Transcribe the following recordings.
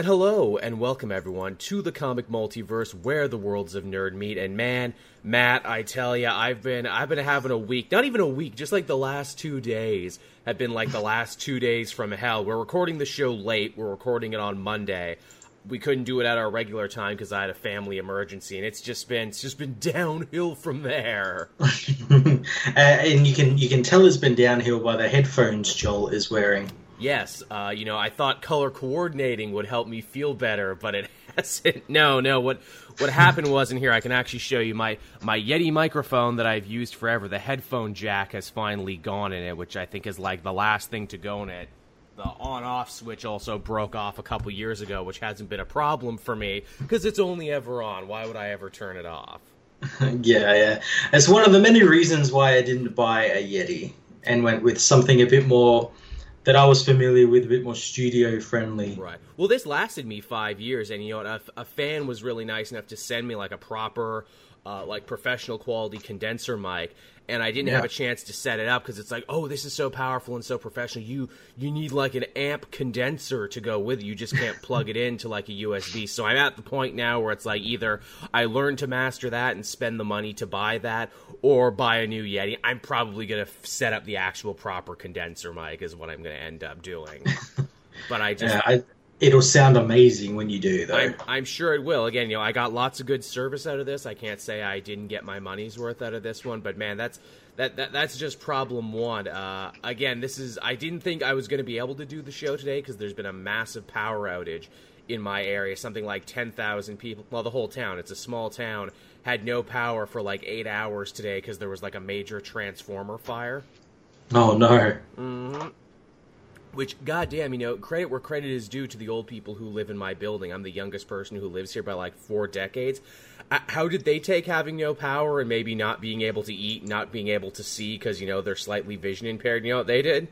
And hello and welcome everyone to the comic multiverse where the worlds of nerd meet. And man, Matt, I tell you, I've been I've been having a week, not even a week, just like the last 2 days have been like the last 2 days from hell. We're recording the show late. We're recording it on Monday. We couldn't do it at our regular time because I had a family emergency, and it's just been it's just been downhill from there. uh, and you can you can tell it's been downhill by the headphones Joel is wearing. Yes, uh, you know, I thought color coordinating would help me feel better, but it hasn't. No, no. What what happened was in here. I can actually show you my my Yeti microphone that I've used forever. The headphone jack has finally gone in it, which I think is like the last thing to go in it. The on-off switch also broke off a couple years ago, which hasn't been a problem for me because it's only ever on. Why would I ever turn it off? yeah, yeah. It's one of the many reasons why I didn't buy a Yeti and went with something a bit more that I was familiar with, a bit more studio friendly. Right. Well, this lasted me five years, and you know, a, a fan was really nice enough to send me like a proper, uh, like professional quality condenser mic, and I didn't yeah. have a chance to set it up because it's like, oh, this is so powerful and so professional. You you need like an amp condenser to go with it. You just can't plug it into like a USB. So I'm at the point now where it's like either I learn to master that and spend the money to buy that, or buy a new Yeti. I'm probably gonna set up the actual proper condenser mic is what I'm gonna end up doing. but I just. Yeah, I- it'll sound amazing when you do though. I'm, I'm, sure it will. Again you know i got lots of good service out of this. I can't say i didn't get my money's worth out of this one but man that's that, that that's just problem one. Uh, again this is i didn't think i was going to be able to do the show today because there's been a massive power outage in my area something like 10,000 people well the whole town. It's a small town. Had no power for like eight hours today because there was like a major transformer fire. Oh no. Mm-hmm. Which, goddamn, you know, credit where credit is due to the old people who live in my building. I'm the youngest person who lives here by like four decades. How did they take having no power and maybe not being able to eat, not being able to see because, you know, they're slightly vision impaired? You know what they did?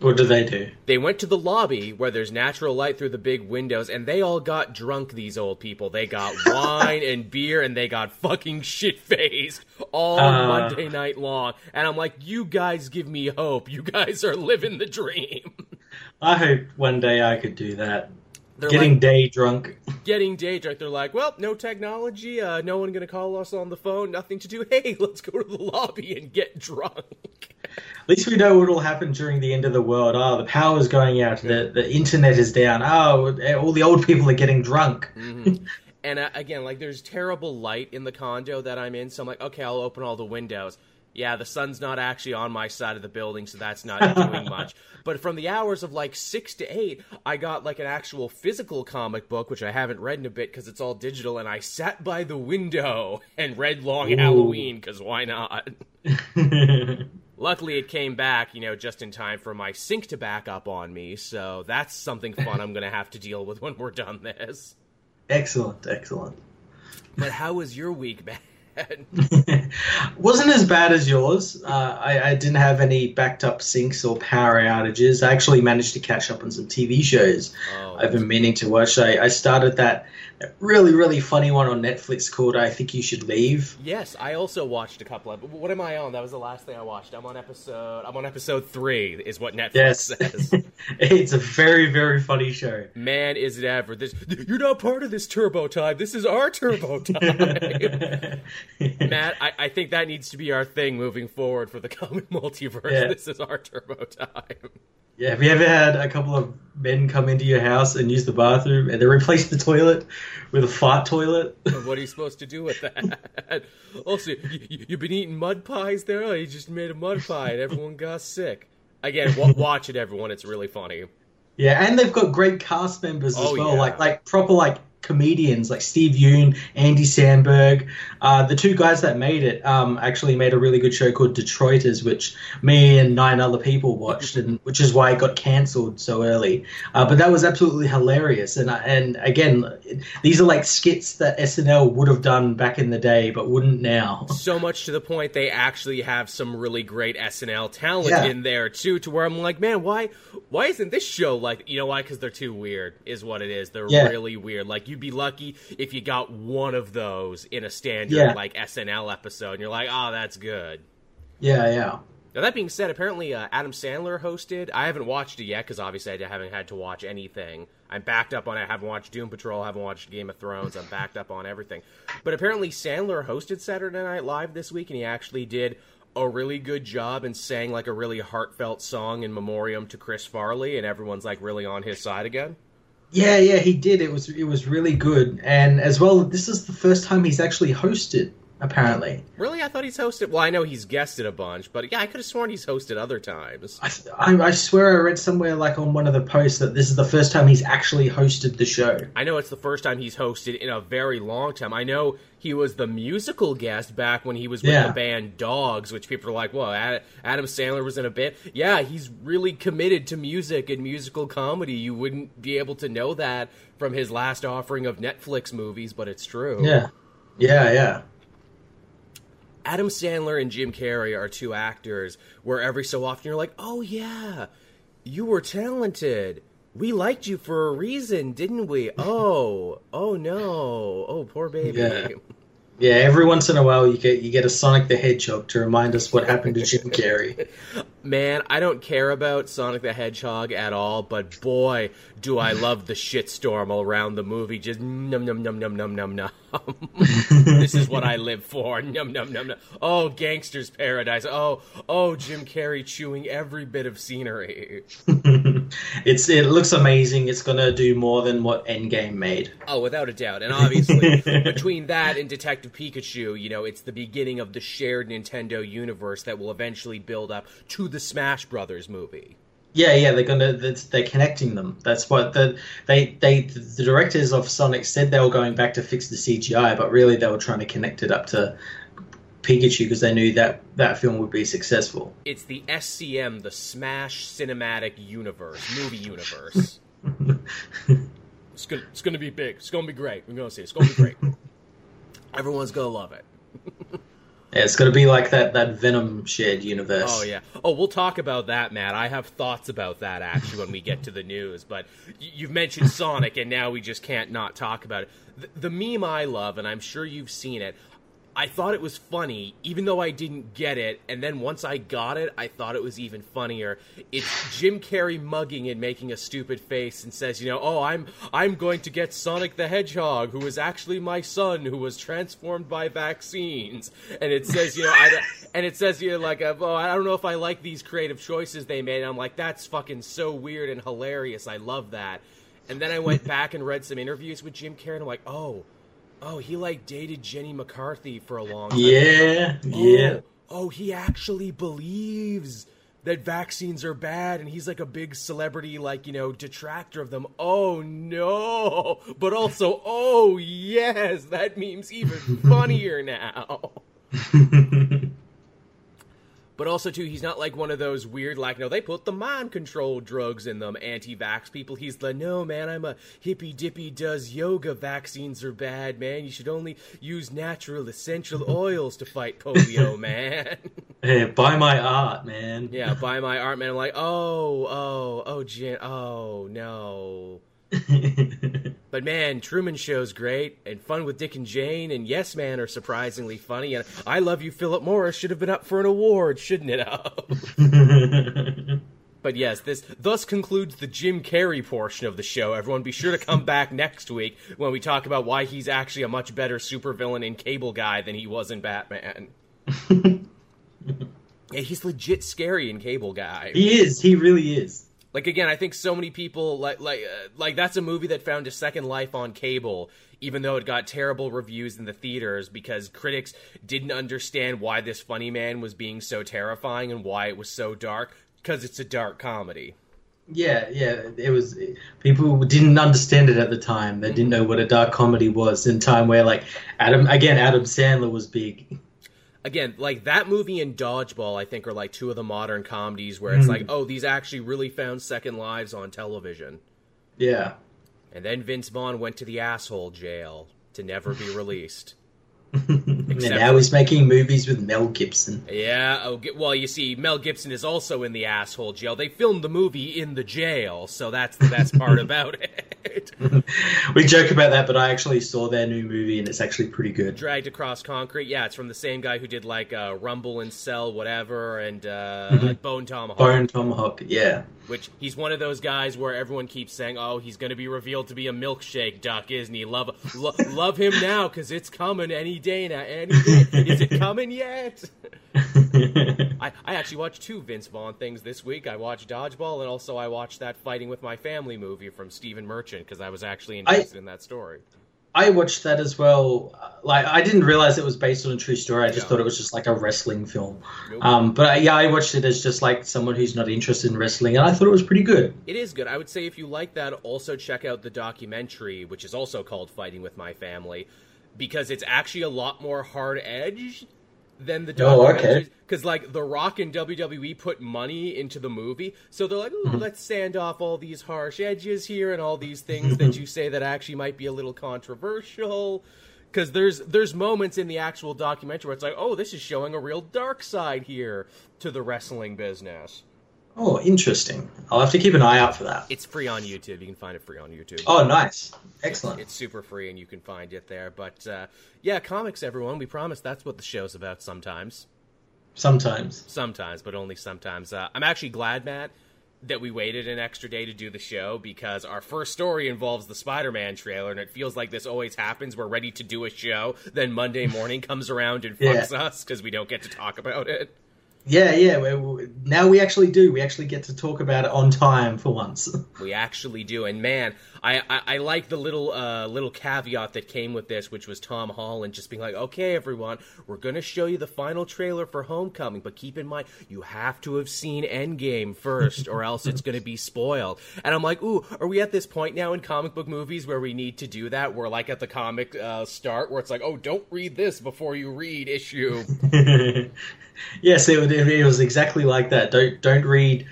What did they do? They went to the lobby where there's natural light through the big windows, and they all got drunk. These old people. They got wine and beer, and they got fucking shit faced all uh, Monday night long. And I'm like, you guys give me hope. You guys are living the dream. I hope one day I could do that. They're getting like, day drunk. Getting day drunk. They're like, well, no technology, uh, no one gonna call us on the phone, nothing to do. Hey, let's go to the lobby and get drunk. At least we know what'll happen during the end of the world. Oh, the power's going out, the the internet is down. Oh, all the old people are getting drunk. Mm-hmm. And uh, again, like there's terrible light in the condo that I'm in, so I'm like, okay, I'll open all the windows yeah, the sun's not actually on my side of the building, so that's not doing much. But from the hours of like six to eight, I got like an actual physical comic book, which I haven't read in a bit because it's all digital, and I sat by the window and read Long Ooh. Halloween because why not? Luckily, it came back, you know, just in time for my sync to back up on me, so that's something fun I'm going to have to deal with when we're done this. Excellent, excellent. But how was your week, man? Wasn't as bad as yours. Uh, I, I, didn't have any backed up sinks or power outages. I actually managed to catch up on some TV shows oh, I've been meaning to watch. I, I started that really, really funny one on Netflix called I Think You Should Leave. Yes, I also watched a couple of. What am I on? That was the last thing I watched. I'm on episode. I'm on episode three. Is what Netflix yes. says. it's a very, very funny show. Man, is it ever? This you're not part of this turbo time. This is our turbo time. Matt, I, I, think that needs to be our thing moving forward for the comic multiverse. Yeah. This is our turbo time. Yeah, have you ever had a couple of men come into your house and use the bathroom and they replace the toilet with a fart toilet? what are you supposed to do with that? also, you, have been eating mud pies there? Oh, you just made a mud pie and everyone got sick. Again, watch it, everyone. It's really funny. Yeah, and they've got great cast members as oh, well, yeah. like like proper like comedians like Steve Yeun, Andy Samberg. Uh, the two guys that made it um, actually made a really good show called Detroiters, which me and nine other people watched, and which is why it got cancelled so early. Uh, but that was absolutely hilarious, and uh, and again, these are like skits that SNL would have done back in the day, but wouldn't now. So much to the point they actually have some really great SNL talent yeah. in there too, to where I'm like, man, why why isn't this show like you know why? Because they're too weird, is what it is. They're yeah. really weird. Like you'd be lucky if you got one of those in a standard yeah. like SNL episode, and you're like, oh, that's good. Yeah, yeah. Now that being said, apparently uh, Adam Sandler hosted. I haven't watched it yet because obviously I haven't had to watch anything. I'm backed up on it. I haven't watched Doom Patrol. I haven't watched Game of Thrones. I'm backed up on everything. But apparently Sandler hosted Saturday Night Live this week, and he actually did a really good job and sang like a really heartfelt song in memoriam to Chris Farley, and everyone's like really on his side again. Yeah, yeah, he did. It was it was really good, and as well, this is the first time he's actually hosted apparently. Really? I thought he's hosted. Well, I know he's guested a bunch, but yeah, I could have sworn he's hosted other times. I, I, I, swear I read somewhere like on one of the posts that this is the first time he's actually hosted the show. I know it's the first time he's hosted in a very long time. I know he was the musical guest back when he was with yeah. the band Dogs, which people are like, "Well, Adam Sandler was in a bit." Yeah, he's really committed to music and musical comedy. You wouldn't be able to know that from his last offering of Netflix movies, but it's true. Yeah, yeah, yeah. Adam Sandler and Jim Carrey are two actors where every so often you're like, oh yeah, you were talented. We liked you for a reason, didn't we? Oh, oh no, oh poor baby. Yeah. Yeah, every once in a while you get you get a Sonic the Hedgehog to remind us what happened to Jim Carrey. Man, I don't care about Sonic the Hedgehog at all, but boy, do I love the shitstorm around the movie. Just num num num num num num num. this is what I live for. Num num num num. Oh, gangster's paradise. Oh, oh, Jim Carrey chewing every bit of scenery. it's it looks amazing. It's gonna do more than what Endgame made. Oh, without a doubt. And obviously, between that and Detective Pikachu, you know, it's the beginning of the shared Nintendo universe that will eventually build up to the Smash Brothers movie. Yeah, yeah, they're gonna they're connecting them. That's what the they they the directors of Sonic said they were going back to fix the CGI, but really they were trying to connect it up to Pikachu because they knew that that film would be successful. It's the SCM, the Smash Cinematic Universe, movie universe. it's gonna it's gonna be big. It's gonna be great. We're gonna see. It. It's gonna be great. Everyone's gonna love it. Yeah, it's going to be like that that Venom shared universe. Oh yeah. Oh, we'll talk about that, Matt. I have thoughts about that actually when we get to the news. But you've mentioned Sonic, and now we just can't not talk about it. The, the meme I love, and I'm sure you've seen it. I thought it was funny, even though I didn't get it. And then once I got it, I thought it was even funnier. It's Jim Carrey mugging and making a stupid face and says, you know, oh, I'm I'm going to get Sonic the Hedgehog, who is actually my son, who was transformed by vaccines. And it says, you know, I, and it says, you know, like, uh, oh, I don't know if I like these creative choices they made. And I'm like, that's fucking so weird and hilarious. I love that. And then I went back and read some interviews with Jim Carrey, and I'm like, oh Oh, he like dated Jenny McCarthy for a long time. Yeah, oh, yeah. Oh, he actually believes that vaccines are bad and he's like a big celebrity like, you know, detractor of them. Oh no. But also, oh yes, that meme's even funnier now. But also, too, he's not like one of those weird, like, no, they put the mind control drugs in them anti vax people. He's like, no, man, I'm a hippy dippy does yoga. Vaccines are bad, man. You should only use natural essential oils to fight polio, man. Hey, buy my art, man. Yeah, buy my art, man. I'm like, oh, oh, oh, Jen, oh, no. but man, Truman Show's great, and Fun with Dick and Jane and Yes Man are surprisingly funny. And I Love You, Phillip Morris should have been up for an award, shouldn't it? but yes, this thus concludes the Jim Carrey portion of the show. Everyone, be sure to come back next week when we talk about why he's actually a much better supervillain in Cable Guy than he was in Batman. yeah, he's legit scary in Cable Guy. He is. He really is. Like again, I think so many people like like uh, like that's a movie that found a second life on cable, even though it got terrible reviews in the theaters because critics didn't understand why this funny man was being so terrifying and why it was so dark because it's a dark comedy. Yeah, yeah, it was. People didn't understand it at the time. They didn't know what a dark comedy was in time where, like, Adam again, Adam Sandler was big again, like that movie and Dodgeball, I think are like two of the modern comedies where it's mm. like, oh, these actually really found second lives on television. Yeah. And then Vince Vaughn went to the asshole jail to never be released. and now he's making movies with Mel Gibson. Yeah. Oh, well, you see, Mel Gibson is also in the asshole jail. They filmed the movie in the jail, so that's the best part about it. it. we joke about that, but I actually saw their new movie and it's actually pretty good. Dragged Across Concrete. Yeah, it's from the same guy who did like uh, Rumble and Cell, whatever, and uh, mm-hmm. Bone Tomahawk. Bone Tomahawk, yeah. Which he's one of those guys where everyone keeps saying, "Oh, he's going to be revealed to be a milkshake duck, isn't he? Love, lo- love him now because it's coming any day now. Any day. Is it coming yet?" I, I actually watched two Vince Vaughn things this week. I watched Dodgeball, and also I watched that Fighting with My Family movie from Stephen Merchant because I was actually interested I, in that story. I watched that as well. Like I didn't realize it was based on a true story. I just thought it was just like a wrestling film. Nope. Um, but uh, yeah, I watched it as just like someone who's not interested in wrestling, and I thought it was pretty good. It is good. I would say if you like that, also check out the documentary, which is also called "Fighting with My Family," because it's actually a lot more hard edge than the documentaries. Oh, okay. Because like The Rock and WWE put money into the movie, so they're like, mm-hmm. let's sand off all these harsh edges here and all these things that you say that actually might be a little controversial. Because there's there's moments in the actual documentary where it's like, oh, this is showing a real dark side here to the wrestling business. Oh, interesting. I'll have to keep an eye out for that. It's free on YouTube. You can find it free on YouTube. Oh, nice. Excellent. It's, it's super free and you can find it there. But uh, yeah, comics, everyone. We promise that's what the show's about sometimes. Sometimes. Sometimes, but only sometimes. Uh, I'm actually glad, Matt, that we waited an extra day to do the show because our first story involves the Spider-Man trailer, and it feels like this always happens. We're ready to do a show, then Monday morning comes around and fucks yeah. us because we don't get to talk about it. Yeah, yeah. Now we actually do. We actually get to talk about it on time for once. we actually do, and man, I, I, I like the little uh, little caveat that came with this, which was Tom Holland just being like, "Okay, everyone, we're gonna show you the final trailer for Homecoming, but keep in mind you have to have seen Endgame first, or else it's gonna be spoiled." And I'm like, "Ooh, are we at this point now in comic book movies where we need to do that? We're like at the comic uh, start where it's like, oh, don't read this before you read issue." yes, it, it was exactly like that. Don't don't read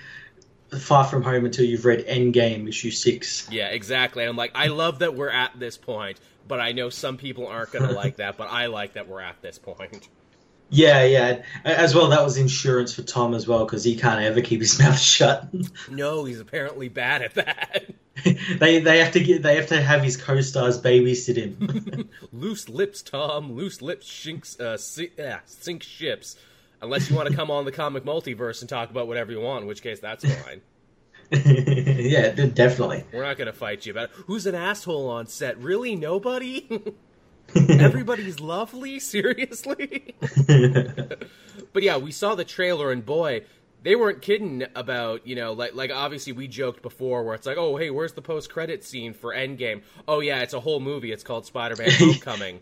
Far From Home until you've read Endgame issue six. Yeah, exactly. And I'm like, I love that we're at this point, but I know some people aren't going to like that. But I like that we're at this point. Yeah, yeah. As well, that was insurance for Tom as well because he can't ever keep his mouth shut. no, he's apparently bad at that. they they have to get they have to have his co-stars babysit him. loose lips, Tom. Loose lips sinks uh, sink, uh, sink ships. Unless you want to come on the comic multiverse and talk about whatever you want, in which case that's fine. yeah, definitely. We're not going to fight you about it. Who's an asshole on set? Really? Nobody? Everybody's lovely? Seriously? but yeah, we saw the trailer, and boy, they weren't kidding about, you know, like like obviously we joked before where it's like, oh hey, where's the post credit scene for Endgame? Oh yeah, it's a whole movie. It's called Spider Man Homecoming.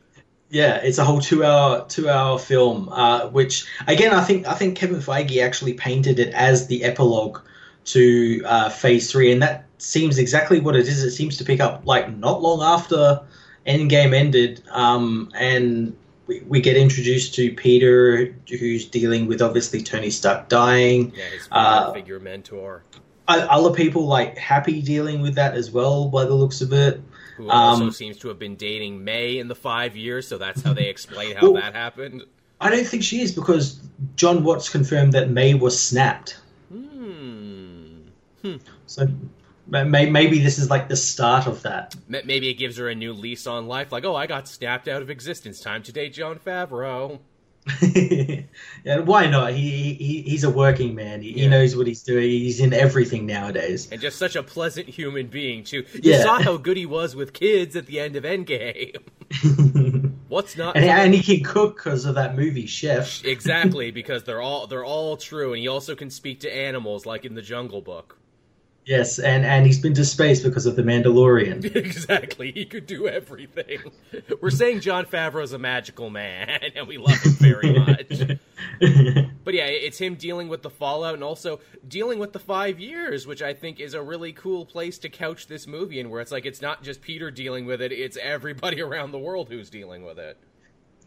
Yeah, it's a whole two-hour two-hour film, uh, which again I think I think Kevin Feige actually painted it as the epilogue to uh, Phase Three, and that seems exactly what it is. It seems to pick up like not long after Endgame ended, um, and we, we, get introduced to Peter, who's dealing with obviously Tony Stark dying. Yeah, his uh, figure mentor. Other people like Happy dealing with that as well, by the looks of it who also um, seems to have been dating May in the five years, so that's how they explain how well, that happened. I don't think she is because Jon Watts confirmed that May was snapped. Hmm. hmm. So maybe this is like the start of that. Maybe it gives her a new lease on life. Like, oh, I got snapped out of existence. Time to date Jon Favreau. yeah, why not? He, he he's a working man. He, yeah. he, knows what he's doing. He's in everything nowadays. And just such a pleasant human being too. You yeah. saw how good he was with kids at the end of Endgame. What's not? And, and, he can cook because of that movie Chef. exactly, because they're all they're all true, and he also can speak to animals, like in the Jungle Book. Yes, and, and he's been to space because of the Mandalorian. exactly, he could do everything. We're saying Jon Favreau's a magical man, and we love him very much. but yeah, it's him dealing with the fallout and also dealing with the five years, which I think is a really cool place to couch this movie in, where it's like it's not just Peter dealing with it; it's everybody around the world who's dealing with it.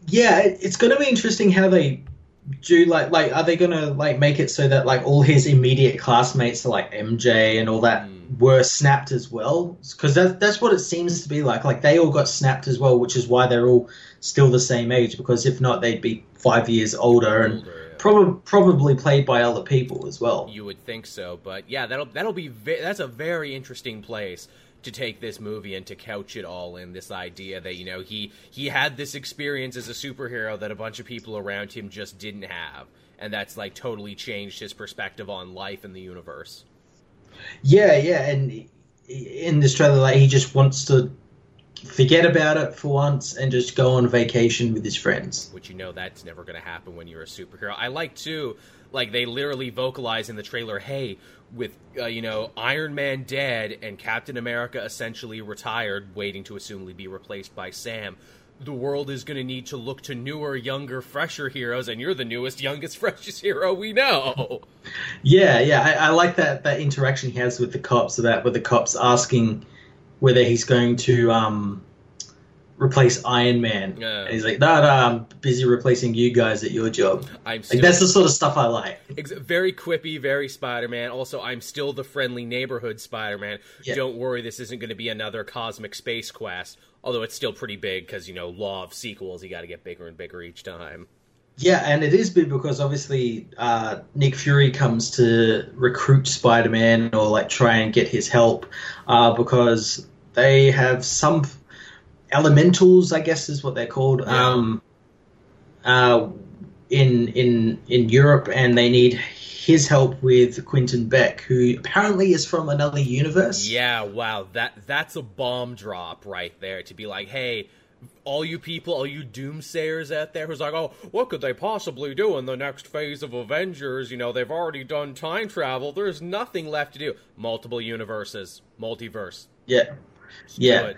Yeah, it's going to be interesting how they do like like are they gonna like make it so that like all his immediate classmates are like MJ and all that mm. were snapped as well? Because that, that's what it seems to be like. Like they all got snapped as well, which is why they're all still the same age. Because if not, they'd be five years older and. Older, Probably, probably played by other people as well. You would think so, but yeah, that'll that'll be ve- that's a very interesting place to take this movie and to couch it all in this idea that you know he he had this experience as a superhero that a bunch of people around him just didn't have. And that's like totally changed his perspective on life and the universe. Yeah yeah and in this trailer like he just wants to forget about it for once and just go on vacation with his friends. Which you know that's never going to happen when you're a superhero. I like too like they literally vocalize in the trailer hey with uh, you know Iron Man dead and Captain America essentially retired, waiting to assumably be replaced by Sam. The world is going to need to look to newer, younger, fresher heroes, and you're the newest, youngest, freshest hero we know. Yeah, yeah, I, I like that that interaction he has with the cops. About with the cops asking whether he's going to um, replace Iron Man. Yeah. And he's like, no, no, I'm busy replacing you guys at your job. I'm still, like, that's the sort of stuff I like. Very quippy, very Spider Man. Also, I'm still the friendly neighborhood Spider Man. Yeah. Don't worry, this isn't going to be another cosmic space quest. Although it's still pretty big because, you know, law of sequels, you got to get bigger and bigger each time. Yeah, and it is big because obviously uh, Nick Fury comes to recruit Spider Man or like try and get his help uh, because they have some elementals, I guess is what they're called, yeah. um, uh, in in in Europe, and they need his help with Quentin Beck, who apparently is from another universe. Yeah, wow, that that's a bomb drop right there. To be like, hey, all you people, all you doomsayers out there who's like, oh, what could they possibly do in the next phase of Avengers? You know, they've already done time travel. There's nothing left to do. Multiple universes, multiverse. Yeah. yeah.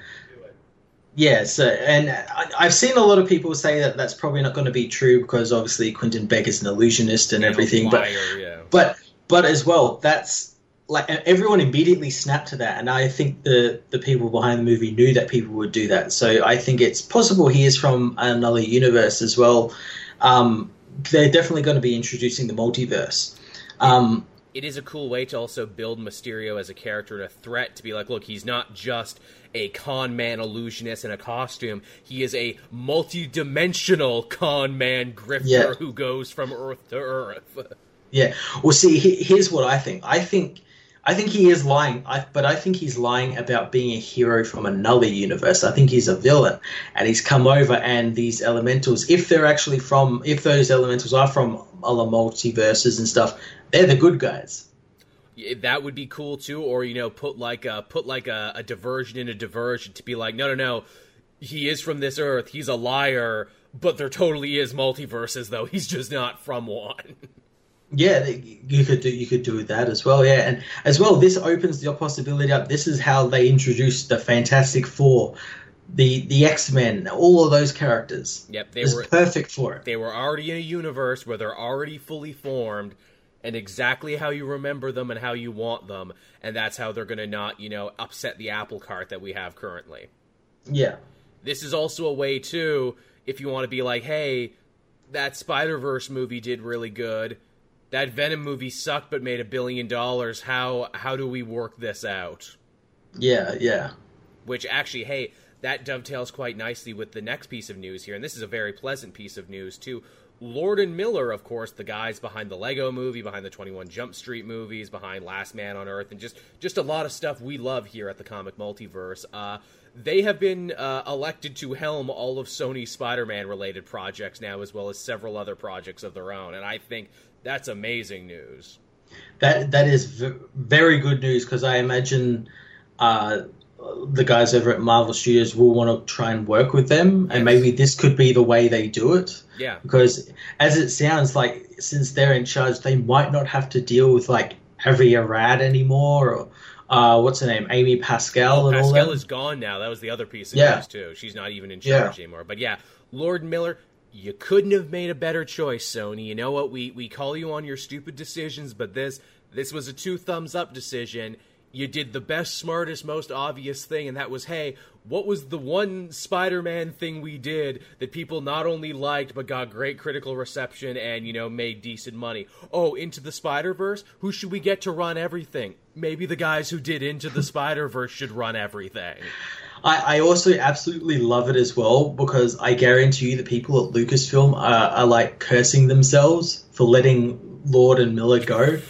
Yeah, so and I, have seen a lot of people say that that's probably not going to be true because obviously Quentin Beck is an illusionist and everything, but yeah. but but as well, that's like everyone immediately snapped to that, and I think the the people behind the movie knew that people would do that. So I think it's possible he is from another universe as well. Um, they're definitely going to be introducing the multiverse. Um, it is a cool way to also build Mysterio as a character and a threat to be like, look, he's not just a con man illusionist in a costume. He is a multi-dimensional con man grifter yeah. who goes from Earth to Earth. yeah. Well, see, here's what I think. I think. I think he is lying, I, but I think he's lying about being a hero from another universe. I think he's a villain, and he's come over, and these elementals, if they're actually from, if those elementals are from other multiverses and stuff, they're the good guys. That would be cool too or you know put like a put like a, a diversion in a diversion to be like no no no he is from this earth he's a liar but there totally is multiverses though he's just not from one. Yeah you could do you could do that as well yeah and as well this opens the possibility up this is how they introduced the fantastic four the the x-men all of those characters. Yep they were perfect for it. they were already in a universe where they're already fully formed and exactly how you remember them and how you want them, and that's how they're going to not, you know, upset the apple cart that we have currently. Yeah. This is also a way too if you want to be like, "Hey, that Spider-Verse movie did really good. That Venom movie sucked but made a billion dollars. How how do we work this out?" Yeah, yeah. Which actually, hey, that dovetails quite nicely with the next piece of news here, and this is a very pleasant piece of news too. Lord and Miller, of course, the guys behind the Lego movie, behind the 21 Jump Street movies, behind Last Man on Earth, and just just a lot of stuff we love here at the Comic Multiverse. Uh, they have been uh, elected to helm all of Sony's Spider-Man related projects now, as well as several other projects of their own, and I think that's amazing news. That that is v- very good news because I imagine. Uh, the guys over at Marvel Studios will want to try and work with them, and maybe this could be the way they do it. Yeah. Because as it sounds like, since they're in charge, they might not have to deal with like Avi Arad anymore, or uh, what's her name, Amy Pascal, oh, and Pascal all that. is gone now. That was the other piece of yeah. news too. She's not even in charge yeah. anymore. But yeah, Lord Miller. You couldn't have made a better choice, Sony. You know what? We we call you on your stupid decisions, but this this was a two thumbs up decision you did the best, smartest, most obvious thing, and that was, hey, what was the one Spider-Man thing we did that people not only liked but got great critical reception and you know made decent money? Oh, Into the Spider-Verse. Who should we get to run everything? Maybe the guys who did Into the Spider-Verse should run everything. I, I also absolutely love it as well because I guarantee you the people at Lucasfilm are, are like cursing themselves for letting Lord and Miller go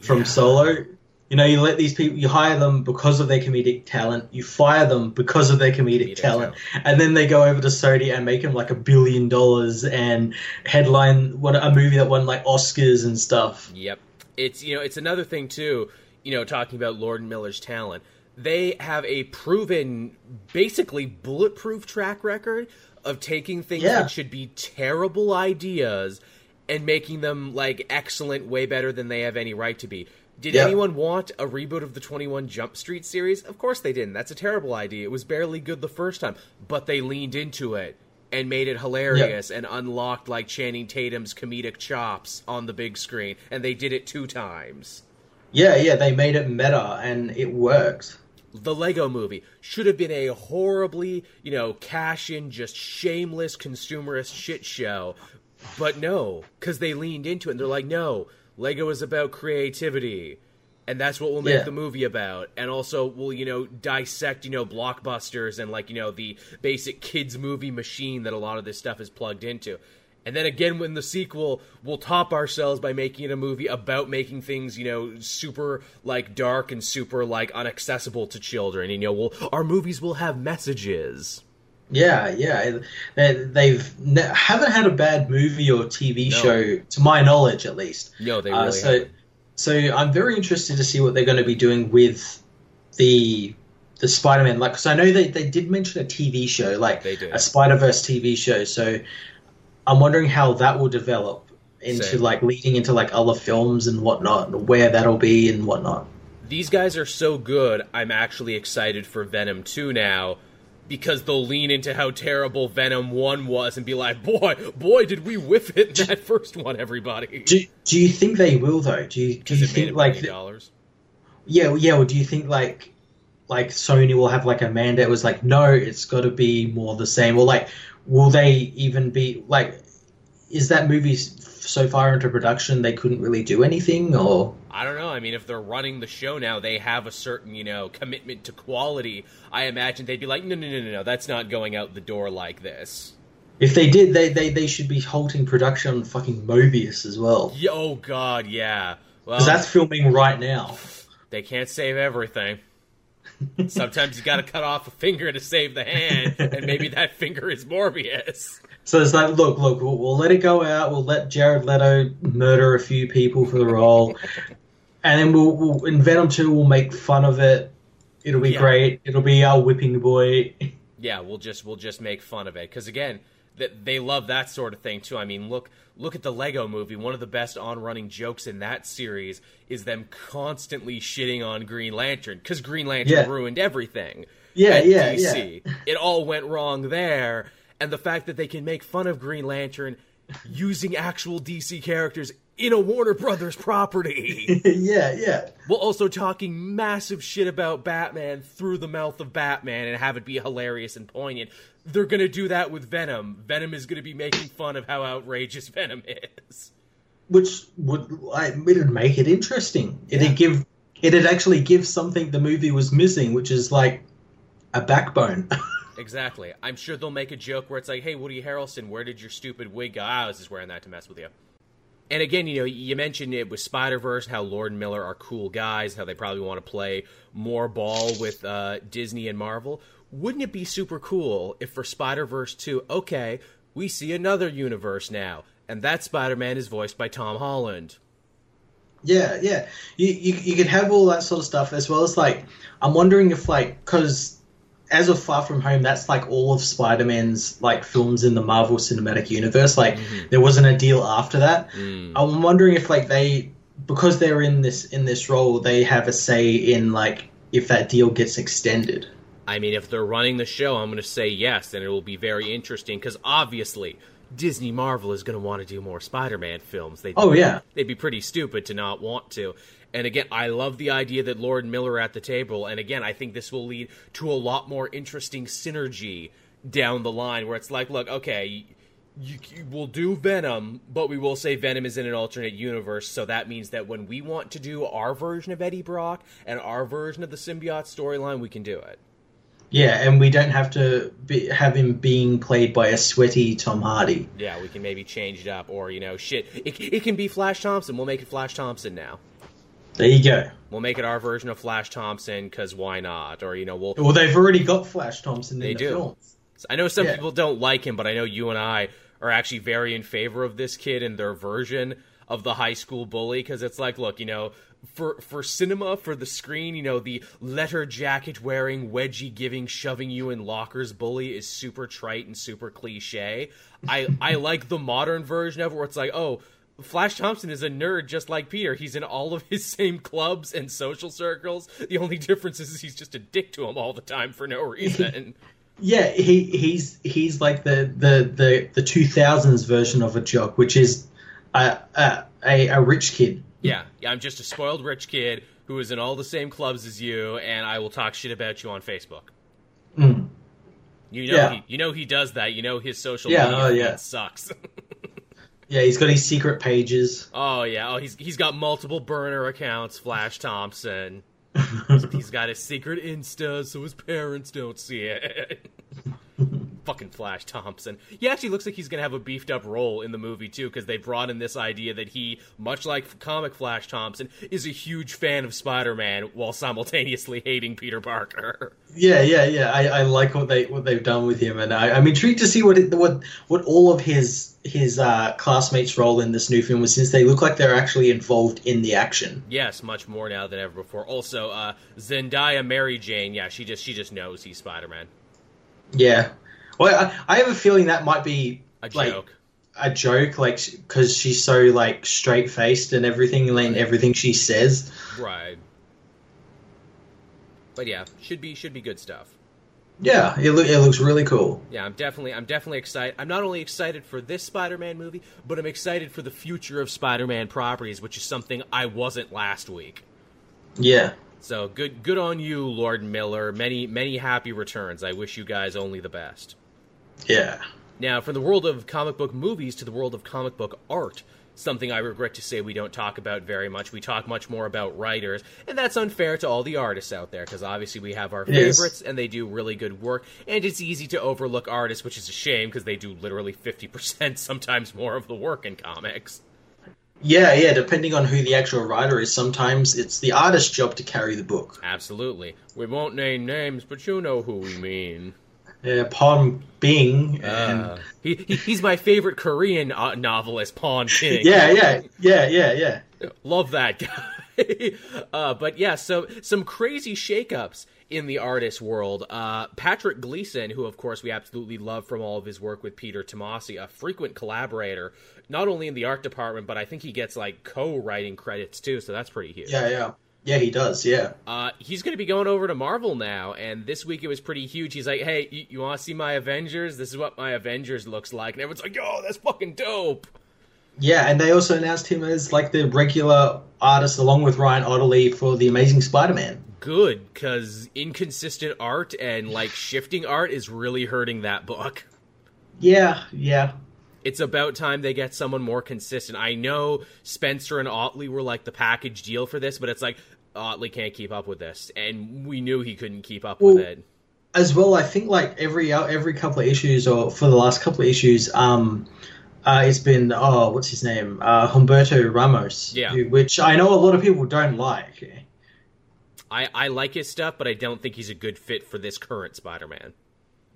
from yeah. Solo You know, you let these people, you hire them because of their comedic talent, you fire them because of their comedic, comedic talent, talent, and then they go over to Sony and make them like a billion dollars and headline what a movie that won like Oscars and stuff. Yep, it's you know it's another thing too. You know, talking about Lord and Miller's talent, they have a proven, basically bulletproof track record of taking things yeah. that should be terrible ideas and making them like excellent, way better than they have any right to be. Did yeah. anyone want a reboot of the 21 Jump Street series? Of course they didn't. That's a terrible idea. It was barely good the first time, but they leaned into it and made it hilarious yeah. and unlocked like Channing Tatum's comedic chops on the big screen, and they did it two times. Yeah, yeah, they made it meta and it worked. The Lego movie should have been a horribly, you know, cash in, just shameless consumerist shit show. But no, because they leaned into it and they're like, no, Lego is about creativity, and that's what we'll make yeah. the movie about. And also, we'll you know dissect you know blockbusters and like you know the basic kids movie machine that a lot of this stuff is plugged into. And then again, when the sequel, we'll top ourselves by making it a movie about making things, you know, super like dark and super like unaccessible to children. You know, we'll, our movies will have messages. Yeah, yeah, they, they've ne- haven't had a bad movie or TV no. show, to my knowledge, at least. No, they uh, really uh, so, haven't. So I'm very interested to see what they're going to be doing with the the Spider-Man. Like, because I know they they did mention a TV show, like a Spider-Verse TV show. So I'm wondering how that will develop into Same. like leading into like other films and whatnot, and where that'll be and whatnot. These guys are so good. I'm actually excited for Venom 2 now because they'll lean into how terrible Venom 1 was and be like, boy, boy, did we whiff it in that first one, everybody. Do, do you think they will, though? Do you, do you think, like. dollars? Yeah, yeah, well, do you think, like, like Sony will have, like, a mandate was like, no, it's got to be more the same? Or, like, will they even be, like, is that movie so far into production they couldn't really do anything or I don't know. I mean, if they're running the show now, they have a certain, you know, commitment to quality. I imagine they'd be like, no, no, no, no, no, that's not going out the door like this. If they did, they they, they should be halting production on fucking Morbius as well. Yeah, oh God, yeah. Well, that's filming right now. They can't save everything. Sometimes you got to cut off a finger to save the hand, and maybe that finger is Morbius. So it's like, look, look, we'll, we'll, let it go out. We'll let Jared Leto murder a few people for the role, and then we'll, we'll in Venom Two we'll make fun of it. It'll be yeah. great. It'll be our whipping boy. Yeah, we'll just we'll just make fun of it because again, that they love that sort of thing too. I mean, look look at the Lego movie. One of the best on-running jokes in that series is them constantly shitting on Green Lantern because Green Lantern yeah. ruined everything. Yeah, yeah, DC. yeah. It all went wrong there, and the fact that they can make fun of Green Lantern using actual DC characters in a Warner Brothers property. yeah, yeah. While also talking massive shit about Batman through the mouth of Batman and have it be hilarious and poignant they're going to do that with Venom. Venom is going to be making fun of how outrageous Venom is. Which would I, it'd make it interesting. It'd yeah. give it'd actually give something the movie was missing, which is like a backbone. exactly. I'm sure they'll make a joke where it's like, "Hey, Woody Harrelson, where did your stupid wig go? I was just wearing that to mess with you." And again, you know, you mentioned it with Spider Verse, how Lord and Miller are cool guys, how they probably want to play more ball with uh, Disney and Marvel wouldn't it be super cool if for Spider Verse 2, okay, we see another universe now, and that Spider Man is voiced by Tom Holland? Yeah, yeah. You, you, you could have all that sort of stuff as well as like, I'm wondering if like, because as of Far From Home, that's like all of Spider Man's like films in the Marvel Cinematic Universe. Like, mm-hmm. there wasn't a deal after that. Mm. I'm wondering if like they, because they're in this in this role, they have a say in like if that deal gets extended. I mean, if they're running the show, I'm going to say yes, and it will be very interesting because obviously Disney Marvel is going to want to do more Spider-Man films. They'd oh yeah, they'd be pretty stupid to not want to. And again, I love the idea that Lord Miller at the table. And again, I think this will lead to a lot more interesting synergy down the line, where it's like, look, okay. You, you, we'll do Venom, but we will say Venom is in an alternate universe. So that means that when we want to do our version of Eddie Brock and our version of the symbiote storyline, we can do it. Yeah, and we don't have to be, have him being played by a sweaty Tom Hardy. Yeah, we can maybe change it up, or you know, shit, it, it can be Flash Thompson. We'll make it Flash Thompson now. There you go. We'll make it our version of Flash Thompson because why not? Or you know, we'll. Well, they've already got Flash Thompson. They in the do. Films. I know some yeah. people don't like him, but I know you and I are actually very in favor of this kid and their version of the high school bully because it's like, look, you know, for for cinema for the screen, you know, the letter jacket wearing, wedgie giving, shoving you in lockers bully is super trite and super cliche. I I like the modern version of it where it's like, oh, Flash Thompson is a nerd just like Peter. He's in all of his same clubs and social circles. The only difference is he's just a dick to him all the time for no reason. yeah, he he's he's like the the the the two thousands version of a jock, which is a, a a rich kid. Yeah, yeah, I'm just a spoiled rich kid who is in all the same clubs as you, and I will talk shit about you on Facebook. Mm. You know, yeah. he, you know he does that. You know his social yeah, media oh, yeah. sucks. Yeah, he's got his secret pages. Oh yeah, oh he's he's got multiple burner accounts. Flash Thompson. he's got his secret Insta, so his parents don't see it. Fucking Flash Thompson. He actually looks like he's gonna have a beefed up role in the movie too, because they brought in this idea that he, much like comic Flash Thompson, is a huge fan of Spider-Man while simultaneously hating Peter Parker. Yeah, yeah, yeah. I, I like what they what they've done with him, and I, I'm intrigued to see what it, what what all of his his uh, classmates' role in this new film was, since they look like they're actually involved in the action. Yes, much more now than ever before. Also, uh, Zendaya Mary Jane, yeah, she just she just knows he's Spider-Man. Yeah, well, I, I have a feeling that might be a like, joke. A joke, like because she's so like straight faced and everything, and everything she says. Right. But yeah, should be should be good stuff. Yeah, it, lo- it looks really cool. Yeah, I'm definitely I'm definitely excited. I'm not only excited for this Spider-Man movie, but I'm excited for the future of Spider-Man properties, which is something I wasn't last week. Yeah. So good good on you, Lord Miller. Many many happy returns. I wish you guys only the best. Yeah. Now, from the world of comic book movies to the world of comic book art, something I regret to say we don't talk about very much. We talk much more about writers, and that's unfair to all the artists out there because obviously we have our favorites and they do really good work, and it's easy to overlook artists, which is a shame because they do literally 50%, sometimes more of the work in comics. Yeah, yeah, depending on who the actual writer is, sometimes it's the artist's job to carry the book. Absolutely. We won't name names, but you know who we mean uh, Pawn Bing. And... Uh, he, he, he's my favorite Korean uh, novelist, Pawn Bing. yeah, yeah, yeah, yeah, yeah. Love that guy. uh, but yeah, so some crazy shakeups in the artist world. Uh, Patrick Gleason, who of course we absolutely love from all of his work with Peter Tomasi, a frequent collaborator, not only in the art department, but I think he gets like co-writing credits too. So that's pretty huge. Yeah, yeah. Yeah, he does. Yeah. Uh, he's going to be going over to Marvel now, and this week it was pretty huge. He's like, "Hey, you, you want to see my Avengers? This is what my Avengers looks like." And everyone's like, "Yo, that's fucking dope." Yeah, and they also announced him as like the regular artist along with Ryan Ottley for the Amazing Spider-Man. Good, because inconsistent art and like shifting art is really hurting that book. Yeah, yeah. It's about time they get someone more consistent. I know Spencer and Ottley were like the package deal for this, but it's like Ottley can't keep up with this, and we knew he couldn't keep up well, with it. As well, I think like every uh, every couple of issues, or for the last couple of issues, um, uh, it's been oh, what's his name, uh, Humberto Ramos, yeah, who, which I know a lot of people don't like. I I like his stuff, but I don't think he's a good fit for this current Spider-Man.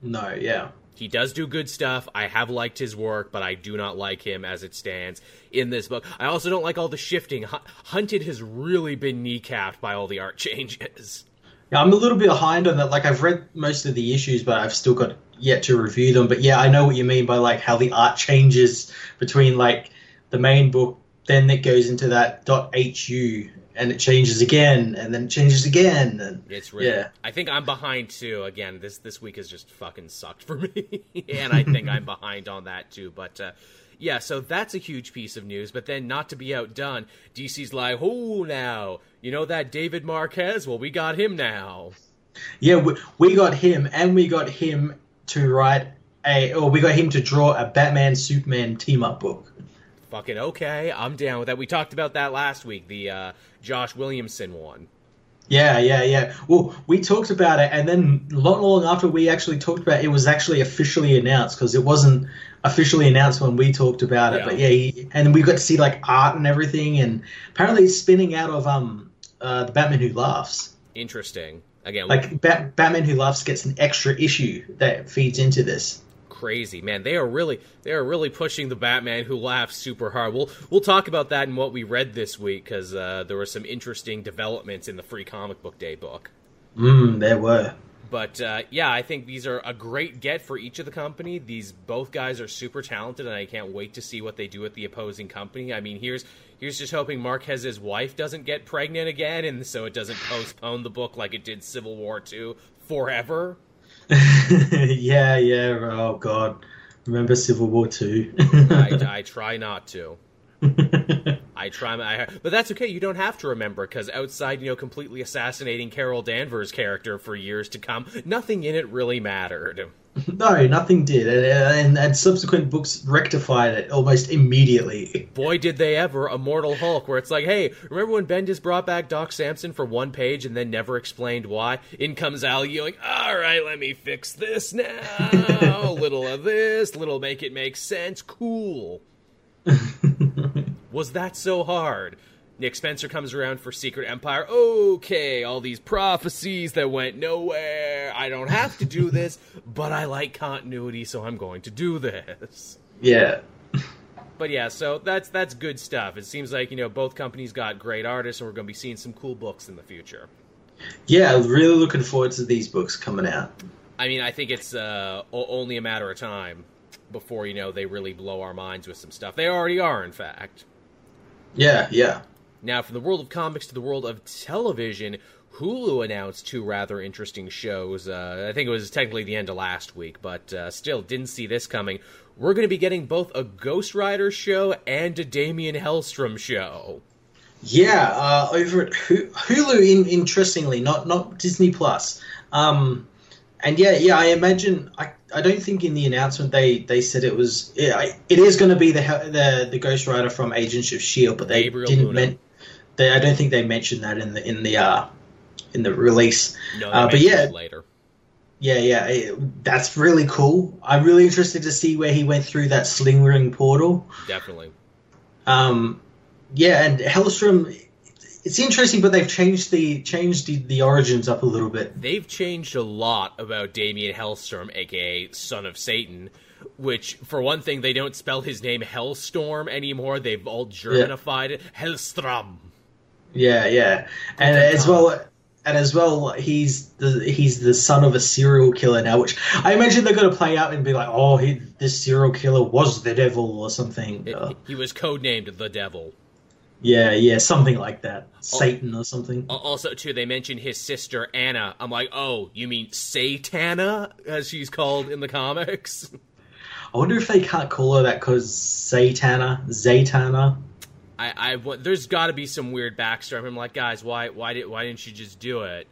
No, yeah. He does do good stuff. I have liked his work, but I do not like him as it stands in this book. I also don't like all the shifting. Hunted has really been kneecapped by all the art changes. Yeah, I'm a little bit behind on that. Like, I've read most of the issues, but I've still got yet to review them. But yeah, I know what you mean by like how the art changes between like the main book, then it goes into that .hu and it changes again, and then it changes again. And, it's really, yeah. I think I'm behind too. Again, this this week has just fucking sucked for me, and I think I'm behind on that too. But uh, yeah, so that's a huge piece of news. But then, not to be outdone, DC's like, oh, now you know that David Marquez. Well, we got him now. Yeah, we, we got him, and we got him to write a, or we got him to draw a Batman Superman team up book fucking okay. I'm down with that. We talked about that last week, the uh, Josh Williamson one. Yeah, yeah, yeah. Well, we talked about it, and then not long after we actually talked about it, it was actually officially announced because it wasn't officially announced when we talked about it. Yeah. But yeah, he, and we got to see like art and everything, and apparently it's spinning out of um uh, the Batman Who Laughs. Interesting. Again, like Bat- Batman Who Laughs gets an extra issue that feeds into this. Crazy man, they are really they are really pushing the Batman Who Laughs super hard. We'll we'll talk about that in what we read this week because uh, there were some interesting developments in the Free Comic Book Day book. Mm, there were. But uh, yeah, I think these are a great get for each of the company. These both guys are super talented, and I can't wait to see what they do with the opposing company. I mean, here's here's just hoping Marquez's wife doesn't get pregnant again, and so it doesn't postpone the book like it did Civil War Two forever. yeah, yeah. Oh God, remember Civil War Two? I, I try not to. I try my, but that's okay. You don't have to remember because outside, you know, completely assassinating Carol Danvers' character for years to come, nothing in it really mattered. No, nothing did, and, and, and subsequent books rectified it almost immediately. Boy, did they ever! Immortal Hulk, where it's like, hey, remember when Bendis brought back Doc Samson for one page and then never explained why? In comes Al Ewing. All right, let me fix this now. little of this, little make it make sense. Cool. Was that so hard? Nick Spencer comes around for Secret Empire. Okay, all these prophecies that went nowhere. I don't have to do this, but I like continuity, so I'm going to do this. Yeah. But yeah, so that's that's good stuff. It seems like you know both companies got great artists, and we're going to be seeing some cool books in the future. Yeah, really looking forward to these books coming out. I mean, I think it's uh, only a matter of time before you know they really blow our minds with some stuff. They already are, in fact. Yeah, yeah. Now, from the world of comics to the world of television, Hulu announced two rather interesting shows. Uh, I think it was technically the end of last week, but uh, still didn't see this coming. We're going to be getting both a Ghost Rider show and a Damien Hellstrom show. Yeah, uh, over at Hulu. Interestingly, not not Disney Plus. Um, and yeah, yeah, I imagine. I, I don't think in the announcement they, they said it was. It, it is going to be the the the Ghost Rider from Agents of Shield, but they Gabriel didn't. Men- they, I don't think they mentioned that in the in the uh, in the release. No, uh, but yeah, later. Yeah, yeah, it, that's really cool. I'm really interested to see where he went through that sling ring portal. Definitely. Um, yeah, and Hellstrom it's interesting, but they've changed the changed the, the, origins up a little bit. They've changed a lot about Damien Hellstrom, aka Son of Satan. Which, for one thing, they don't spell his name Hellstorm anymore. They've all Germanified yeah. it, Hellstrom. Yeah, yeah, and as well, and as well, he's the he's the son of a serial killer now. Which I imagine they're going to play out and be like, "Oh, he, this serial killer was the devil or something." It, uh, he was codenamed the devil. Yeah, yeah, something like that. Satan or something. Also, too, they mentioned his sister Anna. I'm like, oh, you mean Satana, as she's called in the comics? I wonder if they can't call her that because Satana, Zatanna. I, I, there's got to be some weird backstory. I'm like, guys, why, why did, why didn't you just do it?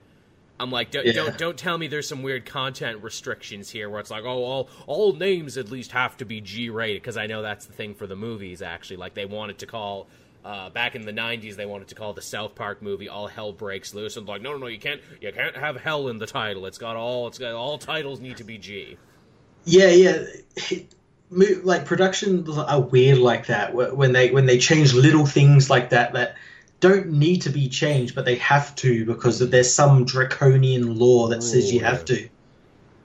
I'm like, don't, yeah. don't, don't tell me there's some weird content restrictions here where it's like, oh, all, all names at least have to be G rated because I know that's the thing for the movies. Actually, like they wanted to call uh, back in the '90s, they wanted to call the South Park movie "All Hell Breaks Loose," and like, no, no, no, you can't, you can't have hell in the title. It's got all, it's got all titles need to be G. Yeah, yeah. Like productions are weird like that when they when they change little things like that that don't need to be changed, but they have to because there's some draconian law that says you have to.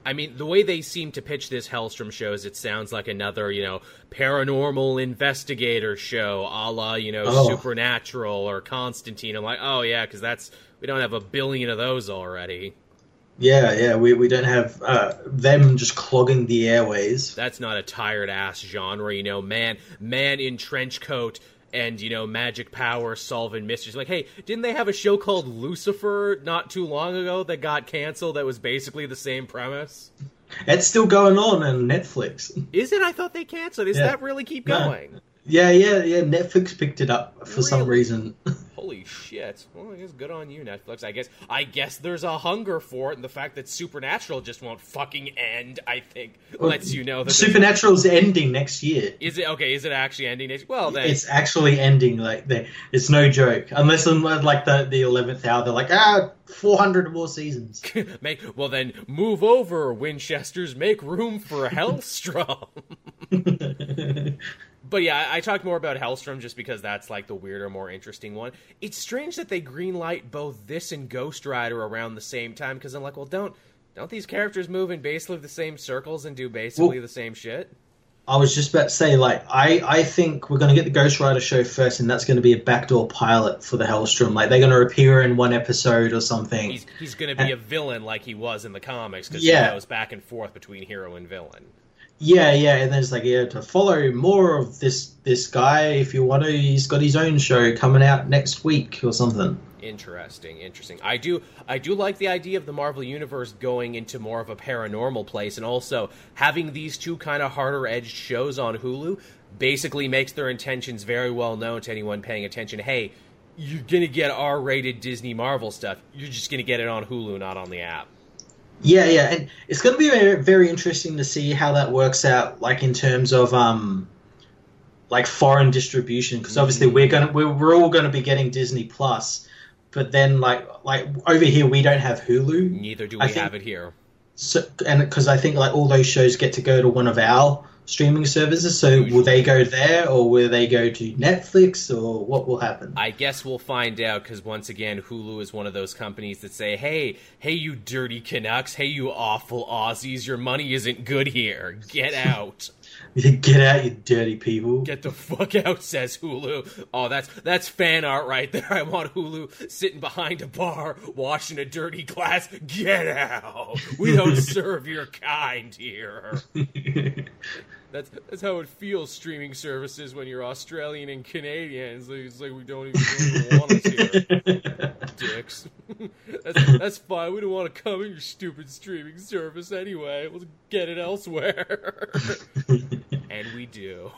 I mean, the way they seem to pitch this Hellstrom shows, it sounds like another, you know, paranormal investigator show, a la, you know, oh. Supernatural or Constantine. I'm like, oh yeah, because that's we don't have a billion of those already. Yeah, yeah, we, we don't have uh, them just clogging the airways. That's not a tired ass genre, you know. Man, man in trench coat and you know magic power solving mysteries. Like, hey, didn't they have a show called Lucifer not too long ago that got canceled? That was basically the same premise. It's still going on on Netflix. Is it? I thought they canceled. Does yeah. that really keep going? Yeah, yeah, yeah. Netflix picked it up for really? some reason. Holy shit! Well, I guess good on you, Netflix. I guess I guess there's a hunger for it, and the fact that Supernatural just won't fucking end, I think, well, lets you know that Supernatural's ending next year. Is it okay? Is it actually ending next? Well, then it's actually ending. Like it's no joke. Unless like the the eleventh hour, they're like ah. 400 more seasons. make well then move over Winchesters make room for Hellstrom. but yeah, I, I talked more about Hellstrom just because that's like the weirder, more interesting one. It's strange that they greenlight both this and Ghost Rider around the same time because I'm like, well, don't don't these characters move in basically the same circles and do basically well, the same shit? I was just about to say, like, I, I think we're going to get the Ghost Rider show first, and that's going to be a backdoor pilot for the Hellstrom. Like, they're going to appear in one episode or something. He's, he's going to be and, a villain like he was in the comics because yeah. he goes back and forth between hero and villain. Yeah, yeah, and then it's like yeah, to follow more of this this guy if you want to. He's got his own show coming out next week or something. Interesting, interesting. I do I do like the idea of the Marvel universe going into more of a paranormal place and also having these two kind of harder edged shows on Hulu basically makes their intentions very well known to anyone paying attention. Hey, you're to get R-rated Disney Marvel stuff. You're just to get it on Hulu, not on the app. Yeah, yeah, and it's going to be very, very interesting to see how that works out, like in terms of um, like foreign distribution, because obviously we're gonna we're, we're all going to be getting Disney Plus, but then like like over here we don't have Hulu. Neither do we think, have it here. So and because I think like all those shows get to go to one of our streaming services. So will they go there, or will they go to Netflix, or what will happen? I guess we'll find out because once again, Hulu is one of those companies that say, "Hey, hey, you dirty Canucks! Hey, you awful Aussies! Your money isn't good here. Get out." Get out, you dirty people! Get the fuck out, says Hulu. Oh, that's that's fan art right there. I want Hulu sitting behind a bar, washing a dirty glass. Get out! We don't serve your kind here. That's that's how it feels streaming services when you're Australian and Canadian. It's like, it's like we don't even, don't even want us here, dicks. that's that's fine. We don't want to come in your stupid streaming service anyway. We'll get it elsewhere, and we do.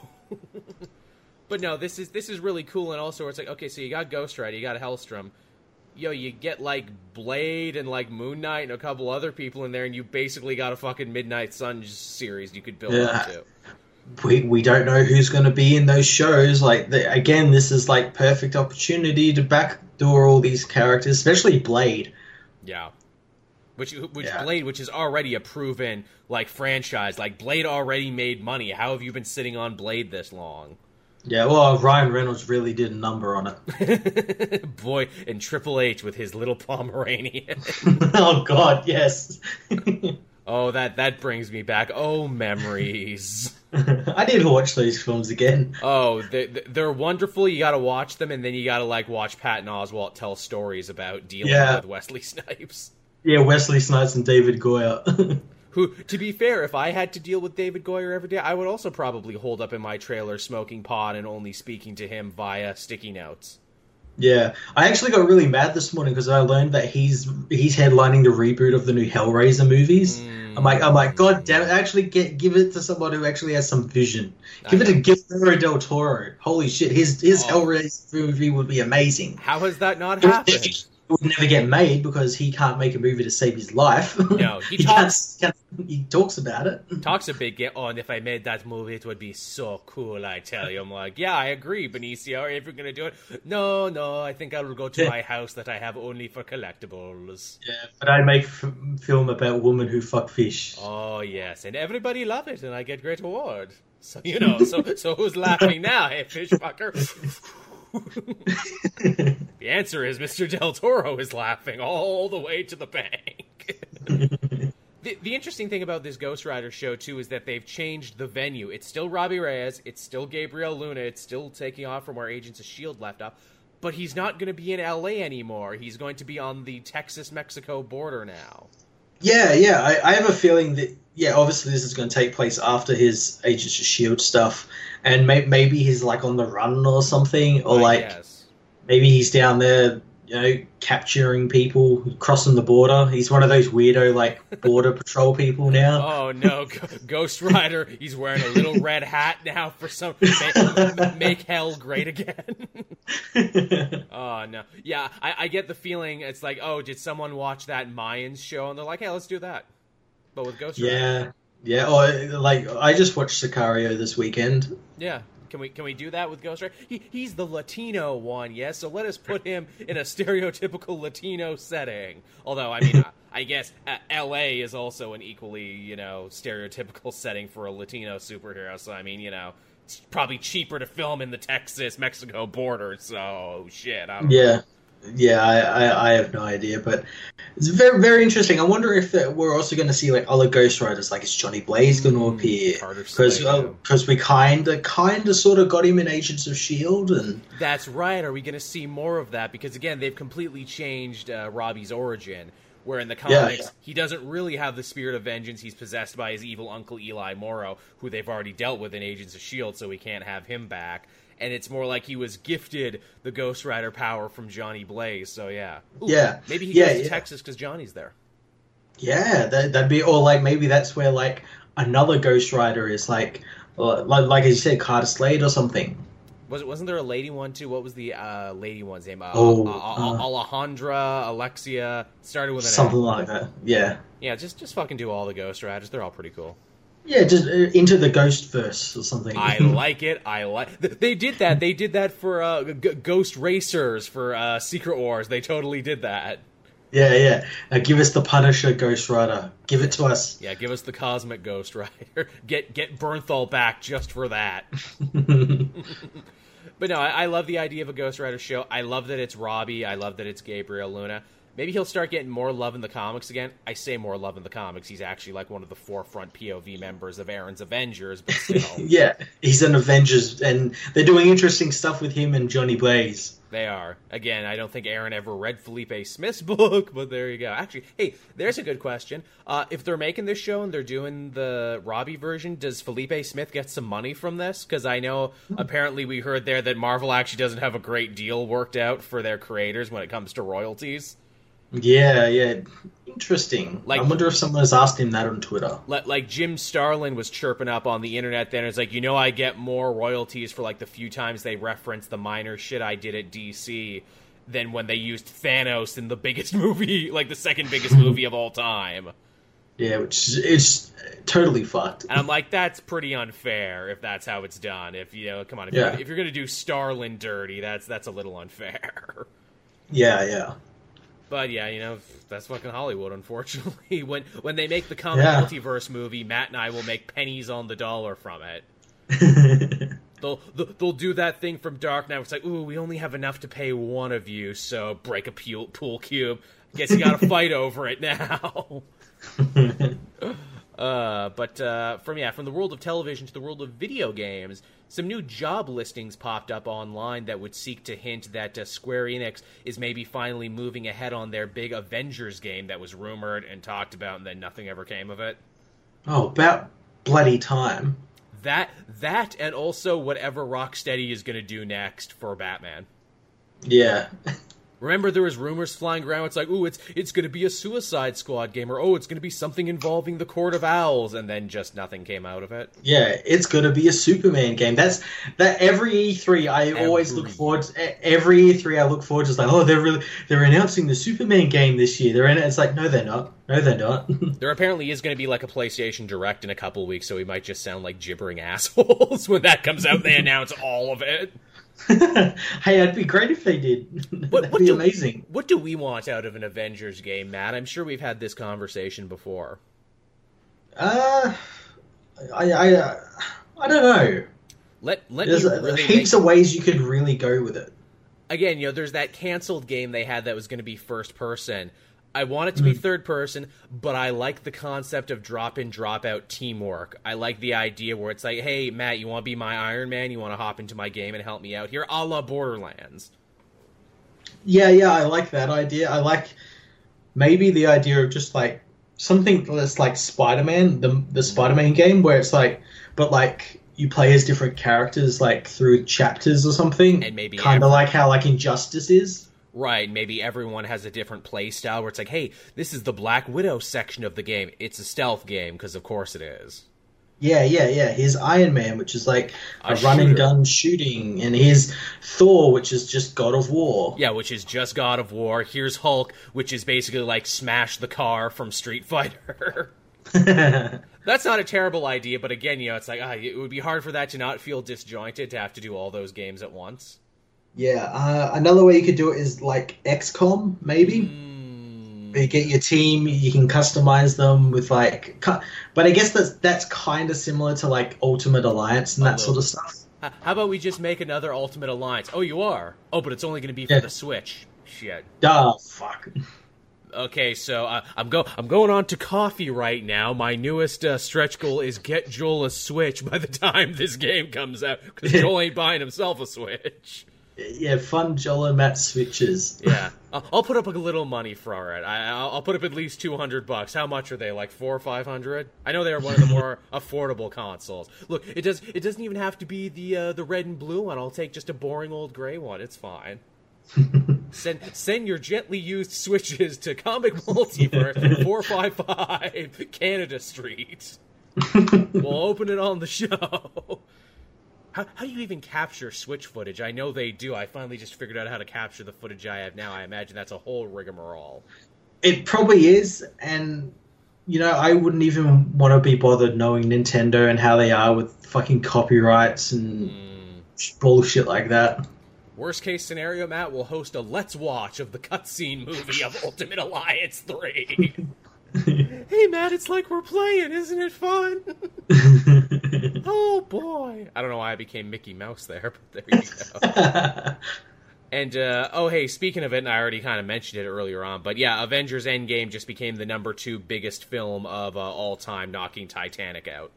but no, this is this is really cool, and also it's like okay, so you got Ghost Rider, you got Hellstrom yo, you get like Blade and like Moon Knight and a couple other people in there, and you basically got a fucking Midnight Sun series you could build yeah. up to. We, we don't know who's going to be in those shows. Like the, again, this is like perfect opportunity to backdoor all these characters, especially Blade. Yeah, which which yeah. Blade, which is already a proven like franchise. Like Blade already made money. How have you been sitting on Blade this long? Yeah, well, Ryan Reynolds really did a number on it. Boy, and Triple H with his little Pomeranian. oh God, yes. Oh, that that brings me back. Oh, memories. I need to watch those films again. Oh, they, they're wonderful. You got to watch them, and then you got to like watch Patton Oswalt tell stories about dealing yeah. with Wesley Snipes. Yeah, Wesley Snipes and David Goyer. Who, to be fair, if I had to deal with David Goyer every day, I would also probably hold up in my trailer smoking pot and only speaking to him via sticky notes. Yeah, I actually got really mad this morning because I learned that he's he's headlining the reboot of the new Hellraiser movies. Mm. I'm like, I'm like, God damn it! Actually, get give it to someone who actually has some vision. Give it to Guillermo del Toro. Holy shit, his his oh. Hellraiser movie would be amazing. How has that not happened? Would never get made because he can't make a movie to save his life. No, he, he talks. Can't, he talks about it. Talks a big get oh, on. If I made that movie, it would be so cool. I tell you, I'm like, yeah, I agree, Benicio. If you're gonna do it, no, no, I think I will go to yeah. my house that I have only for collectibles. Yeah, but I make f- film about women who fuck fish. Oh yes, and everybody love it, and I get great award. So you know, so so who's laughing now? Hey, fish fucker. the answer is Mr. Del Toro is laughing all the way to the bank. the, the interesting thing about this Ghost Rider show too is that they've changed the venue. It's still Robbie Reyes, it's still Gabriel Luna, it's still taking off from where Agents of Shield left off, but he's not going to be in LA anymore. He's going to be on the Texas Mexico border now. Yeah, yeah. I, I, have a feeling that yeah, obviously this is going to take place after his Agents of Shield stuff, and may, maybe he's like on the run or something, or I like guess. maybe he's down there, you know, capturing people, crossing the border. He's one of those weirdo like border patrol people now. Oh no, Ghost Rider! He's wearing a little red hat now for some make, make hell great again. oh no, yeah, I, I get the feeling it's like, oh, did someone watch that Mayans show and they're like, hey, let's do that, but with Ghost Rider. Yeah, yeah. Or like I just watched Sicario this weekend. Yeah, can we can we do that with Ghost Rider? He, he's the Latino one, yes. So let us put him in a stereotypical Latino setting. Although I mean, I, I guess uh, L.A. is also an equally you know stereotypical setting for a Latino superhero. So I mean, you know, it's probably cheaper to film in the Texas Mexico border. So shit. yeah. Know. Yeah, I, I, I, have no idea, but it's very very interesting. I wonder if we're also going to see like other Ghost Riders, like is Johnny Blaze going to mm, appear? Because because uh, we kind of kind of sort of got him in Agents of Shield, and that's right. Are we going to see more of that? Because again, they've completely changed uh, Robbie's origin. Where in the comics, yeah, yeah. he doesn't really have the spirit of vengeance. He's possessed by his evil uncle Eli Morrow, who they've already dealt with in Agents of Shield, so we can't have him back and it's more like he was gifted the Ghost Rider power from Johnny Blaze. So yeah, Ooh, yeah, maybe he yeah, goes to yeah. Texas because Johnny's there. Yeah, that, would be, or like maybe that's where like another Ghost Rider is like, like, like as you said, Carter Slade or something. Was it? Wasn't there a lady one too? What was the uh, lady one's name? Uh, oh, uh, uh, Alejandra, Alexia. Started with an something like that. Yeah. Yeah, just just fucking do all the Ghost Riders. They're all pretty cool. Yeah, just uh, into the Ghost verse or something. I like it. I like. They did that. They did that for uh, G- Ghost Racers for uh, Secret Wars. They totally did that. Yeah, yeah. Now give us the Punisher Ghost Rider. Give it to us. Yeah, give us the Cosmic Ghost Rider. Get get Bernthal back just for that. but no, I, I love the idea of a Ghost Rider show. I love that it's Robbie. I love that it's Gabriel Luna. Maybe he'll start getting more love in the comics again. I say more love in the comics. He's actually like one of the forefront POV members of Aaron's Avengers, but still. yeah, he's an Avengers, and they're doing interesting stuff with him and Johnny Blaze. They are. Again, I don't think Aaron ever read Felipe Smith's book, but there you go. Actually, hey, there's a good question. Uh, if they're making this show and they're doing the Robbie version, does Felipe Smith get some money from this? Because I know apparently we heard there that Marvel actually doesn't have a great deal worked out for their creators when it comes to royalties. Yeah, yeah. Interesting. Like, I wonder if someone has asked him that on Twitter. Like Jim Starlin was chirping up on the internet then. It's like, you know, I get more royalties for like the few times they reference the minor shit I did at DC than when they used Thanos in the biggest movie, like the second biggest movie of all time. Yeah, which is totally fucked. And I'm like, that's pretty unfair if that's how it's done. If you know, come on, if, yeah. you're, if you're gonna do Starlin dirty, that's that's a little unfair. Yeah, yeah. But yeah, you know that's fucking Hollywood. Unfortunately, when when they make the comic yeah. multiverse movie, Matt and I will make pennies on the dollar from it. they'll they'll do that thing from Dark Knight. It's like, ooh, we only have enough to pay one of you, so break a pool, pool cube. Guess you got to fight over it now. uh, but uh, from yeah, from the world of television to the world of video games, some new job listings popped up online that would seek to hint that uh, Square Enix is maybe finally moving ahead on their big Avengers game that was rumored and talked about, and then nothing ever came of it. Oh, about bloody time. That that and also whatever Rocksteady is going to do next for Batman. Yeah. Remember, there was rumors flying around. It's like, ooh, it's it's going to be a Suicide Squad game, or oh, it's going to be something involving the Court of Owls, and then just nothing came out of it. Yeah, it's going to be a Superman game. That's that every E3 I every. always look forward. To, every E3 I look forward to is like, oh, they're really they're announcing the Superman game this year. They're in it. It's like, no, they're not. No, they're not. there apparently is going to be like a PlayStation Direct in a couple weeks, so we might just sound like gibbering assholes when that comes out. They announce all of it. hey, it'd be great if they did. What, That'd what be do, amazing. What do we want out of an Avengers game, Matt? I'm sure we've had this conversation before. Uh, I, I, uh, I don't know. Let let There's really heaps make... of ways you could really go with it. Again, you know, there's that canceled game they had that was going to be first person. I want it to be mm. third person, but I like the concept of drop in, drop out teamwork. I like the idea where it's like, hey, Matt, you want to be my Iron Man? You want to hop into my game and help me out here? A la Borderlands. Yeah, yeah, I like that idea. I like maybe the idea of just like something that's like Spider Man, the, the Spider Man game, where it's like, but like you play as different characters like through chapters or something. And maybe kind of like how like Injustice is. Right, maybe everyone has a different play style where it's like, hey, this is the Black Widow section of the game. It's a stealth game, because of course it is. Yeah, yeah, yeah. Here's Iron Man, which is like a, a running gun shooting, and here's Thor, which is just God of War. Yeah, which is just God of War. Here's Hulk, which is basically like smash the car from Street Fighter. That's not a terrible idea, but again, you know, it's like ah, it would be hard for that to not feel disjointed to have to do all those games at once. Yeah, uh, another way you could do it is like XCOM, maybe. You get your team, you can customize them with like, but I guess that's that's kind of similar to like Ultimate Alliance and that sort of stuff. How about we just make another Ultimate Alliance? Oh, you are. Oh, but it's only going to be for yeah. the Switch. Shit. Oh fuck. Okay, so uh, I'm go I'm going on to Ko-fi right now. My newest uh, stretch goal is get Joel a Switch by the time this game comes out because Joel ain't buying himself a Switch. Yeah, fun and Matt switches. yeah, I'll put up a little money for it. I, will put up at least two hundred bucks. How much are they? Like four or five hundred? I know they're one of the more affordable consoles. Look, it does. It doesn't even have to be the uh, the red and blue one. I'll take just a boring old gray one. It's fine. send send your gently used switches to Comic Multiverse four five five Canada Street. we'll open it on the show. How, how do you even capture Switch footage? I know they do. I finally just figured out how to capture the footage I have now. I imagine that's a whole rigmarole. It probably is, and you know, I wouldn't even want to be bothered knowing Nintendo and how they are with fucking copyrights and mm. bullshit like that. Worst case scenario, Matt will host a Let's Watch of the cutscene movie of Ultimate Alliance 3. hey, Matt, it's like we're playing. Isn't it fun? oh, boy. I don't know why I became Mickey Mouse there, but there you go. and, uh, oh, hey, speaking of it, and I already kind of mentioned it earlier on, but yeah, Avengers Endgame just became the number two biggest film of uh, all time, knocking Titanic out.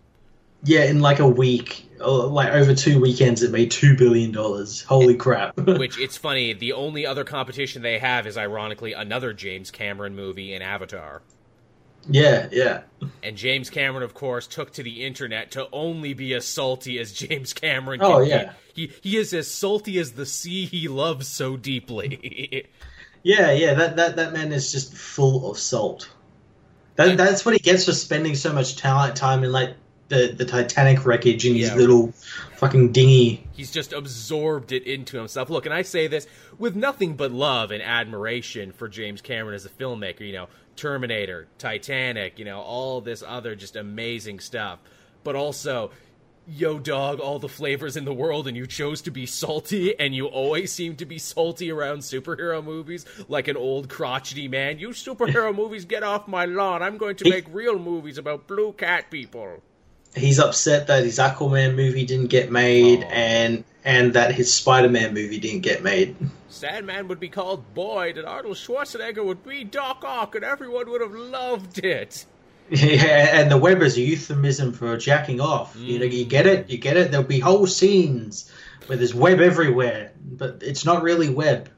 Yeah, in like a week, uh, like over two weekends, it made two billion dollars. Holy crap! Which it's funny. The only other competition they have is ironically another James Cameron movie in Avatar. Yeah, yeah. And James Cameron, of course, took to the internet to only be as salty as James Cameron. oh yeah, he he is as salty as the sea he loves so deeply. yeah, yeah. That that that man is just full of salt. That, that's what he gets for spending so much talent time in like the the Titanic wreckage in his little fucking dinghy. He's just absorbed it into himself. Look, and I say this with nothing but love and admiration for James Cameron as a filmmaker. You know, Terminator, Titanic, you know, all this other just amazing stuff. But also, yo dog all the flavors in the world and you chose to be salty and you always seem to be salty around superhero movies like an old crotchety man. You superhero movies get off my lawn. I'm going to make real movies about blue cat people he's upset that his Aquaman movie didn't get made and and that his Spider-Man movie didn't get made. Sandman would be called Boyd and Arnold Schwarzenegger would be Doc Ock and everyone would have loved it. Yeah, and the web is a euphemism for jacking off. Mm. You know, you get it, you get it. There'll be whole scenes where there's web everywhere, but it's not really web.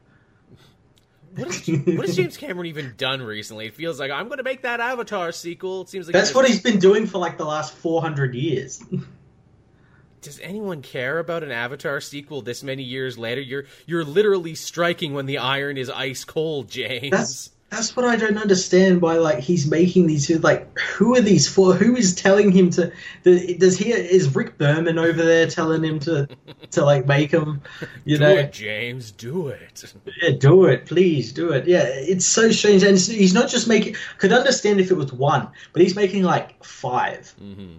What, is, what has James Cameron even done recently? It feels like I'm going to make that Avatar sequel. It seems like that's what he's been doing for like the last 400 years. Does anyone care about an Avatar sequel this many years later? You're you're literally striking when the iron is ice cold, James. That's that's what I don't understand. Why like he's making these like who are these for? Who is telling him to? Does he is Rick Berman over there telling him to to like make them? You do know, it, James, do it. Yeah, do it, please, do it. Yeah, it's so strange, and he's not just making. Could understand if it was one, but he's making like 5 mm-hmm.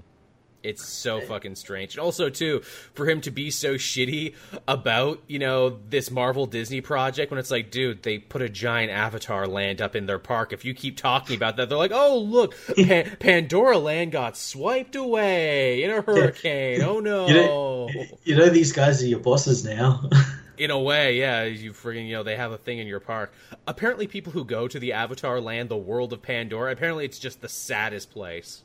It's so fucking strange. And also, too, for him to be so shitty about, you know, this Marvel Disney project when it's like, dude, they put a giant Avatar land up in their park. If you keep talking about that, they're like, oh, look, Pan- Pandora land got swiped away in a hurricane. Oh, no. You know, you know, these guys are your bosses now. in a way, yeah, you friggin', you know, they have a thing in your park. Apparently, people who go to the Avatar land, the world of Pandora, apparently it's just the saddest place.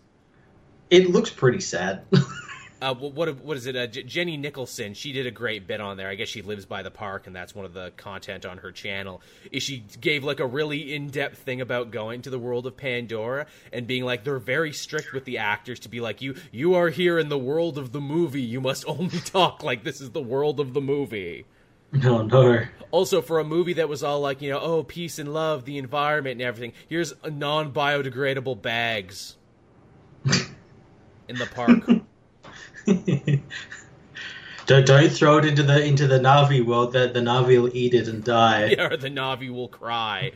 It looks pretty sad. uh, what what is it? Uh, J- Jenny Nicholson. She did a great bit on there. I guess she lives by the park, and that's one of the content on her channel. Is she gave like a really in depth thing about going to the world of Pandora and being like they're very strict with the actors to be like you you are here in the world of the movie. You must only talk like this is the world of the movie. No, no. Also, for a movie that was all like, you know, oh, peace and love, the environment and everything, here's non biodegradable bags. In the park. don't, don't throw it into the into the Na'vi world. That the Na'vi will eat it and die. Yeah, or the Na'vi will cry.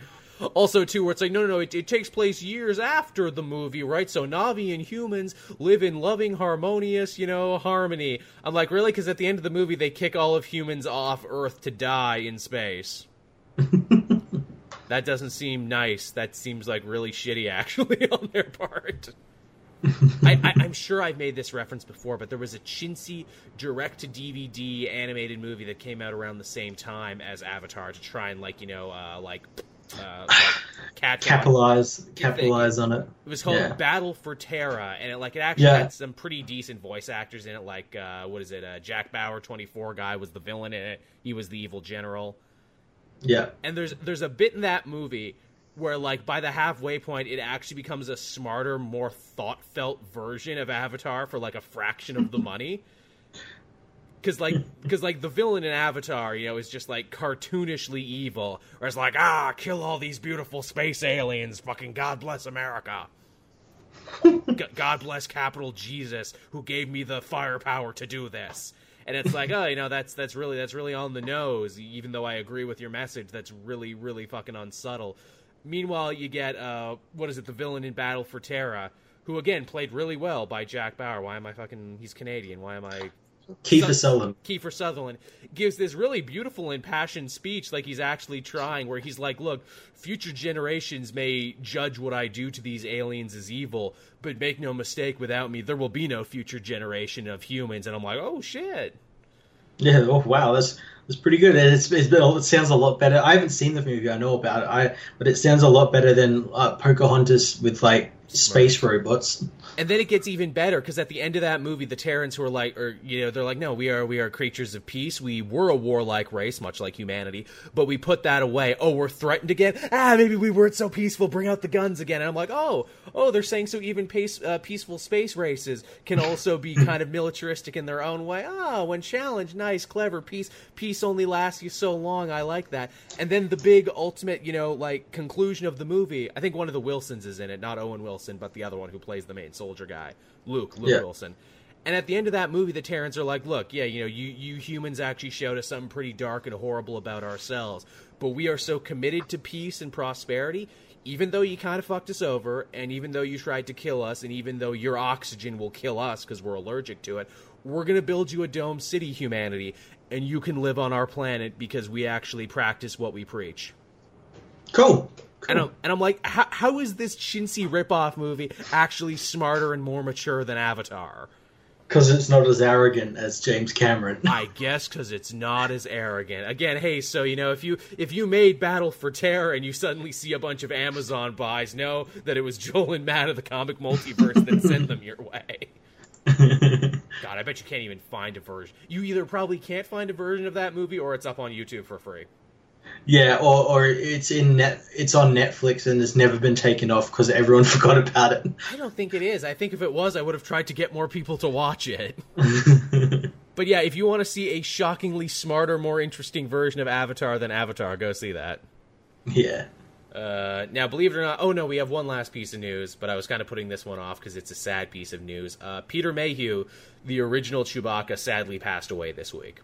Also, too, where it's like, no, no, no, it, it, takes place years after the movie, right? So Na'vi and humans live in loving, harmonious, you know, harmony. I'm like, really? Because at the end of the movie, they kick all of humans off Earth to die in space. that doesn't seem nice. That seems like really shitty, actually, on their part. I, am sure I've made this reference before, but there was a chintzy direct to DVD animated movie that came out around the same time as Avatar to try and like you know uh, like uh, like capitalize capitalize on it. It was called yeah. Battle for Terra, and it like it actually yeah. had some pretty decent voice actors in it. Like uh, what is it? Uh, Jack Bauer, twenty four guy, was the villain in it. He was the evil general. Yeah, and there's there's a bit in that movie where like by the halfway point it actually becomes a smarter more thought felt version of avatar for like a fraction of the money. Because like because like the villain in avatar you know is just like cartoonishly evil or it's like ah kill all these beautiful space aliens fucking god bless america. God bless capital jesus who gave me the firepower to do this. And it's like oh you know that's that's really that's really on the nose even though i agree with your message that's really really fucking unsubtle Meanwhile, you get uh, what is it? The villain in Battle for Terra, who again played really well by Jack Bauer. Why am I fucking? He's Canadian. Why am I? Kiefer Sutherland. Kiefer Sutherland gives this really beautiful, impassioned speech, like he's actually trying. Where he's like, "Look, future generations may judge what I do to these aliens as evil, but make no mistake, without me, there will be no future generation of humans." And I'm like, "Oh shit." Yeah. Oh wow. That's it's pretty good. It's, it's been, it sounds a lot better. I haven't seen the movie. I know about it. I but it sounds a lot better than uh, Pocahontas with like space robots. And then it gets even better because at the end of that movie, the Terrans who are like, or you know, they're like, no, we are we are creatures of peace. We were a warlike race, much like humanity, but we put that away. Oh, we're threatened again. Ah, maybe we weren't so peaceful. Bring out the guns again. And I'm like, oh, oh, they're saying so even pace, uh, peaceful space races can also be kind of militaristic in their own way. Ah, when challenged, nice, clever. Peace, peace only lasts you so long. I like that. And then the big ultimate, you know, like conclusion of the movie. I think one of the Wilsons is in it, not Owen Wilson, but the other one who plays the main soldier guy, Luke, Luke yeah. Wilson. And at the end of that movie, the Terrans are like, "Look, yeah, you know, you you humans actually showed us something pretty dark and horrible about ourselves, but we are so committed to peace and prosperity. Even though you kind of fucked us over, and even though you tried to kill us, and even though your oxygen will kill us because we're allergic to it, we're gonna build you a dome city, humanity, and you can live on our planet because we actually practice what we preach." Cool. And I'm, and I'm like, how, how is this chintzy ripoff movie actually smarter and more mature than Avatar? Because it's not as arrogant as James Cameron. I guess because it's not as arrogant. Again, hey, so you know, if you if you made Battle for Terra and you suddenly see a bunch of Amazon buys, know that it was Joel and Matt of the comic multiverse that sent them your way. God, I bet you can't even find a version. You either probably can't find a version of that movie, or it's up on YouTube for free. Yeah, or, or it's in net, it's on Netflix and it's never been taken off because everyone forgot about it. I don't think it is. I think if it was, I would have tried to get more people to watch it. but yeah, if you want to see a shockingly smarter, more interesting version of Avatar than Avatar, go see that. Yeah. Uh, now, believe it or not, oh no, we have one last piece of news, but I was kind of putting this one off because it's a sad piece of news. Uh, Peter Mayhew, the original Chewbacca, sadly passed away this week.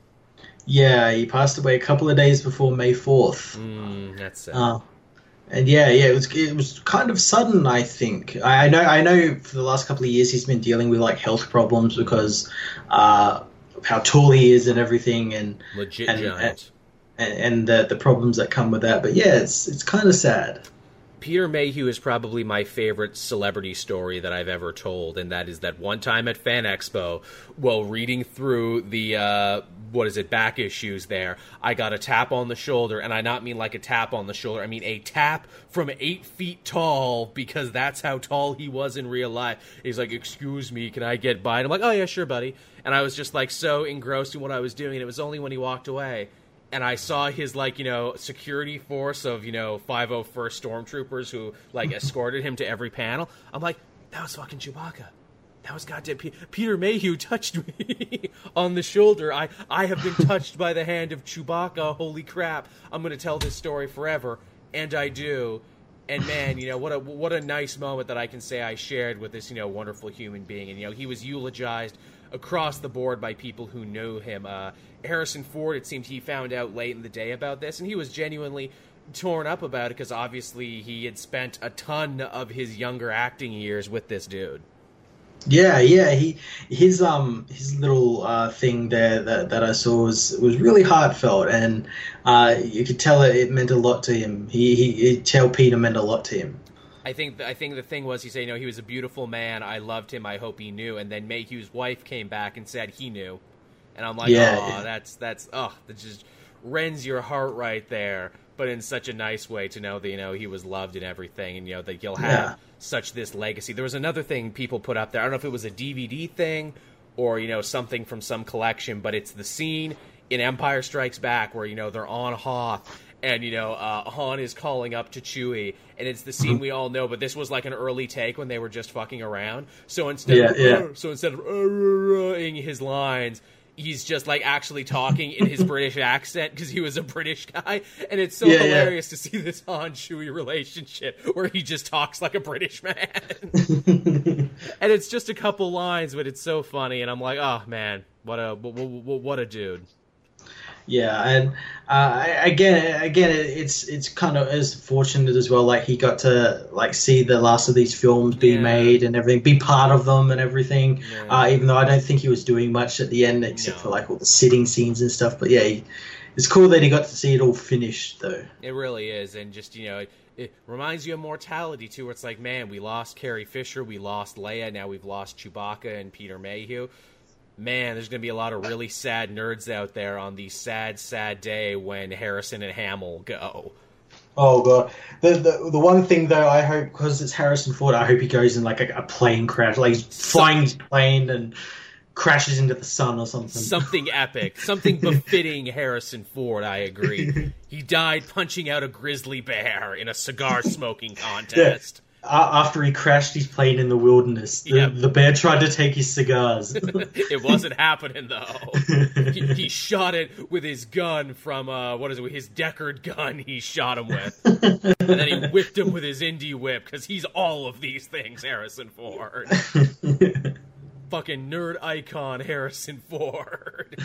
Yeah, he passed away a couple of days before May fourth. Mm, that's sad. Uh, and yeah, yeah, it was it was kind of sudden. I think I, I, know I know for the last couple of years he's been dealing with like health problems because uh, how tall he is and everything, and legit and, giant, and, and the the problems that come with that. But yeah, it's it's kind of sad. Peter Mayhew is probably my favorite celebrity story that I've ever told, and that is that one time at Fan Expo, while reading through the uh, what is it back issues there, I got a tap on the shoulder, and I not mean like a tap on the shoulder, I mean a tap from eight feet tall because that's how tall he was in real life. He's like, "Excuse me, can I get by?" And I'm like, "Oh yeah, sure, buddy." And I was just like so engrossed in what I was doing, and it was only when he walked away and I saw his like you know security force of you know 501st stormtroopers who like escorted him to every panel. I'm like, that was fucking Chewbacca. That was goddamn P- Peter Mayhew touched me on the shoulder. I I have been touched by the hand of Chewbacca. Holy crap! I'm gonna tell this story forever, and I do. And man, you know what a what a nice moment that I can say I shared with this you know wonderful human being. And you know he was eulogized across the board by people who know him. Uh, Harrison Ford, it seemed he found out late in the day about this, and he was genuinely torn up about it because obviously he had spent a ton of his younger acting years with this dude. Yeah, yeah. He his um his little uh, thing there that, that I saw was was really heartfelt, and uh, you could tell it, it meant a lot to him. He he he tell Peter meant a lot to him. I think I think the thing was he said, you know, he was a beautiful man. I loved him. I hope he knew. And then Mayhew's wife came back and said he knew, and I'm like, yeah, oh, yeah. that's that's oh, that just rends your heart right there. But in such a nice way to know that you know he was loved and everything, and you know that you'll have yeah. such this legacy. There was another thing people put up there. I don't know if it was a DVD thing or you know something from some collection, but it's the scene in Empire Strikes Back where you know they're on Hoth and you know uh, Han is calling up to Chewie, and it's the scene mm-hmm. we all know. But this was like an early take when they were just fucking around. So instead, yeah, of, yeah. so instead of uh, his lines, he's just like actually talking in his British accent because he was a British guy, and it's so yeah, hilarious to see this Han Chewie relationship where he just talks like a British man, and it's just a couple lines, but it's so funny, and I'm like, oh man, what a what, what a dude. Yeah, and uh, again, again, it's it's kind of as fortunate as well. Like he got to like see the last of these films be yeah. made and everything, be part of them and everything. Yeah. Uh, even though I don't think he was doing much at the end except no. for like all the sitting scenes and stuff. But yeah, he, it's cool that he got to see it all finished though. It really is, and just you know. It, it reminds you of mortality too, where it's like, man, we lost Carrie Fisher, we lost Leia, now we've lost Chewbacca and Peter Mayhew man, there's going to be a lot of really sad nerds out there on the sad, sad day when Harrison and Hamill go. Oh god, the the, the one thing though, I hope because it's Harrison Ford, I hope he goes in like a, a plane crash, like he's flying his plane and crashes into the sun or something. Something epic, something befitting Harrison Ford. I agree. he died punching out a grizzly bear in a cigar smoking contest. Yeah after he crashed his plane in the wilderness, the, yep. the bear tried to take his cigars. it wasn't happening though. He, he, shot it with his gun from uh, what is it? His Deckard gun. He shot him with, and then he whipped him with his Indy whip because he's all of these things. Harrison Ford. Fucking nerd icon Harrison Ford.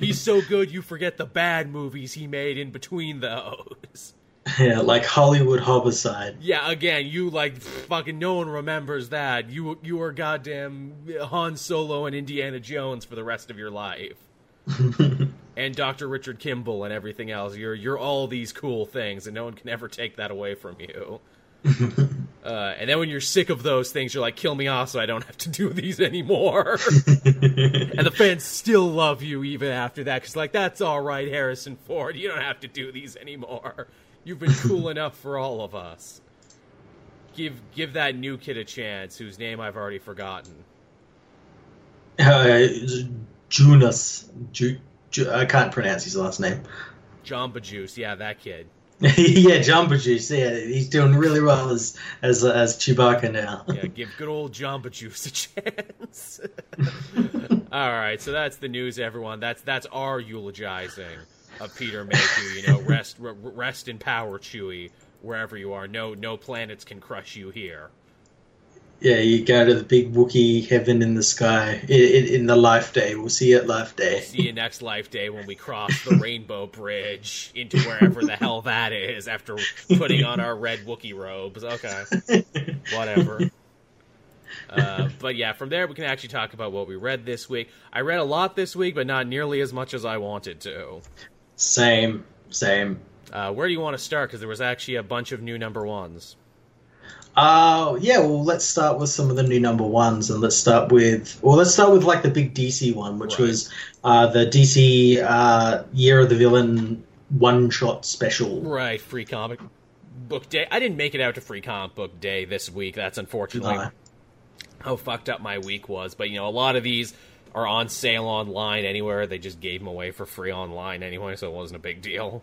He's so good you forget the bad movies he made in between those. Yeah, like Hollywood homicide. Yeah, again, you like fucking no one remembers that. You you are goddamn Han Solo and Indiana Jones for the rest of your life. and Dr. Richard Kimble and everything else. You're you're all these cool things and no one can ever take that away from you. uh, and then when you're sick of those things, you're like, kill me off so I don't have to do these anymore. and the fans still love you even after that because, like, that's all right, Harrison Ford. You don't have to do these anymore. You've been cool enough for all of us. Give give that new kid a chance, whose name I've already forgotten. Uh, Joonas. Ju, Ju, I can't pronounce his last name. Jamba Juice, yeah, that kid. yeah, Jamba Juice. Yeah, he's doing really well as as as Chewbacca now. yeah, give good old Jamba Juice a chance. All right, so that's the news, everyone. That's that's our eulogizing of Peter Mayhew. You know, rest rest in power, Chewie, wherever you are. No no planets can crush you here. Yeah, you go to the big Wookiee heaven in the sky in, in, in, the Life Day. We'll see you at Life Day. We'll see you next Life Day when we cross the Rainbow Bridge into wherever the hell that is after putting on our red Wookiee robes. Okay, whatever. Uh, but yeah, from there we can actually talk about what we read this week. I read a lot this week, but not nearly as much as I wanted to. Same, same. Uh, where do you want to start? Because there was actually a bunch of new number ones. Uh, yeah, well, let's start with some of the new number ones, and let's start with, well, let's start with like the big DC one, which right. was uh, the DC uh, Year of the Villain one shot special. Right, free comic book day. I didn't make it out to free comic book day this week. That's unfortunately no. how fucked up my week was. But you know, a lot of these are on sale online anywhere. They just gave them away for free online anyway, so it wasn't a big deal.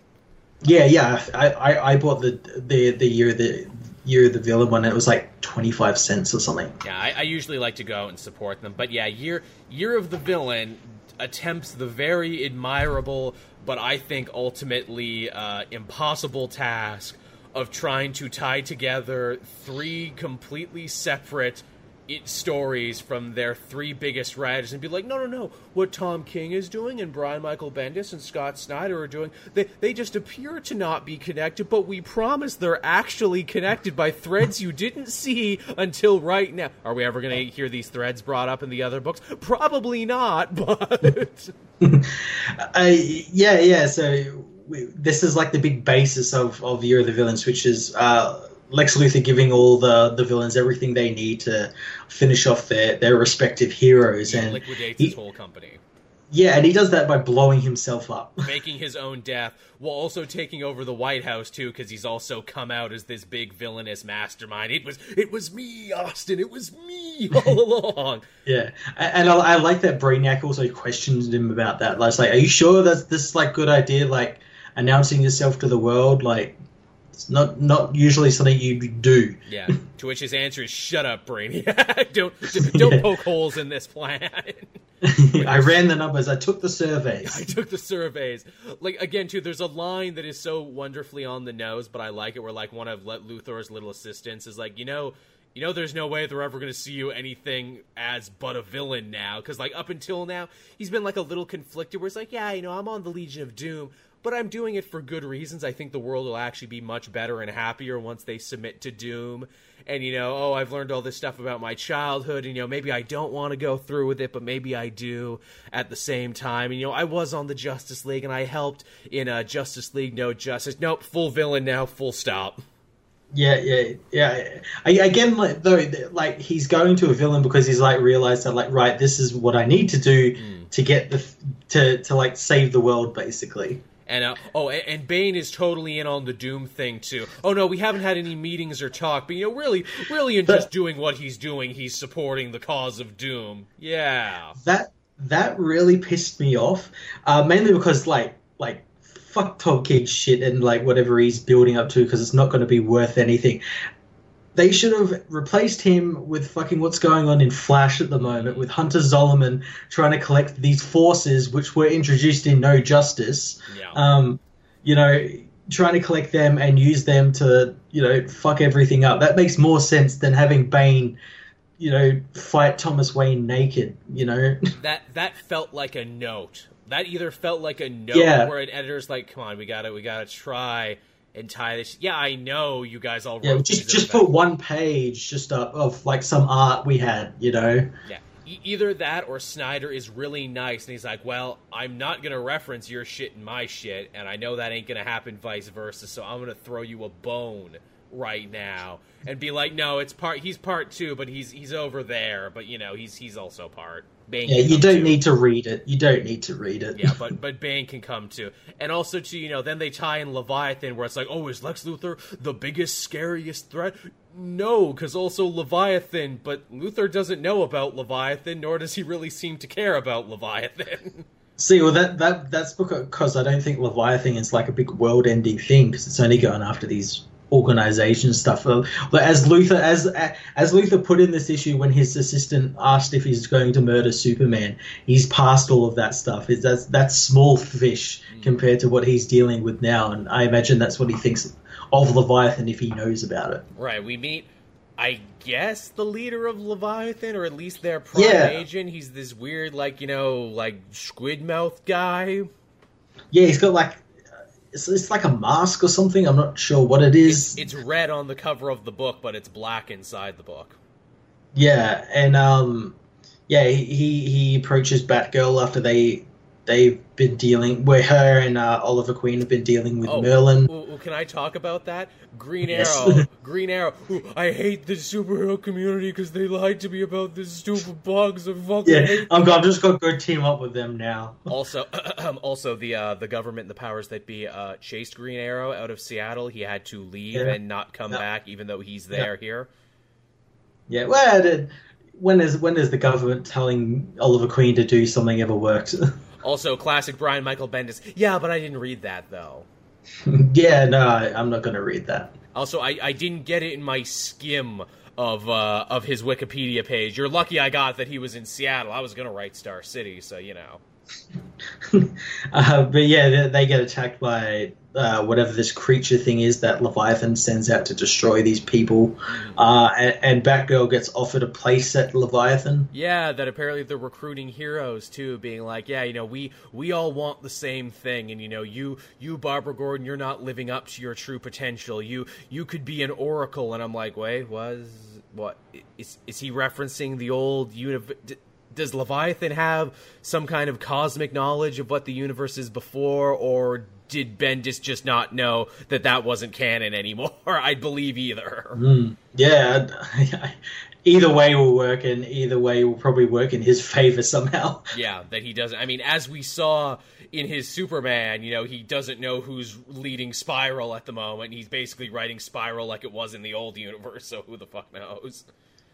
Yeah, yeah. I, I, I bought the the the year the year of the villain one. It was like twenty five cents or something. Yeah, I, I usually like to go out and support them, but yeah, year year of the villain attempts the very admirable, but I think ultimately uh, impossible task of trying to tie together three completely separate it, stories from their three biggest writers and be like, no, no, no, what Tom King is doing and Brian Michael Bendis and Scott Snyder are doing, they, they just appear to not be connected, but we promise they're actually connected by threads you didn't see until right now. Are we ever going to hear these threads brought up in the other books? Probably not, but. uh, yeah, yeah, so we, this is like the big basis of, of Year of the Villains, which is. Uh, Lex Luthor giving all the, the villains everything they need to finish off their, their respective heroes and liquidates he, his whole company. Yeah, and he does that by blowing himself up, making his own death, while also taking over the White House too, because he's also come out as this big villainous mastermind. It was it was me, Austin. It was me all along. yeah, and I, I, like that Brainiac also questioned him about that. Like, like, are you sure that this is like good idea? Like announcing yourself to the world, like it's not not usually something you do. Yeah. to which his answer is, "Shut up, Brainiac. don't don't yeah. poke holes in this plan." I ran the numbers. I took the surveys. I took the surveys. Like again, too. There's a line that is so wonderfully on the nose, but I like it. Where like one of Luthor's little assistants is like, you know, you know, there's no way they're ever going to see you anything as but a villain now. Because, like, up until now, he's been, like, a little conflicted where it's like, yeah, you know, I'm on the Legion of Doom, but I'm doing it for good reasons. I think the world will actually be much better and happier once they submit to Doom. And you know, oh, I've learned all this stuff about my childhood, and you know, maybe I don't want to go through with it, but maybe I do at the same time. And you know, I was on the Justice League, and I helped in a Justice League No Justice. Nope, full villain now, full stop. Yeah, yeah, yeah. I, again, like, though, like he's going to a villain because he's like realized that, like, right, this is what I need to do mm. to get the to to like save the world, basically. And uh, oh, and Bane is totally in on the Doom thing too. Oh no, we haven't had any meetings or talk, but you know, really, really, in just doing what he's doing, he's supporting the cause of Doom. Yeah, that that really pissed me off, uh, mainly because like like fuck Tom King shit and like whatever he's building up to because it's not going to be worth anything they should have replaced him with fucking what's going on in Flash at the moment with Hunter Zolomon trying to collect these forces which were introduced in No Justice. Yeah. Um, you know, trying to collect them and use them to, you know, fuck everything up. That makes more sense than having Bane, you know, fight Thomas Wayne naked, you know. that that felt like a note. That either felt like a note yeah. where an editor's like, "Come on, we got to we got to try and tie this. Yeah, I know you guys all. Yeah, just just put one page just up of like some art we had, you know. Yeah, e- either that or Snyder is really nice and he's like, well, I'm not gonna reference your shit and my shit, and I know that ain't gonna happen vice versa, so I'm gonna throw you a bone right now and be like, no, it's part. He's part two, but he's he's over there. But you know, he's he's also part. Bane yeah, you don't need to read it. You don't need to read it. yeah, but but Bane can come too, and also to you know, then they tie in Leviathan, where it's like, oh, is Lex Luthor the biggest, scariest threat? No, because also Leviathan, but Luthor doesn't know about Leviathan, nor does he really seem to care about Leviathan. See, well, that that that's because I don't think Leviathan is like a big world-ending thing because it's only going after these organization stuff. Uh, but as Luthor as as Luthor put in this issue when his assistant asked if he's going to murder Superman, he's past all of that stuff. It's, that's that's small fish compared to what he's dealing with now, and I imagine that's what he thinks of Leviathan if he knows about it. Right. We meet. I guess the leader of Leviathan, or at least their prime yeah. agent. He's this weird, like you know, like squid mouth guy. Yeah, he's got like it's, it's like a mask or something. I'm not sure what it is. It's, it's red on the cover of the book, but it's black inside the book. Yeah, and um, yeah, he he approaches Batgirl after they they've been dealing where her and uh, Oliver Queen have been dealing with oh, Merlin. Well, can I talk about that? Green yes. Arrow, Green Arrow. Ooh, I hate the superhero community because they lied to me about this stupid bugs. I fucking yeah, I'm, I'm just gonna go team up with them now. also, also the uh, the government, and the powers that be, uh, chased Green Arrow out of Seattle. He had to leave yeah. and not come back, even though he's there here. Yeah, well, when is when is the government telling Oliver Queen to do something ever worked? Also, classic Brian Michael Bendis. Yeah, but I didn't read that though. yeah, no, I, am not going to read that. Also, I, I didn't get it in my skim of uh, of his Wikipedia page. You're lucky I got that he was in Seattle. I was going to write Star City, so you know. uh, but yeah, they, they, get attacked by uh, whatever this creature thing is that Leviathan sends out to destroy these people, uh, and, and, Batgirl gets offered a place at Leviathan. Yeah, that apparently they're recruiting heroes too, being like, yeah, you know, we we all want the same thing, and you know, you you Barbara Gordon, you're not living up to your true potential. You you could be an oracle, and I'm like, wait, was what is is he referencing the old universe? Does Leviathan have some kind of cosmic knowledge of what the universe is before, or did Bendis just not know that that wasn't canon anymore? I'd believe either. Mm, yeah, either way will work, and either way will probably work in his favor somehow. Yeah, that he doesn't. I mean, as we saw in his Superman, you know, he doesn't know who's leading Spiral at the moment. He's basically writing Spiral like it was in the old universe, so who the fuck knows?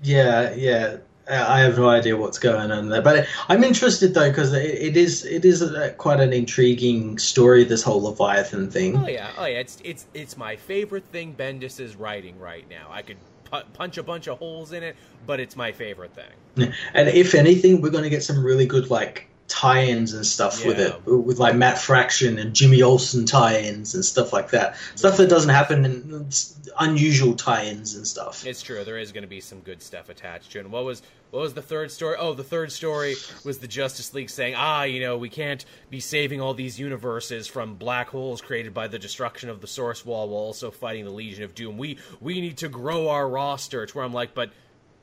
Yeah, yeah. I have no idea what's going on there, but I'm interested though because it, it is it is a, quite an intriguing story. This whole Leviathan thing. Oh yeah, oh yeah. It's it's it's my favorite thing Bendis is writing right now. I could pu- punch a bunch of holes in it, but it's my favorite thing. And if anything, we're going to get some really good like tie-ins and stuff yeah. with it, with like Matt Fraction and Jimmy Olsen tie-ins and stuff like that. Stuff that doesn't happen in unusual tie-ins and stuff. It's true. There is going to be some good stuff attached to it. And what was what was the third story? Oh, the third story was the Justice League saying, "Ah, you know, we can't be saving all these universes from black holes created by the destruction of the Source Wall while also fighting the Legion of Doom. We we need to grow our roster." To where I'm like, but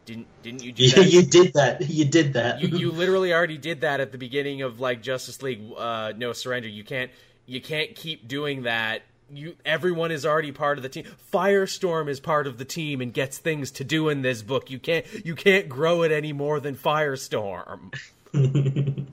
didn't didn't you do yeah, that? You did that. You did that. You, you literally already did that at the beginning of like Justice League uh, No Surrender. You can't you can't keep doing that. You everyone is already part of the team. Firestorm is part of the team and gets things to do in this book. You can't you can't grow it any more than Firestorm.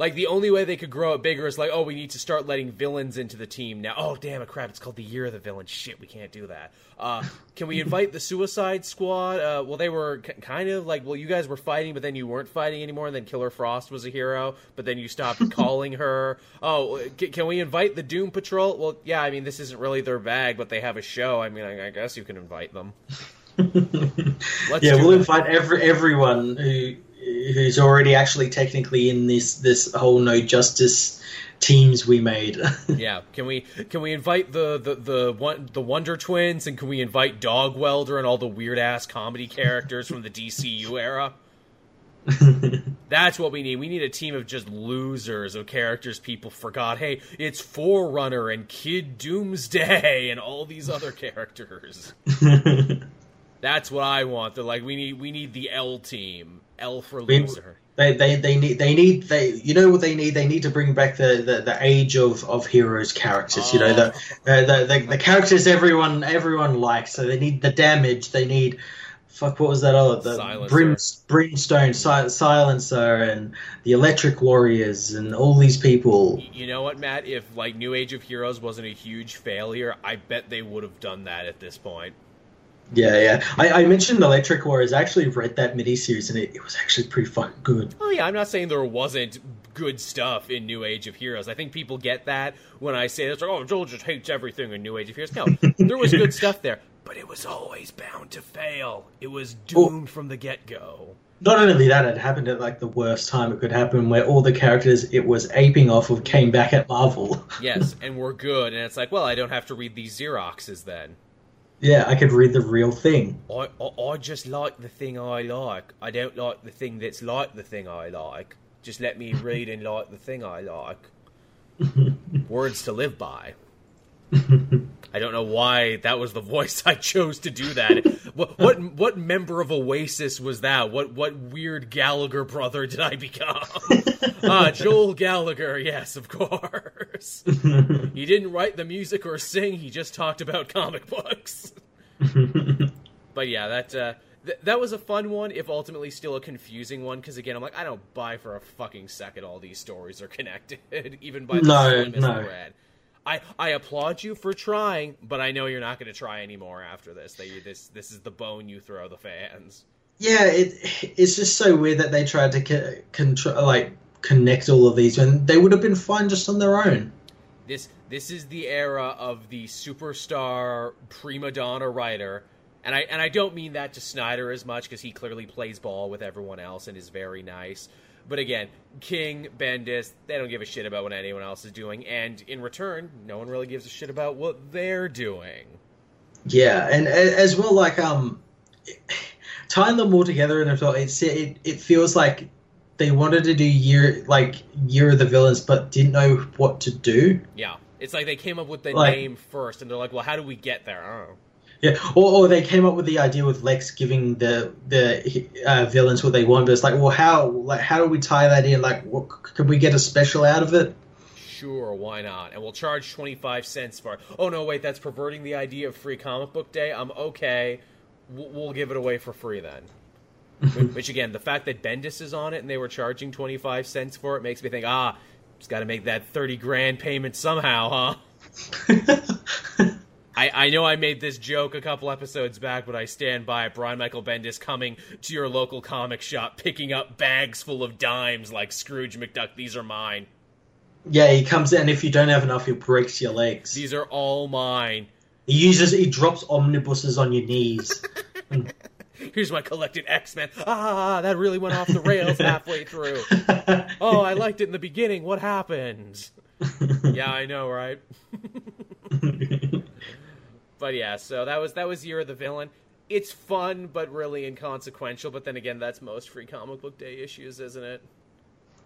Like the only way they could grow it bigger is like, oh, we need to start letting villains into the team now. Oh, damn it, crap! It's called the Year of the Villain. Shit, we can't do that. Uh, can we invite the Suicide Squad? Uh, well, they were kind of like, well, you guys were fighting, but then you weren't fighting anymore. And then Killer Frost was a hero, but then you stopped calling her. Oh, c- can we invite the Doom Patrol? Well, yeah. I mean, this isn't really their bag, but they have a show. I mean, I, I guess you can invite them. yeah, we'll that. invite every everyone who who's already actually technically in this this whole no justice teams we made. yeah, can we can we invite the the the one the Wonder Twins and can we invite Dog Welder and all the weird ass comedy characters from the DCU era? That's what we need. We need a team of just losers of characters people forgot. Hey, it's Forerunner and Kid Doomsday and all these other characters. That's what I want. They're like we need we need the L team. L for loser. They, they, they need they need they you know what they need they need to bring back the, the, the age of, of heroes characters oh. you know the, uh, the, the the characters everyone everyone likes so they need the damage they need fuck what was that other the Brim, brimstone si- silencer and the electric warriors and all these people you know what matt if like new age of heroes wasn't a huge failure i bet they would have done that at this point yeah, yeah. I, I mentioned Electric Warriors. I actually read that miniseries and it, it was actually pretty fucking good. Oh yeah, I'm not saying there wasn't good stuff in New Age of Heroes. I think people get that when I say this, like, oh, Joel just hates everything in New Age of Heroes. No, there was good stuff there, but it was always bound to fail. It was doomed from the get go. Not only that, it happened at like the worst time it could happen, where all the characters it was aping off of came back at Marvel. yes, and we're good, and it's like, well, I don't have to read these Xeroxes then. Yeah, I could read the real thing. I, I, I just like the thing I like. I don't like the thing that's like the thing I like. Just let me read and like the thing I like. Words to live by. I don't know why that was the voice I chose to do that. what what what member of Oasis was that? What what weird Gallagher brother did I become? ah, Joel Gallagher. Yes, of course. he didn't write the music or sing. He just talked about comic books. but yeah, that uh, th- that was a fun one. If ultimately still a confusing one, because again, I'm like, I don't buy for a fucking second all these stories are connected, even by the no, no. thread. I, I applaud you for trying, but I know you're not going to try anymore after this. That you, this this is the bone you throw the fans. Yeah, it it's just so weird that they tried to co- control like connect all of these when they would have been fine just on their own. This this is the era of the superstar prima donna writer, and I and I don't mean that to Snyder as much because he clearly plays ball with everyone else and is very nice. But again, King, Bendis, they don't give a shit about what anyone else is doing, and in return, no one really gives a shit about what they're doing. Yeah, and as well, like um, tying them all together, and it's it it feels like they wanted to do year like year of the villains, but didn't know what to do. Yeah, it's like they came up with the like, name first, and they're like, "Well, how do we get there?" Yeah, or, or they came up with the idea with Lex giving the the uh, villains what they want, but it's like, well, how like how do we tie that in? Like, what, can we get a special out of it? Sure, why not? And we'll charge twenty five cents for it. Oh no, wait, that's perverting the idea of free comic book day. I'm okay. We'll, we'll give it away for free then. Which again, the fact that Bendis is on it and they were charging twenty five cents for it makes me think, ah, just got to make that thirty grand payment somehow, huh? I, I know I made this joke a couple episodes back, but I stand by it. Brian Michael Bendis coming to your local comic shop, picking up bags full of dimes like Scrooge McDuck. These are mine. Yeah, he comes in. If you don't have enough, he breaks your legs. These are all mine. He uses. He drops omnibuses on your knees. Here's my collected X Men. Ah, that really went off the rails halfway through. Oh, I liked it in the beginning. What happened? yeah, I know, right? But yeah, so that was that was Year of the Villain. It's fun, but really inconsequential. But then again, that's most free comic book day issues, isn't it?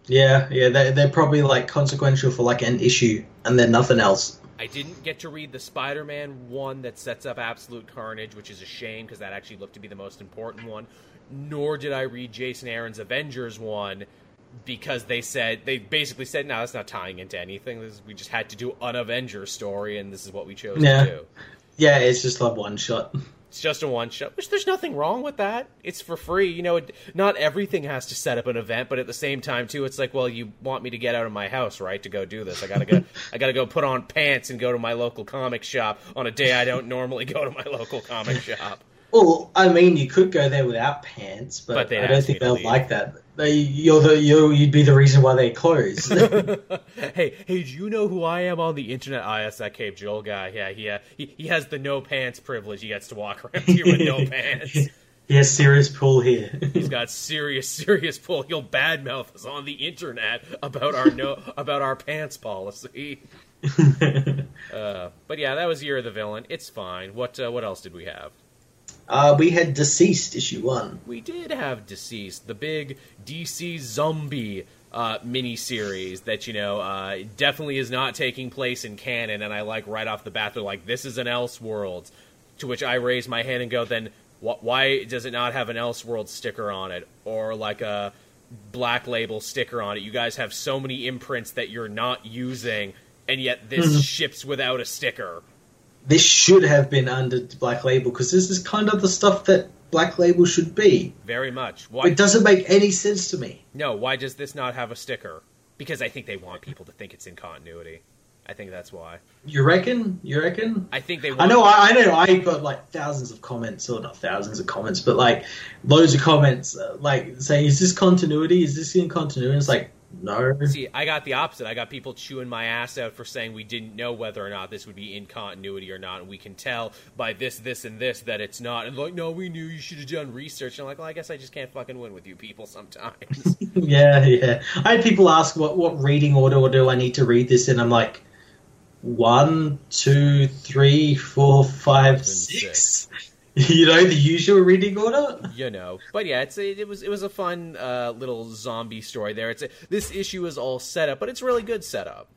Yeah, yeah, they they're probably like consequential for like an issue, and then nothing else. I didn't get to read the Spider-Man one that sets up Absolute Carnage, which is a shame because that actually looked to be the most important one. Nor did I read Jason Aaron's Avengers one because they said they basically said, "No, that's not tying into anything. This, we just had to do an Avengers story, and this is what we chose yeah. to do." Yeah, it's just a one shot. It's just a one shot, which there's nothing wrong with that. It's for free. You know, it, not everything has to set up an event, but at the same time too, it's like, well, you want me to get out of my house, right, to go do this. I gotta go. I gotta go put on pants and go to my local comic shop on a day I don't normally go to my local comic shop. Well, I mean, you could go there without pants, but, but I don't think they'll like that. They, you're the you you'd be the reason why they close. hey, hey, do you know who I am on the internet? Ah, yes, that Cape Joel guy. Yeah, he, uh, he he has the no pants privilege. He gets to walk around here with no pants. He has serious pull here. He's got serious, serious pull. He'll badmouth us on the internet about our no about our pants policy. uh, but yeah, that was Year of the Villain. It's fine. What uh, what else did we have? Uh, we had DCeased issue one. We did have DCeased, the big DC zombie uh, miniseries that you know uh, definitely is not taking place in canon. And I like right off the bat, they're like, "This is an Elseworlds," to which I raise my hand and go, "Then wh- why does it not have an Elseworlds sticker on it, or like a black label sticker on it? You guys have so many imprints that you're not using, and yet this mm-hmm. ships without a sticker." This should have been under Black Label because this is kind of the stuff that Black Label should be. Very much. Why? It doesn't make any sense to me. No, why does this not have a sticker? Because I think they want people to think it's in continuity. I think that's why. You reckon? You reckon? I think they. Want... I know. I, I, know. I got like thousands of comments, or not thousands of comments, but like loads of comments, uh, like saying, "Is this continuity? Is this in continuity?" it's like, no. See, I got the opposite. I got people chewing my ass out for saying we didn't know whether or not this would be in continuity or not, and we can tell by this, this, and this that it's not. And like, no, we knew you should have done research. And I'm like, well, I guess I just can't fucking win with you people sometimes. yeah, yeah. I had people ask what what reading order do I need to read this in. I'm like, one, two, three, four, five, six. six. you know the usual reading order. You know, but yeah, it's a, it was it was a fun uh, little zombie story there. It's a, this issue is all set up, but it's really good setup.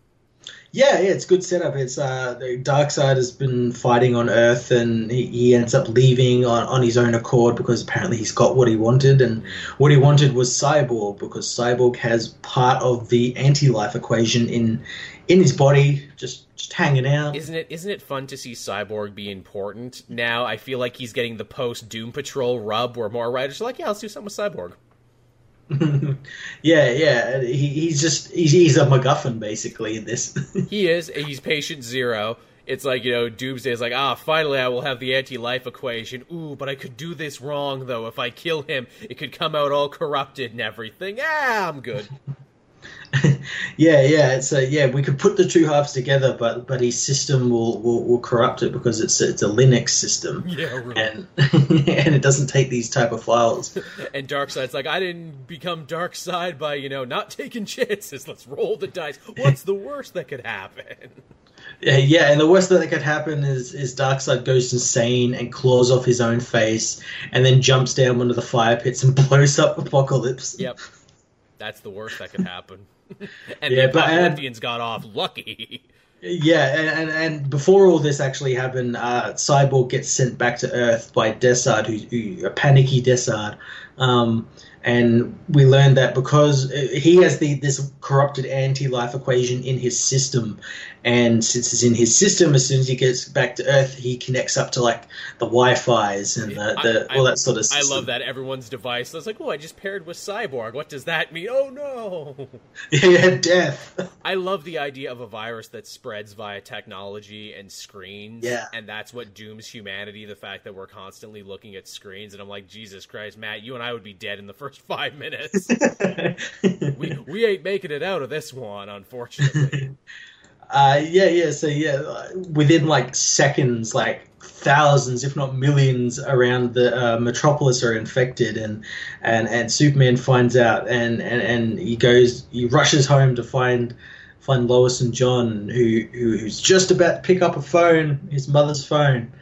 Yeah, yeah, it's good setup. It's uh, the Darkseid has been fighting on Earth, and he, he ends up leaving on, on his own accord because apparently he's got what he wanted, and what he wanted was Cyborg because Cyborg has part of the anti-life equation in in his body, just just hanging out. Isn't it? Isn't it fun to see Cyborg be important? Now I feel like he's getting the post Doom Patrol rub, where more writers are like, "Yeah, let's do something with Cyborg." yeah, yeah. He, he's just he's, he's a MacGuffin basically in this. he is. He's patient zero. It's like you know, Doomsday is like, ah, finally I will have the anti-life equation. Ooh, but I could do this wrong though. If I kill him, it could come out all corrupted and everything. Ah, I'm good. yeah, yeah. So yeah, we could put the two halves together, but but his system will will, will corrupt it because it's it's a Linux system. Yeah, right. and and it doesn't take these type of files. and Darkseid's like, I didn't become Darkseid by you know not taking chances. Let's roll the dice. What's the worst that could happen? Yeah, yeah, and the worst that could happen is is Darkseid goes insane and claws off his own face, and then jumps down one of the fire pits and blows up Apokolips. Yep, that's the worst that could happen. and yeah, the Apokoliptians got off lucky. Yeah, and, and, and, before all this actually happened, uh, Cyborg gets sent back to Earth by Darkseid, who's who, a panicky Darkseid. Um, and we learned that because he has the this corrupted anti-life equation in his system, and since it's in his system, as soon as he gets back to Earth, he connects up to like the Wi-Fi's and the, the I, all that sort of. stuff. I love that everyone's device. I was like, oh, I just paired with Cyborg. What does that mean? Oh no! yeah, death. I love the idea of a virus that spreads via technology and screens. Yeah, and that's what dooms humanity. The fact that we're constantly looking at screens, and I'm like, Jesus Christ, Matt, you and I would be dead in the first five minutes. we we ain't making it out of this one, unfortunately. Uh, yeah, yeah. So yeah, within like seconds, like thousands, if not millions, around the uh, metropolis are infected, and and and Superman finds out, and and and he goes, he rushes home to find find Lois and John, who who's just about to pick up a phone, his mother's phone,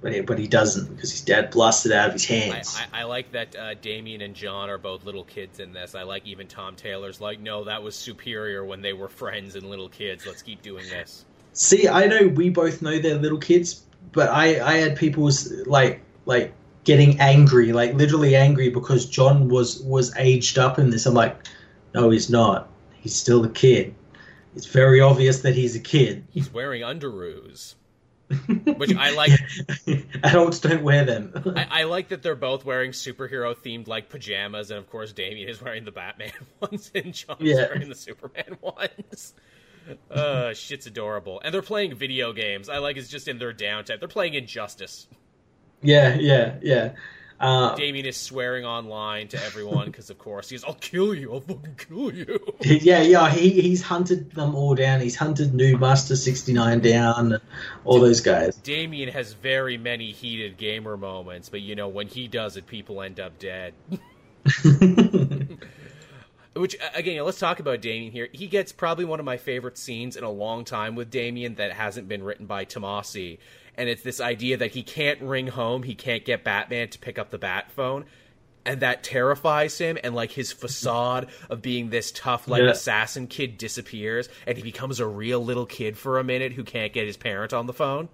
but he, but he doesn't because his dad blasted out of his hands. I, I, I like that uh, Damian and John are both little kids in this. I like even Tom Taylor's like, no, that was superior when they were friends and little kids. Let's keep doing this. See, I know we both know they're little kids, but I I had people like like getting angry, like literally angry because John was was aged up in this. I'm like, no, he's not. He's still a kid. It's very obvious that he's a kid. He's wearing underoos which I like. Adults don't wear them. I, I, like that they're both wearing superhero themed like pajamas, and of course Damian is wearing the Batman ones, and John's yeah. wearing the Superman ones. Uh, shit's adorable, and they're playing video games. I like it's just in their downtime. They're playing Injustice. Yeah, yeah, yeah. Uh, Damian is swearing online to everyone because, of course, he's "I'll kill you, I'll fucking kill you." Yeah, yeah. He he's hunted them all down. He's hunted Noob Master sixty nine down, all those guys. Damian has very many heated gamer moments, but you know when he does it, people end up dead. Which again, let's talk about Damian here. He gets probably one of my favorite scenes in a long time with Damian that hasn't been written by Tomasi and it's this idea that he can't ring home, he can't get Batman to pick up the bat phone, and that terrifies him and like his facade of being this tough like yeah. assassin kid disappears and he becomes a real little kid for a minute who can't get his parent on the phone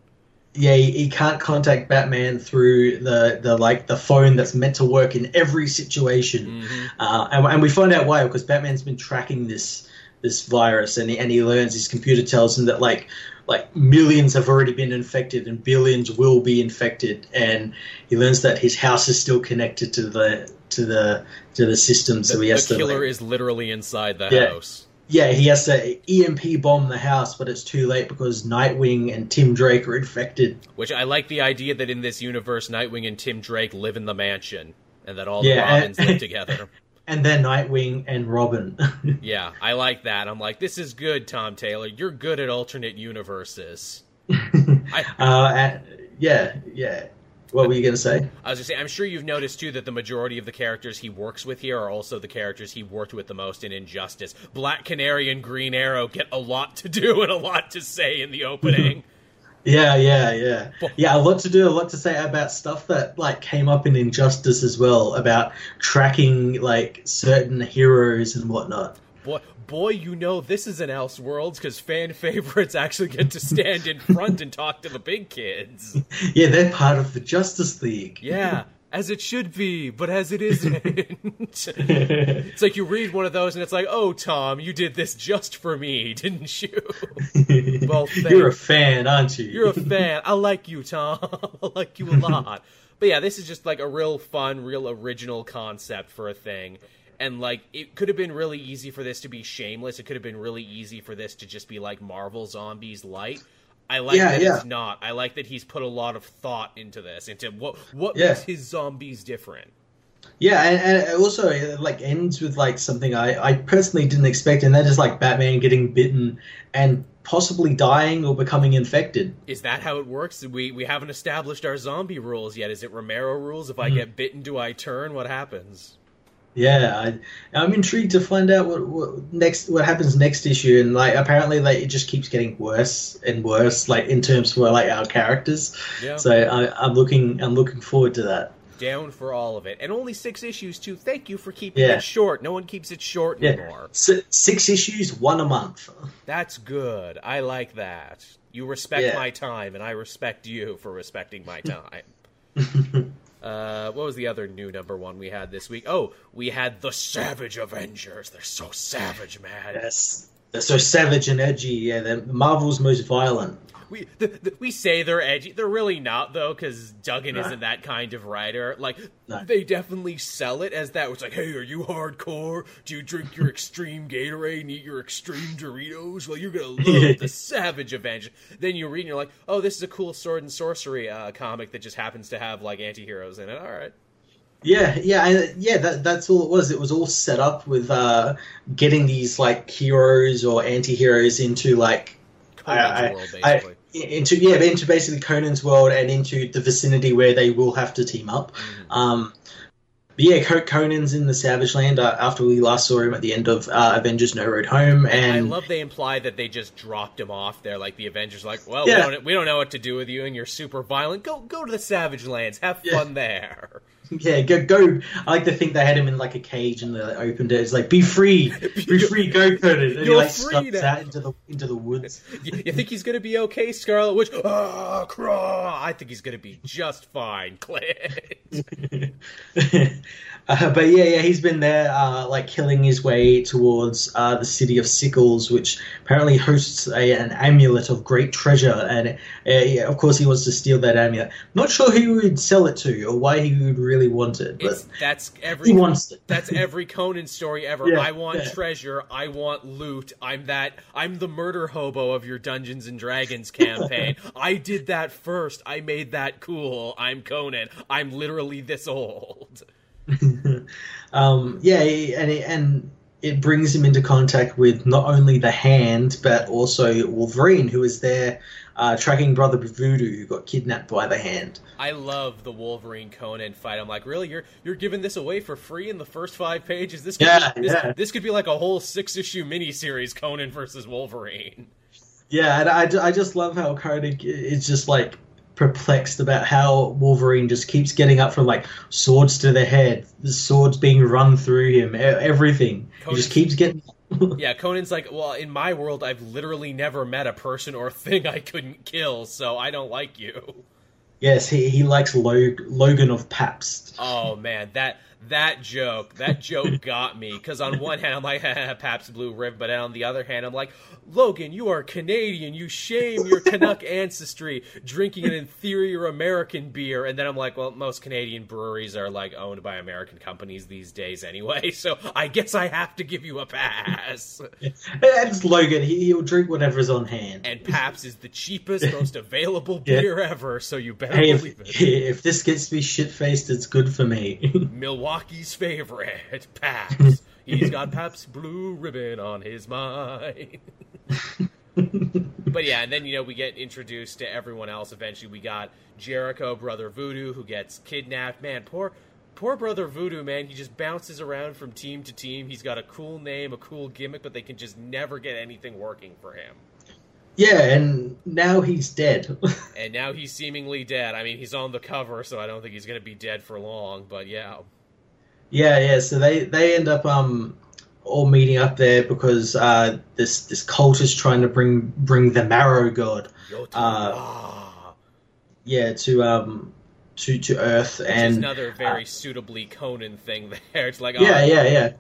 yeah he, he can't contact batman through the the like the phone that's meant to work in every situation mm-hmm. uh, and, and we find out why because batman's been tracking this this virus and he, and he learns his computer tells him that like like millions have already been infected and billions will be infected. And he learns that his house is still connected to the to the to the system so the, he has to the killer to is literally inside the yeah, house. Yeah he has to emp bomb the house but it's too late because nightwing and tim drake are infected. Which i like the idea that in this universe nightwing and tim drake live in the mansion and that all the yeah, robins and, live together and then Nightwing and Robin. yeah, I like that. I'm like, this is good, Tom Taylor. You're good at alternate universes. I, uh, yeah, yeah. What were you going to say? I was going to say, I'm sure you've noticed too that the majority of the characters he works with here are also the characters he worked with the most in Injustice. Black Canary and Green Arrow get a lot to do and a lot to say in the opening. Yeah, yeah, yeah, yeah. A lot to do, a lot to say about stuff that like came up in Injustice as well about tracking like certain heroes and whatnot. Boy, boy, you know this is an Elseworlds because fan favorites actually get to stand in front and talk to the big kids. Yeah, they're part of the Justice League. Yeah, as it should be, but as it isn't. it's like you read one of those and it's like, oh, Tom, you did this just for me, didn't you? well, you're a fan, aren't you? You're a fan. I like you, Tom. I like you a lot. but yeah, this is just like a real fun, real original concept for a thing. And like, it could have been really easy for this to be shameless. It could have been really easy for this to just be like Marvel Zombies light I like yeah, that yeah. it's not. I like that he's put a lot of thought into this, into what what yeah. makes his zombies different. Yeah, and, and also it, like ends with like something I, I personally didn't expect, and that is like Batman getting bitten and possibly dying or becoming infected. Is that how it works? We we haven't established our zombie rules yet. Is it Romero rules? If I mm-hmm. get bitten, do I turn? What happens? Yeah, I, am intrigued to find out what, what, next what happens next issue, and like apparently like it just keeps getting worse and worse, like in terms for like our characters. Yeah. So I, I'm looking I'm looking forward to that down for all of it, and only six issues too. Thank you for keeping yeah. it short. No one keeps it short yeah. anymore. S- six issues, one a month. That's good. I like that. You respect yeah. my time, and I respect you for respecting my time. uh, what was the other new number one we had this week? Oh, we had the Savage Avengers. They're so savage, man. Yes, they're so savage and edgy. Yeah, they're Marvel's most violent we the, the, we say they're edgy. They're really not though, because Duggan isn't that kind of writer. Like they definitely sell it as that. It's like, hey, are you hardcore? Do you drink your extreme Gatorade and eat your extreme Doritos? Well, you're gonna love the Savage Avenger. Then you read and you're like, oh, this is a cool sword and sorcery uh, comic that just happens to have like anti-heroes in it. All right. Yeah, yeah, yeah. That, that's all it was. It was all set up with uh, getting these like heroes or anti-heroes into like I, world, I, into yeah, into basically Conan's world and into the vicinity where they will have to team up. Mm-hmm. Um, but yeah, Conan's in the Savage Land uh, after we last saw him at the end of uh, Avengers No Road Home, and I love they imply that they just dropped him off there. Like the Avengers, like, well, yeah. we, don't, we don't know what to do with you, and you're super violent. Go go to the Savage Lands, have yeah. fun there. Yeah, go go. I like to think they had him in like a cage and they opened it. It's like be free, be free, go Conan. And You're he like steps out into the into the woods. You, you, think he's gonna be okay, Scarlet Witch? Ah, oh, craw! I think he's gonna be just fine, Clint. Uh, but yeah, yeah, he's been there, uh, like killing his way towards uh, the city of Sickles, which apparently hosts a, an amulet of great treasure, and uh, yeah, of course he wants to steal that amulet. Not sure who he would sell it to or why he would really want it, but it's, that's every he wants it. that's every Conan story ever. Yeah, I want yeah. treasure. I want loot. I'm that. I'm the murder hobo of your Dungeons and Dragons campaign. I did that first. I made that cool. I'm Conan. I'm literally this old. um, yeah, and it, and it brings him into contact with not only the Hand but also Wolverine, who is there uh, tracking Brother Voodoo, who got kidnapped by the Hand. I love the Wolverine Conan fight. I'm like, really, you're you're giving this away for free in the first five pages? This could yeah, be, this, yeah. this could be like a whole six issue miniseries, Conan versus Wolverine. Yeah, and I, I just love how Conan is just like perplexed about how Wolverine just keeps getting up from like swords to the head, the swords being run through him, everything. Conan's, he just keeps getting. yeah, Conan's like, well, in my world, I've literally never met a person or thing I couldn't kill, so I don't like you. Yes, he, he likes Log- Logan of Pabst. Oh man, that that joke, that joke got me because on one hand I'm like Pabst Blue Ribbon, but on the other hand I'm like Logan, you are Canadian, you shame your Canuck ancestry, drinking an inferior American beer, and then I'm like, well, most Canadian breweries are like owned by American companies these days anyway, so I guess I have to give you a pass. Logan, he, will drink whatever's on hand, and Pabst is the cheapest, most available beer yeah. ever, so you better hey, believe if, it. If this gets me shit faced, it's good for me. Milwaukee Milwaukee's favorite, Pabst. He's got Pabst Blue Ribbon on his mind. but yeah, and then you know we get introduced to everyone else. Eventually, we got Jericho, brother Voodoo, who gets kidnapped. Man, poor, poor brother Voodoo. Man, he just bounces around from team to team. He's got a cool name, a cool gimmick, but they can just never get anything working for him. Yeah, and now he's dead. and now he's seemingly dead. I mean, he's on the cover, so I don't think he's going to be dead for long. But yeah. Yeah, yeah. So they they end up um all meeting up there because uh, this this cult is trying to bring bring the Marrow God. Uh, yeah, to um to to Earth Which and another very uh, suitably Conan thing there. It's like oh, yeah, yeah, yeah.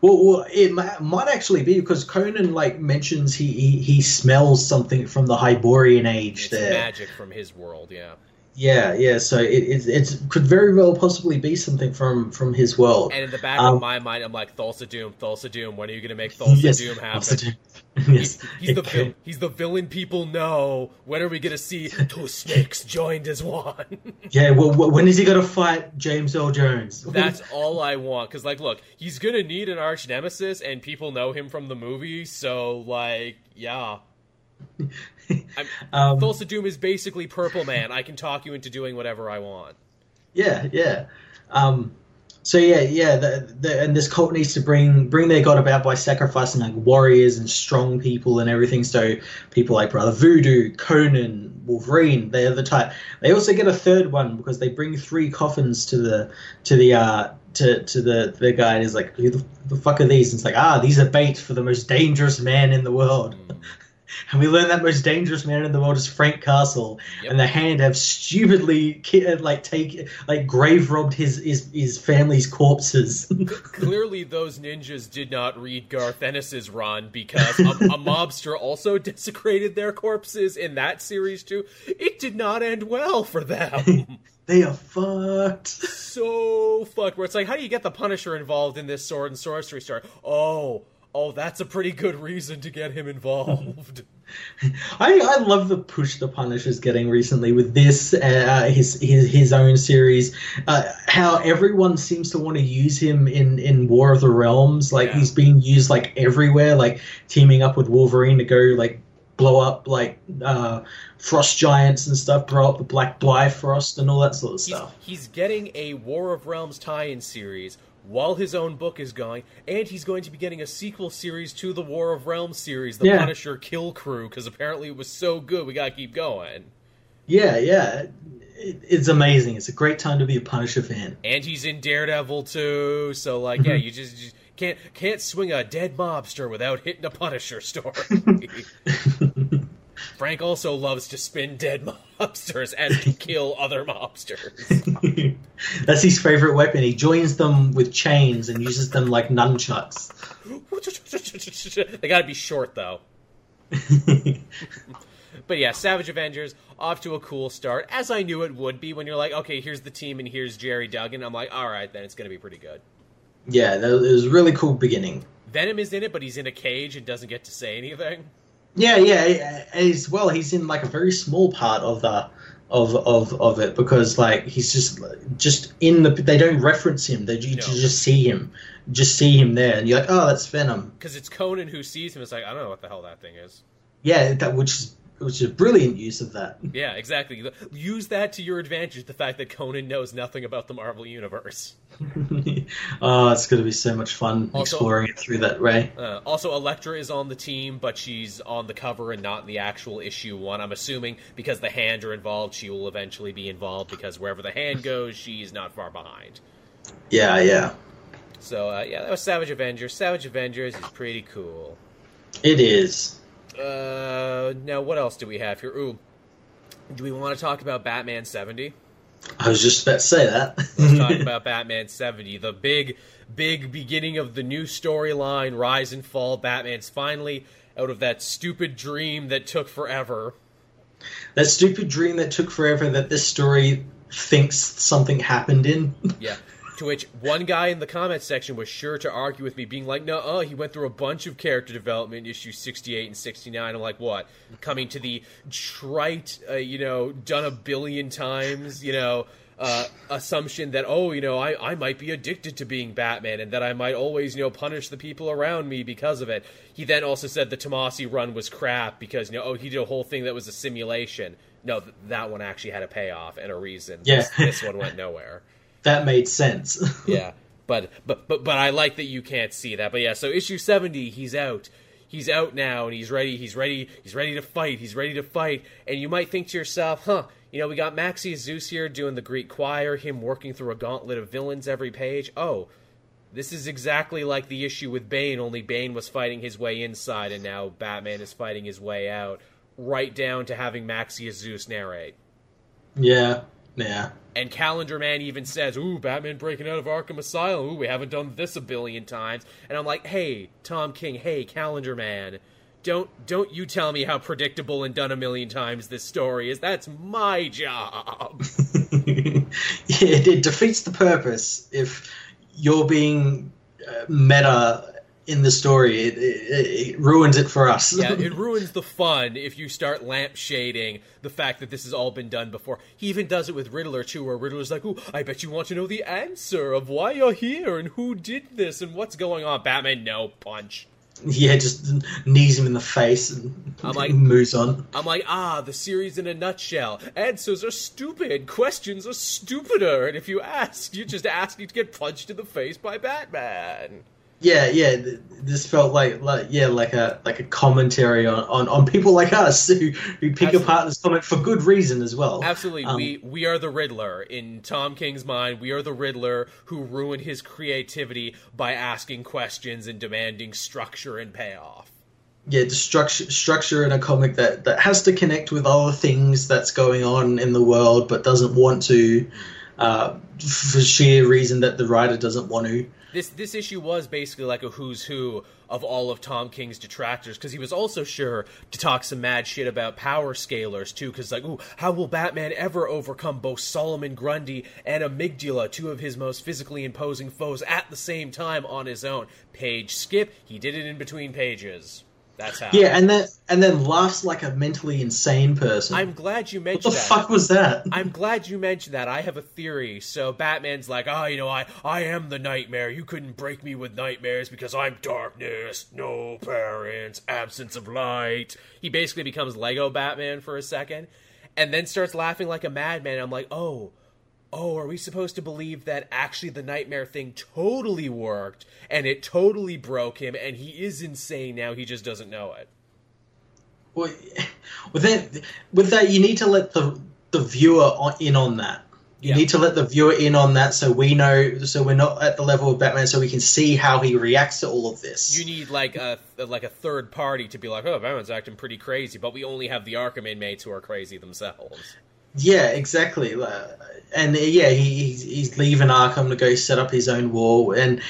Well, well, it might actually be because Conan like mentions he, he, he smells something from the Hyborian age. It's there, magic from his world, yeah. Yeah, yeah. So it, it, it could very well possibly be something from from his world. And in the back um, of my mind, I'm like, Thulsa Doom, Thulsa Doom. When are you going to make Thulsa yes, Doom happen? Doom. yes, he, he's the vil- he's the villain people know. When are we going to see two snakes joined as one? yeah. Well, when is he going to fight James Earl Jones? That's all I want. Because like, look, he's going to need an arch nemesis, and people know him from the movie. So like, yeah. um, Thulsa Doom is basically Purple Man. I can talk you into doing whatever I want. Yeah, yeah. Um, so yeah, yeah. The, the, and this cult needs to bring bring their god about by sacrificing like warriors and strong people and everything. So people like Brother Voodoo, Conan, Wolverine, they're the type. They also get a third one because they bring three coffins to the to the uh, to to the the guy and he's like, who the, the fuck are these? And it's like, ah, these are bait for the most dangerous man in the world. And we learn that most dangerous man in the world is Frank Castle, yep. and the Hand have stupidly uh, like take like grave robbed his his, his family's corpses. Clearly, those ninjas did not read Garth Ennis's run because a, a mobster also desecrated their corpses in that series too. It did not end well for them. they are fucked. So fucked. Where it's like, how do you get the Punisher involved in this sword and sorcery story? Oh oh, that's a pretty good reason to get him involved. I, I love the push the Punisher's getting recently with this, uh, his, his his own series. Uh, how everyone seems to want to use him in, in War of the Realms. Like yeah. he's being used like everywhere, like teaming up with Wolverine to go like blow up like uh, frost giants and stuff, blow up the Black Bifrost and all that sort of stuff. He's, he's getting a War of Realms tie-in series while his own book is going, and he's going to be getting a sequel series to the War of Realms series, the yeah. Punisher Kill Crew, because apparently it was so good, we gotta keep going. Yeah, yeah. It, it's amazing. It's a great time to be a Punisher fan. And he's in Daredevil too, so like, yeah, mm-hmm. you just, just can't can't swing a dead mobster without hitting a Punisher story. Frank also loves to spin dead mobsters and to kill other mobsters. That's his favorite weapon. He joins them with chains and uses them like nunchucks. they gotta be short, though. but yeah, Savage Avengers off to a cool start, as I knew it would be. When you're like, okay, here's the team and here's Gerry Duggan, I'm like, all right, then it's gonna be pretty good. Yeah, it was a really cool beginning. Venom is in it, but he's in a cage and doesn't get to say anything. Yeah, yeah, as well. He's in like a very small part of the of of of it because like he's just just in the. They don't reference him. They you no. just see him, just see him there, and you're like, oh, that's Venom. Because it's Conan who sees him. It's like I don't know what the hell that thing is. Yeah, that which is which is a brilliant use of that. Yeah, exactly. Use that to your advantage. The fact that Conan knows nothing about the Marvel universe. oh, it's going to be so much fun also, exploring it through that way. Uh, also, Elektra is on the team, but she's on the cover and not in the actual issue one. I'm assuming because the Hand are involved, she will eventually be involved because wherever the Hand goes, she's not far behind. Yeah, yeah. So uh, yeah, that was Savage Avengers. Savage Avengers is pretty cool. It is. Uh, now what else do we have here? Ooh, do we want to talk about Batman seventy? I was just about to say that. Let's talk about Batman seventy, the big, big beginning of the new storyline, rise and fall. Batman's finally out of that stupid dream that took forever. That stupid dream that took forever. That this story thinks something happened in. Yeah. To which one guy in the comments section was sure to argue with me, being like, "No, uh, he went through a bunch of character development issues, sixty-eight and sixty-nine. I'm like, "What? Coming to the trite, uh, you know, done a billion times, you know." Uh, assumption that oh you know I, I might be addicted to being Batman and that I might always you know punish the people around me because of it. He then also said the Tomasi run was crap because you know oh he did a whole thing that was a simulation. No, th- that one actually had a payoff and a reason. Yeah. this, this one went nowhere that made sense. yeah, but but but but I like that you can't see that. But yeah, so issue seventy, he's out. He's out now, and he's ready. He's ready. He's ready to fight. He's ready to fight. And you might think to yourself, huh? You know, we got Maxie Zeus here doing the Greek choir, him working through a gauntlet of villains every page. Oh, this is exactly like the issue with Bane, only Bane was fighting his way inside, and now Batman is fighting his way out, right down to having Maxie Zeus narrate. Yeah, yeah. And Calendar Man even says, "Ooh, Batman breaking out of Arkham Asylum. Ooh, we haven't done this a billion times." And I'm like, "Hey, Tom King. Hey, Calendar Man, don't don't you tell me how predictable and done a million times this story is. That's my job. yeah, it, it, defeats the purpose if you're being uh, meta in the story. It, it, it, ruins it for us. yeah, it ruins the fun if you start lampshading the fact that this has all been done before. He even does it with Riddler too, where Riddler's like, "Ooh, I bet you want to know the answer of why you're here and who did this and what's going on." Batman, no punch. Yeah, just knees him in the face and I'm like, moves on. I'm like, ah, the series in a nutshell. Answers are stupid. Questions are stupider. And if you ask, you're just asking to get punched in the face by Batman yeah, yeah. This felt like, like yeah, like a like a commentary on, on, on people like us who, who pick Absolutely. apart this comic for good reason as well. Absolutely, um, we we are the Riddler in Tom King's mind. We are the Riddler who ruined his creativity by asking questions and demanding structure and payoff. Yeah, the structure structure in a comic that that has to connect with other things that's going on in the world, but doesn't want to, uh, for sheer reason that the writer doesn't want to this this issue was basically like a who's who of all of Tom King's detractors because he was also sure to talk some mad shit about power scalers too. Because like, ooh, how will Batman ever overcome both Solomon Grundy and Amygdala, two of his most physically imposing foes, at the same time on his own? Page skip. He did it in between pages. That's how. Yeah, and then and then laughs like a mentally insane person. I'm glad you mentioned. What the that. fuck was that? I'm glad you mentioned that. I have a theory. So Batman's like, oh, you know, I I am the nightmare. You couldn't break me with nightmares because I'm darkness, no parents, absence of light. He basically becomes Lego Batman for a second, and then starts laughing like a madman. I'm like, oh oh, are we supposed to believe that actually the nightmare thing totally worked and it totally broke him and he is insane now, he just doesn't know it? Well, with that, with that, you need to let the the viewer in on that. You yeah. need to let the viewer in on that so we know, so we're not at the level of Batman, so we can see how he reacts to all of this. You need like a like a third party to be like, oh, Batman's acting pretty crazy, but we only have the Arkham inmates who are crazy themselves. Yeah, exactly. And yeah, he, he's, he's leaving Arkham to go set up his own wall. And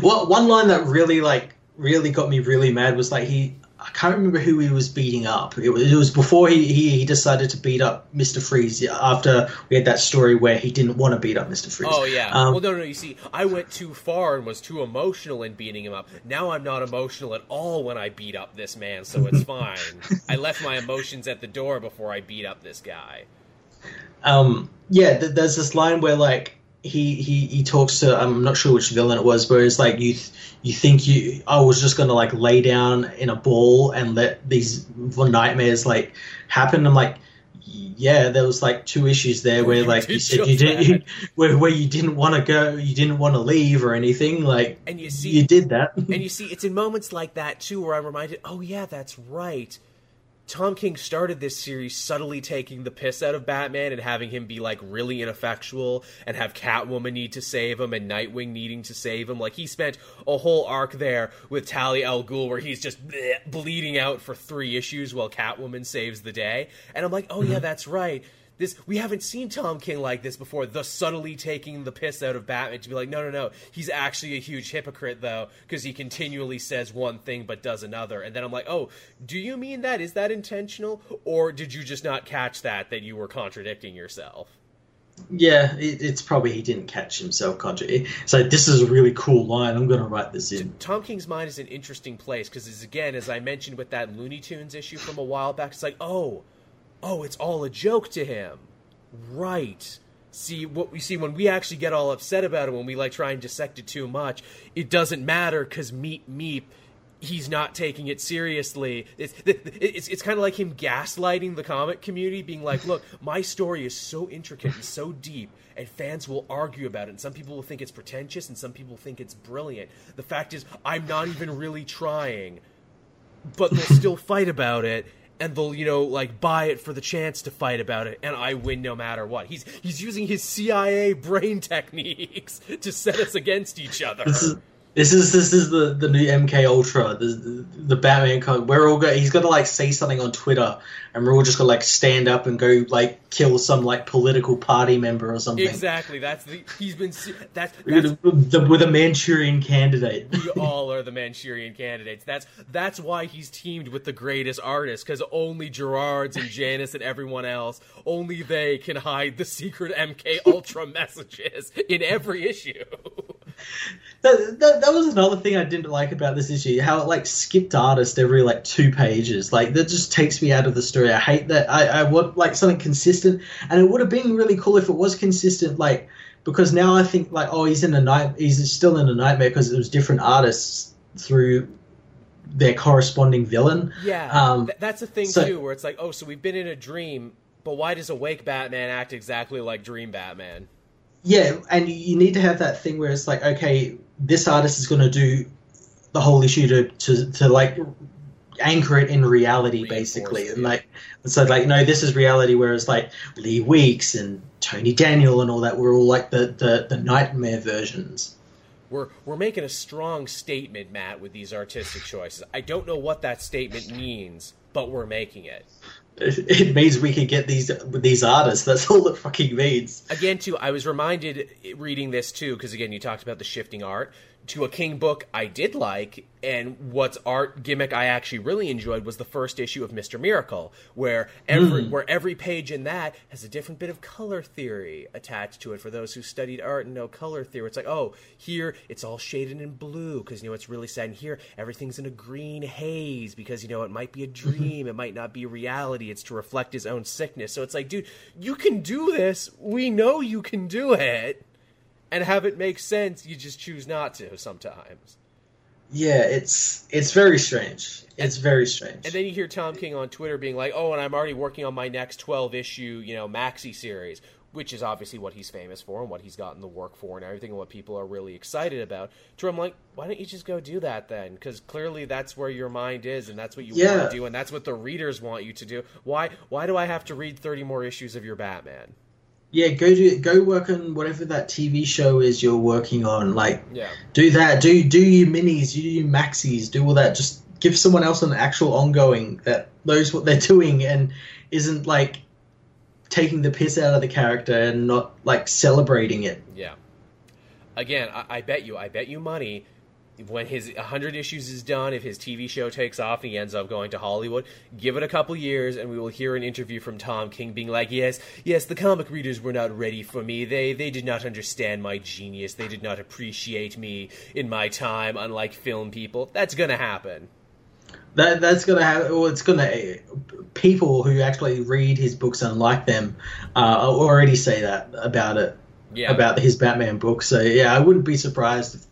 what one line that really like really got me really mad was like he I can't remember who he was beating up. It was, it was before he, he, he decided to beat up Mister Freeze. After we had that story where he didn't want to beat up Mister Freeze. Oh yeah. Um, well, no, no. You see, I went too far and was too emotional in beating him up. Now I'm not emotional at all when I beat up this man, so it's fine. I left my emotions at the door before I beat up this guy. Um, yeah, th- there's this line where like he, he he talks to I'm not sure which villain it was, but it's like you th- you think you I was just gonna like lay down in a ball and let these nightmares like happen. I'm like, yeah, there was like two issues there where like you said you did you, where where you didn't want to go, you didn't want to leave or anything. Like, and you see you did that, and you see it's in moments like that too where I'm reminded, oh yeah, that's right Tom King started this series subtly taking the piss out of Batman and having him be like really ineffectual and have Catwoman need to save him and Nightwing needing to save him. Like he spent a whole arc there with Talia al Ghul where he's just bleeding out for three issues while Catwoman saves the day. And I'm like, oh yeah, mm-hmm. that's right this we haven't seen Tom King like this before. The subtly taking the piss out of Batman to be like, no, no, no, he's actually a huge hypocrite though, because he continually says one thing but does another. And then I'm like, oh, do you mean that? Is that intentional, or did you just not catch that that you were contradicting yourself? Yeah, it, it's probably he didn't catch himself contradicting. So this is a really cool line. I'm going to write this in. Tom King's mind is an interesting place because, again, as I mentioned with that Looney Tunes issue from a while back, it's like, oh oh, it's all a joke to him. Right. See what we see when we actually get all upset about it when we like try and dissect it too much. It doesn't matter because Meep Meep, he's not taking it seriously. It's it's, it's kind of like him gaslighting the comic community, being like, "Look, my story is so intricate and so deep, and fans will argue about it. And some people will think it's pretentious, and some people think it's brilliant. The fact is, I'm not even really trying, but they'll still fight about it." And they'll you know like buy it for the chance to fight about it and i win no matter what. He's he's using his cia brain techniques to set us against each other. This is, This is this is the, the new MK Ultra, the the Batman code. We're all go, he's got to like say something on Twitter, and we're all just gonna like stand up and go like kill some like political party member or something. Exactly. That's the he's been that's, that's the, with a Manchurian candidate. we all are the Manchurian candidates. That's that's why he's teamed with the greatest artists because only Gerads and Janín and everyone else only they can hide the secret MK Ultra messages in every issue. That, that, that was another thing I didn't like about this issue. How it like skipped artist every like two pages. Like that just takes me out of the story. I hate that. I, I want like something consistent, and it would have been really cool if it was consistent. Like because now I think like oh he's in a night he's still in a nightmare because it was different artists through their corresponding villain. Yeah, um, th- that's a thing so, too, where it's like oh so we've been in a dream, but why does awake Batman act exactly like Dream Batman? Yeah, and you need to have that thing where it's like okay this artist is going to do the whole issue to, to, to like anchor it in reality basically. and like and so like no this is reality whereas like lee weeks and tony daniel and all that were all like the, the, the nightmare versions. We're we're making a strong statement matt with these artistic choices. I don't know what that statement means but we're making it. It means we can get these these artists. That's all it fucking means. Again, too, I was reminded reading this too because again, you talked about the shifting art to a King book I did like, and what's art gimmick I actually really enjoyed was the first issue of Mister Miracle, where every mm. where every page in that has a different bit of color theory attached to it. For those who studied art and know color theory, it's like oh, here it's all shaded in blue because you know it's really sad. And here everything's in a green haze because you know it might be a dream, it might not be reality. It's to reflect his own sickness. So it's like, dude, you can do this. We know you can do it and have it make sense. You just choose not to sometimes. Yeah, it's it's very strange. It's very strange. And then you hear Tom King on Twitter being like, "Oh, and I'm already working on my next 12 issue, you know, maxi series." Which is obviously what he's famous for and what he's gotten the work for and everything, and what people are really excited about. To I'm like, why don't you just go do that then? Because clearly that's where your mind is, and that's what you yeah. want to do, and that's what the readers want you to do. Why? Why do I have to read 30 more issues of your Batman? Yeah, go do go work on whatever that TV show is you're working on. Like, yeah. do that. Do do you minis, do you maxis, do all that. Just give someone else an actual ongoing that knows what they're doing and isn't like taking the piss out of the character and not like celebrating it. Yeah. Again, I, I bet you, I bet you money when his 100 issues is done, if his TV show takes off and he ends up going to Hollywood, give it a couple years and we will hear an interview from Tom King being like, "Yes, yes, the comic readers were not ready for me. They they did not understand my genius. They did not appreciate me in my time unlike film people." That's going to happen. That that's gonna happen. Well, it's gonna people who actually read his books and like them uh, already say that about it. Yeah. About his Batman book. So yeah, I wouldn't be surprised if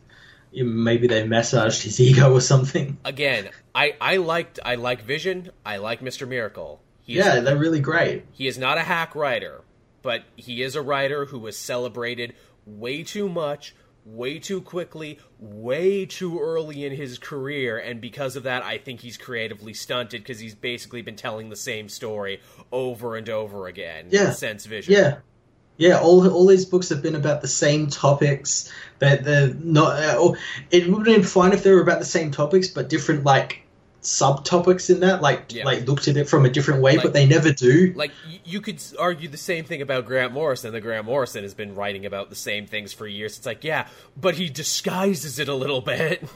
maybe they massaged his ego or something. Again, I I liked I like Vision. I like Mister Miracle. He yeah, is, they're really great. He is not a hack writer, but he is a writer who was celebrated way too much, way too quickly, way too early in his career, and because of that, I think he's creatively stunted because he's basically been telling the same story over and over again. Yeah, since Vision. Yeah, yeah, all all these books have been about the same topics. That they're not. Uh, it would have been fine if they were about the same topics, but different like subtopics in that. Like yeah. like looked at it from a different way, like, but they never do. Like you could argue the same thing about Grant Morrison. The Grant Morrison has been writing about the same things for years. It's like yeah, but he disguises it a little bit.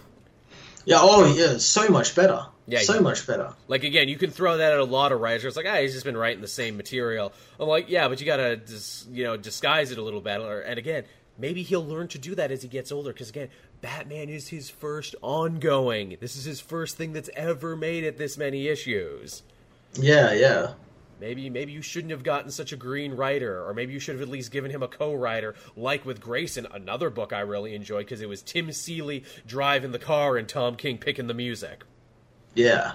Yeah. Oh yeah. So much better. Yeah, so much better. Like again, you can throw that at a lot of writers. It's like, ah, he's just been writing the same material. I'm like, yeah, but you gotta, dis- you know, disguise it a little better. And again, maybe he'll learn to do that as he gets older. Because again, Batman is his first ongoing. This is his first thing that's ever made it this many issues. Yeah, yeah. Maybe maybe you shouldn't have gotten such a green writer, or maybe you should have at least given him a co-writer, like with Grayson, another book I really enjoyed because it was Tim Seeley driving the car and Tom King picking the music. Yeah.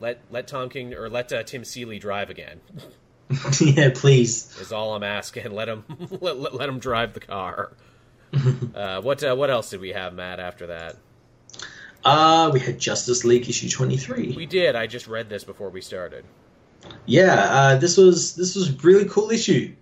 Let let Tom King or let uh, Tim Seeley drive again. yeah, please. Is all I'm asking. Let him let, let, let him drive the car. uh, what uh, what else did we have, Matt? After that, uh, we had Justice League issue twenty three. We did. I just read this before we started. Yeah, uh, this was this was really cool issue.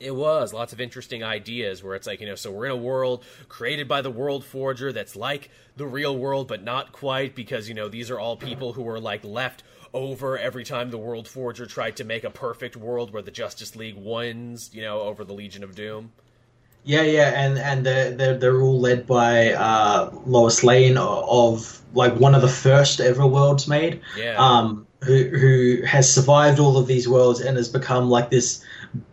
It was lots of interesting ideas where it's like, you know, so we're in a world created by the World Forger that's like the real world, but not quite because, you know, these are all people who were like left over every time the World Forger tried to make a perfect world where the Justice League wins, you know, over the Legion of Doom. Yeah, yeah, and and they're they're, they're all led by uh, Lois Lane of like one of the first ever worlds made. Yeah. Um, who who has survived all of these worlds and has become like this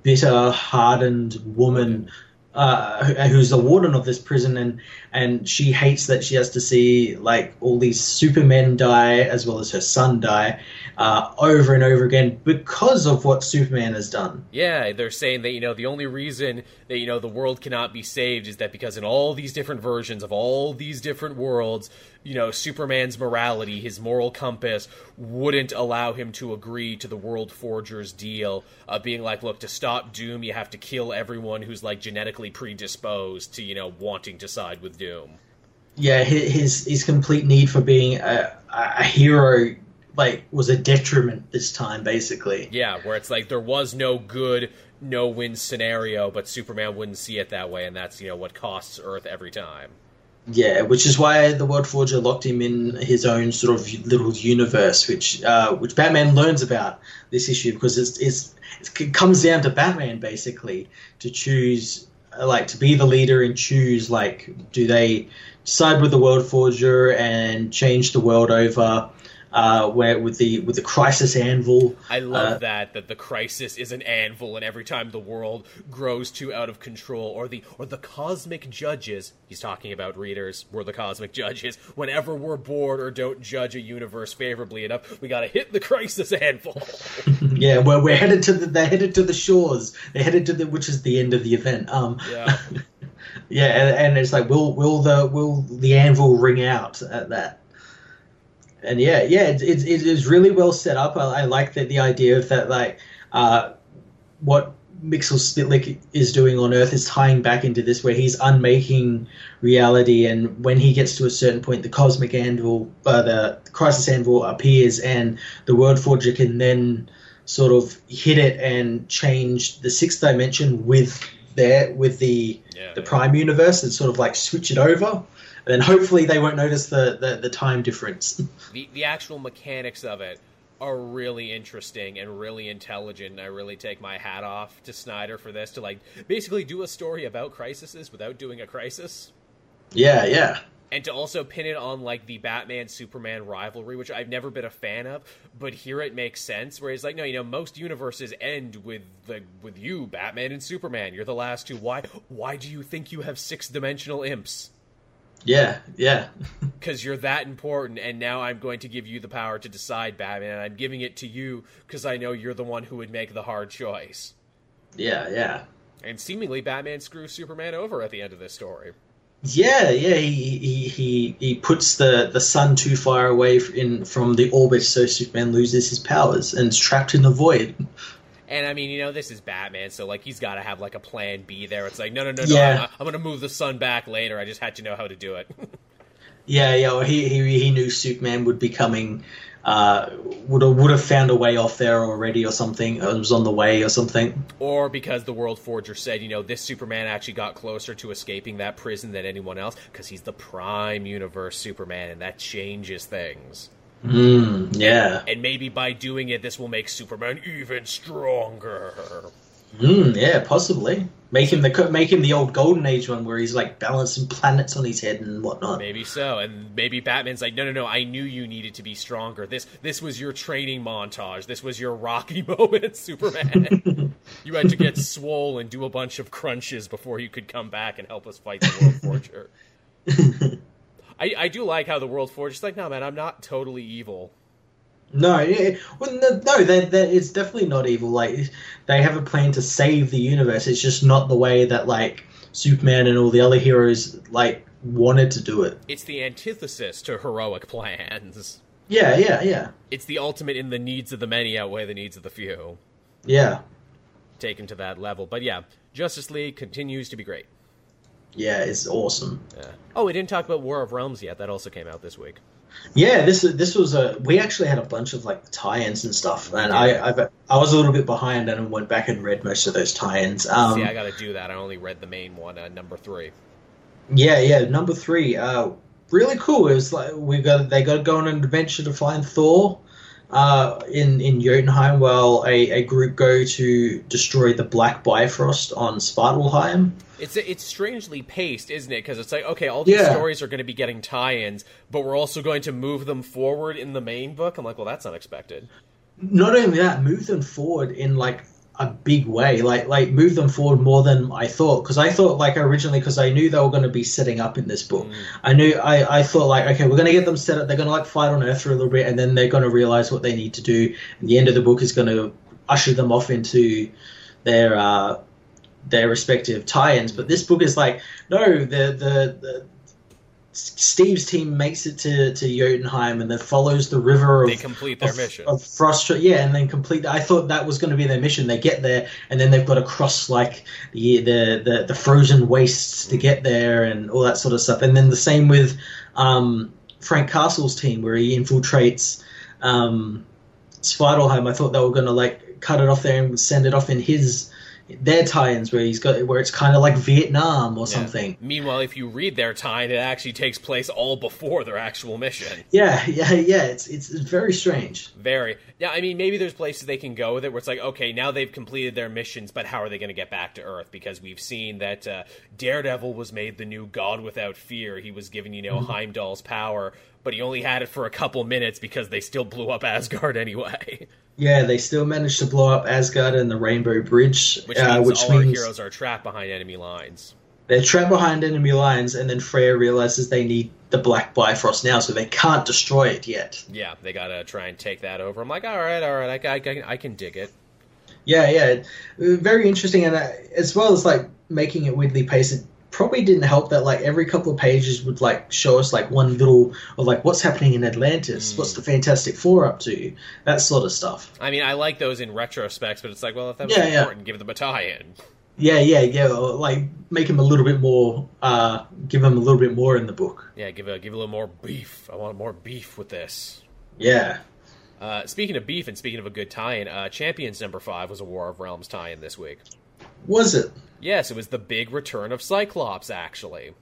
bitter, hardened woman uh, who's the warden of this prison, and and she hates that she has to see like all these supermen die as well as her son die uh, over and over again because of what Superman has done. Yeah, they're saying that you know the only reason that you know the world cannot be saved is that because in all these different versions of all these different worlds, you know, Superman's morality, his moral compass, wouldn't allow him to agree to the World Forger's deal, uh, being like, look, to stop Doom, you have to kill everyone who's like genetically predisposed to, you know, wanting to side with Doom. Yeah, his his complete need for being a, a hero like was a detriment this time, basically. Yeah, where it's like there was no good, no win scenario, but Superman wouldn't see it that way, and that's you know what costs Earth every time. Yeah, which is why the World Forger locked him in his own sort of little universe, which uh, which Batman learns about this issue because it's, it's it comes down to Batman basically to choose like to be the leader and choose like do they side with the World Forger and change the world over uh, where with the with the crisis anvil. I love uh, that that the crisis is an anvil, and every time the world grows too out of control, or the or the cosmic judges, he's talking about readers. We're the cosmic judges. Whenever we're bored or don't judge a universe favorably enough, we gotta hit the crisis anvil. yeah, well, we're headed to the they're headed to the shores. They're headed to the which is the end of the event. Um, yeah. yeah, and, and, it's like, will will the will the anvil ring out at that? And yeah, yeah, it, it, it is really well set up. I, I like that the idea of that, like, uh, what Mxyzptlk is doing on Earth is tying back into this, where he's unmaking reality, and when he gets to a certain point, the cosmic anvil, uh, the crisis anvil appears, and the World Forger can then sort of hit it and change the sixth dimension with there with the yeah, the yeah. prime universe and sort of like switch it over then hopefully they won't notice the, the, the time difference. The, the actual mechanics of it are really interesting and really intelligent. And I really take my hat off to Snyder for this to like basically do a story about crises without doing a crisis. Yeah, yeah. And to also pin it on like the Batman Superman rivalry, which I've never been a fan of, but here it makes sense. Where he's like, no, you know, most universes end with the with you, Batman and Superman. You're the last two. Why? Why do you think you have six dimensional imps? Yeah, yeah. Because you're that important, and now I'm going to give you the power to decide, Batman. I'm giving it to you because I know you're the one who would make the hard choice. Yeah, yeah. And seemingly, Batman screws Superman over at the end of this story. Yeah, yeah. He he he, he puts the, the sun too far away in from the orbit, so Superman loses his powers and is trapped in the void. And I mean, you know, this is Batman, so like he's got to have like a plan B there. It's like, no, no, no, no. I'm, I'm going to move the sun back later. I just had to know how to do it. yeah, yeah. Well, he, he he knew Superman would be coming. Uh, would have, would have found a way off there already, or something. It was on the way, or something. Or because the World Forger said, you know, this Superman actually got closer to escaping that prison than anyone else because he's the Prime Universe Superman, and that changes things. Mm, yeah. And, maybe by doing it, this will make Superman even stronger. Mm, yeah, possibly. Make him the make him the old Golden Age one where he's like balancing planets on his head and whatnot. Maybe so, and maybe Batman's like, no, no, no. I knew you needed to be stronger. This this was your training montage. This was your Rocky moment, Superman. you had to get swole and do a bunch of crunches before you could come back and help us fight the World Forger. I, I do like how the world forged. like, no, man, I'm not totally evil. No, yeah, well, no, they're, it's definitely not evil. Like they have a plan to save the universe. It's just not the way that like Superman and all the other heroes like wanted to do it. It's the antithesis to heroic plans. Yeah, yeah, yeah. It's the ultimate in the needs of the many outweigh the needs of the few. Yeah. Taken to that level, but yeah, Justice League continues to be great. Yeah, it's awesome. Yeah. Oh, we didn't talk about War of Realms yet. That also came out this week. Yeah, this this was a. We actually had a bunch of like tie-ins and stuff, and I I've, i was a little bit behind and went back and read most of those tie-ins. Um, See, I got to do that. I only read the main one, uh, number three. Yeah, yeah, number three. Uh, really cool. It was like we got they got to go on an adventure to find Thor uh, in in Jotunheim, while a, a group go to destroy the Black Bifrost on Svartalfheim. It's it's strangely paced, isn't it? Because it's like okay, all these yeah. stories are going to be getting tie-ins, but we're also going to move them forward in the main book. I'm like, well, that's unexpected. Not only that, move them forward in like a big way, like like move them forward more than I thought. Because I thought like originally, because I knew they were going to be setting up in this book. Mm. I knew I, I thought like okay, we're going to get them set up. They're going to like fight on Earth for a little bit, and then they're going to realize what they need to do. And the end of the book is going to usher them off into their uh, their respective tie-ins. But this book is like no, the the, the Steve's team makes it to, to Jotunheim and then follows the river of they complete their of, mission of frost. Yeah, and then complete. I thought that was going to be their mission. They get there and then they've got to cross like the the the, the frozen wastes to get there and all that sort of stuff. And then the same with um, Frank Castle's team where he infiltrates um, Svartalfheim. I thought they were going to like cut it off there and send it off in his their tie-ins where he's got where it's kind of like Vietnam or yeah. something. Meanwhile, if you read their tie-in, it actually takes place all before their actual mission. Yeah, yeah, yeah. It's it's, very strange. Very. Yeah, I mean, maybe there's places they can go with it where it's like, okay, now they've completed their missions, but how are they going to get back to Earth? Because we've seen that uh, Daredevil was made the new God without fear. He was given, you know, mm-hmm. Heimdall's power, but he only had it for a couple minutes because they still blew up Asgard anyway. Yeah, they still managed to blow up Asgard and the Rainbow Bridge, which uh, means which all means our heroes are trapped behind enemy lines. They're trapped behind enemy lines, and then Freya realizes they need the Black Bifrost now, so they can't destroy it yet. Yeah, they gotta try and take that over. I'm like, all right, all right, I, I, I, I can dig it. Yeah, yeah, very interesting, and uh, as well as like making it weirdly paced, probably didn't help that like every couple of pages would like show us like one little of like what's happening in Atlantis, mm. what's the Fantastic Four up to, that sort of stuff. I mean, I like those in retrospects, but it's like, well, if that was yeah, important, yeah. give them a tie-in. Yeah, yeah, yeah. Like make him a little bit more, uh, give him a little bit more in the book. Yeah, give a give a little more beef. I want more beef with this. Yeah. Uh, speaking of beef and speaking of a good tie-in, uh, Champions number five was a War of Realms tie-in this week. Was it? Yes, it was the big return of Cyclops, actually.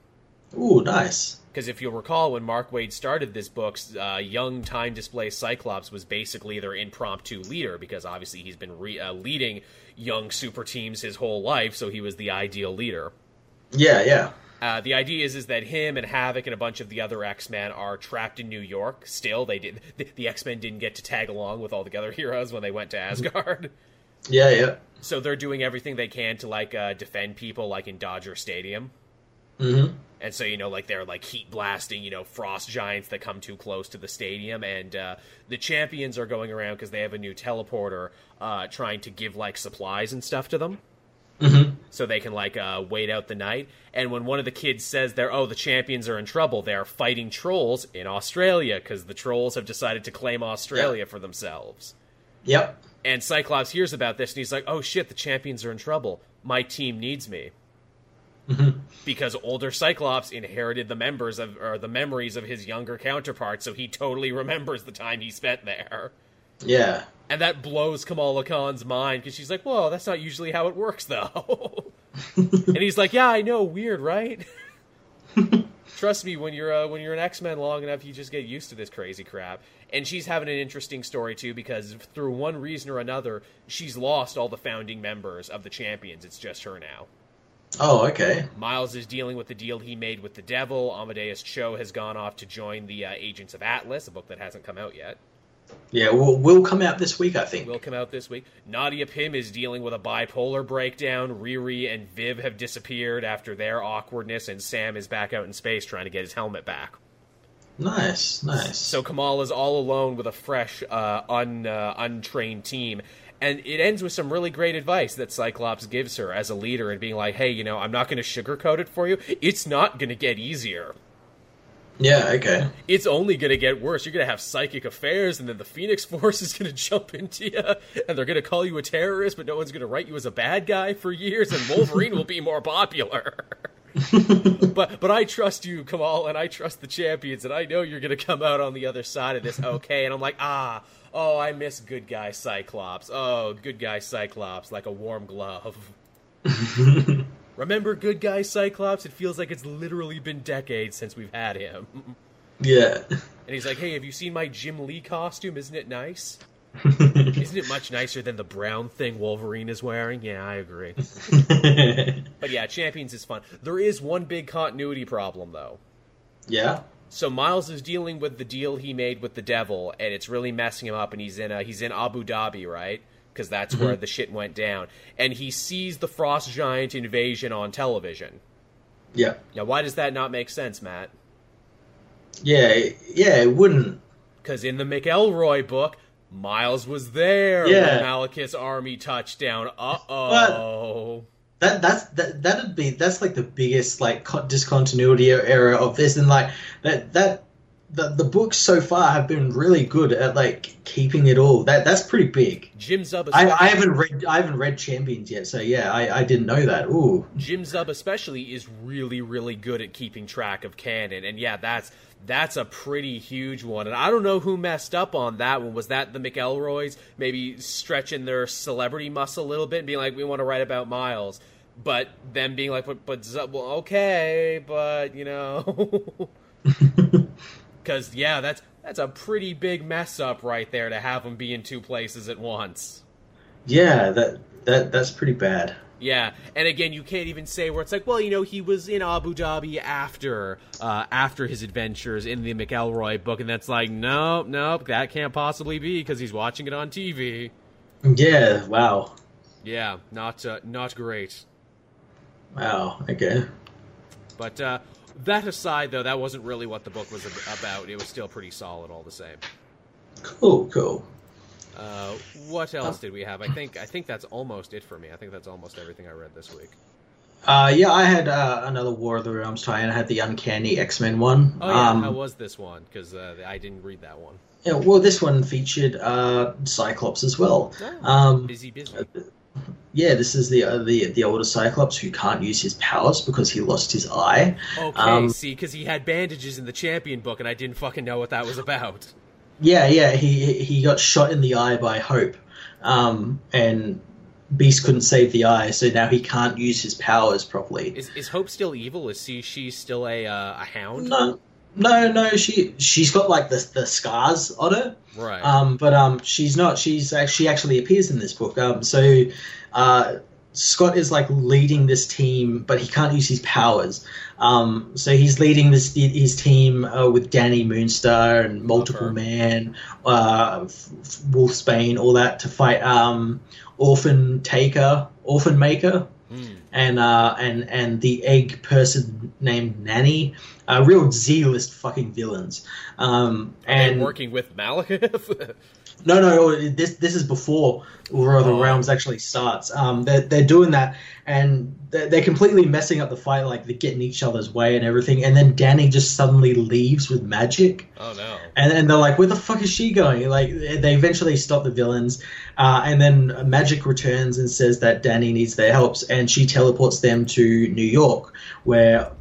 Ooh, nice. Because if you'll recall, when Mark Waid started this book, uh, young time display Cyclops was basically their impromptu leader, because obviously he's been re- uh, leading young super teams his whole life, so he was the ideal leader. Yeah, yeah. Uh, the idea is is that him and Havoc and a bunch of the other X Men are trapped in New York. Still, they did the, the X Men didn't get to tag along with all the other heroes when they went to Asgard. Yeah, yeah. So they're doing everything they can to like uh, defend people, like in Dodger Stadium. Mm-hmm. And so you know, like they're like heat blasting, you know, frost giants that come too close to the stadium, and uh, the champions are going around because they have a new teleporter, uh, trying to give like supplies and stuff to them. Mm-hmm. So they can like uh, wait out the night. And when one of the kids says they're oh the champions are in trouble, they are fighting trolls in Australia because the trolls have decided to claim Australia yep. for themselves. Yep. And Cyclops hears about this and he's like, "Oh shit, the champions are in trouble. My team needs me." Mm-hmm. Because older Cyclops inherited the members of or the memories of his younger counterpart, so he totally remembers the time he spent there. Yeah. And that blows Kamala Khan's mind because she's like, "Whoa, that's not usually how it works, though." and he's like, "Yeah, I know, weird, right?" Trust me, when you're uh, when you're an X Men long enough, you just get used to this crazy crap and she's having an interesting story too because through one reason or another, she's lost all the founding members of the champions. It's just her now. Oh, okay. Miles is dealing with the deal he made with the devil. Amadeus Cho has gone off to join the uh, Agents of Atlas, a book that hasn't come out yet. Yeah, will will come out this week, I think. Will come out this week. Nadia Pym is dealing with a bipolar breakdown. Riri and Viv have disappeared after their awkwardness, and Sam is back out in space trying to get his helmet back. Nice, nice. So Kamal is all alone with a fresh, uh, un, uh, untrained team. And it ends with some really great advice that Cyclops gives her as a leader and being like, hey, you know, I'm not going to sugarcoat it for you. It's not going to get easier. Yeah, okay. It's only going to get worse. You're going to have psychic affairs, and then the Phoenix Force is going to jump into you, and they're going to call you a terrorist, but no one's going to write you as a bad guy for years, and Wolverine will be more popular. but but I trust you, Kamal, and I trust the champions, and I know you're gonna come out on the other side of this okay. And I'm like, ah, oh, I miss good guy Cyclops. Oh, good guy Cyclops, like a warm glove. Remember good guy Cyclops? It feels like it's literally been decades since we've had him. Yeah. And he's like, hey, have you seen my Jim Lee costume? Isn't it nice? Isn't it much nicer than the brown thing Wolverine is wearing? Yeah, I agree. but yeah, Champions is fun. There is one big continuity problem, though. Yeah. So Miles is dealing with the deal he made with the Devil, and it's really messing him up. And he's in a, he's in Abu Dhabi, right? Because that's mm-hmm. where the shit went down. And he sees the Frost Giant invasion on television. Yeah. Now, why does that not make sense, Matt? Yeah, yeah, it wouldn't. Because in the McElroy book, Miles was there yeah. when Malekith's army touched down. Uh oh. That that's that that'd be that's like the biggest like discontinuity error of this, and like that that the, the books so far have been really good at like keeping it all. That that's pretty big. Jim Zub. I, I, haven't read I haven't read Champions yet, so yeah, I, I didn't know that. Ooh. Jim Zub especially is really really good at keeping track of canon, and yeah, that's that's a pretty huge one. And I don't know who messed up on that one. Was that the McElroys maybe stretching their celebrity muscle a little bit and being like, we want to write about Miles? But them being like, but, but well, okay, but you know. Because yeah, that's that's a pretty big mess up right there to have them be in two places at once. Yeah, that that that's pretty bad. Yeah, and again, you can't even say where it's like, well, you know, he was in Abu Dhabi after uh, after his adventures in the McElroy book, and that's like, nope, nope, that can't possibly be because he's watching it on TV. Yeah. Wow. Yeah, not uh, not great. Wow. Okay. But uh, that aside, though, that wasn't really what the book was about. It was still pretty solid, all the same. Cool. Cool. Uh, what else did we have? I think I think that's almost it for me. I think that's almost everything I read this week. Uh, yeah, I had uh, another War of the Realms tie-in. I had the Uncanny X-Men one. Oh yeah, um, how was this one? Because uh, I didn't read that one. Yeah, well, this one featured uh, Cyclops as well. Oh, um, busy, busy. Yeah, this is the uh, the the older Cyclops who can't use his powers because he lost his eye. Okay, um, see, because he had bandages in the Champion book, and I didn't fucking know what that was about. Yeah, yeah, he he got shot in the eye by Hope, um, and Beast couldn't save the eye, so now he can't use his powers properly. Is, is Hope still evil? Is she she still a uh, a hound? No, no, no. She she's got like the the scars on her, right? Um, but um, she's not. She's she actually appears in this book. Um, so uh, Scott is like leading this team, but he can't use his powers. Um, so he's leading this his team uh, with Danny Moonstar and Multiple Man, uh, Wolfsbane, all that to fight um, Orphan Taker, Orphan Maker. And uh, and and the egg person named Nanny. Uh, real Z-list fucking villains. Um, and working with Malekith. No, no, this this is before War of the oh. Realms actually starts. Um, they're they're doing that, and they're, they're, completely messing up the fight. Like they're getting each other's way and everything. And then Danny just suddenly leaves with magic. Oh no! And then they're like, "Where the fuck is she going?" Like they eventually stop the villains, uh, and then magic returns and says that Danny needs their help, and she teleports them to New York, where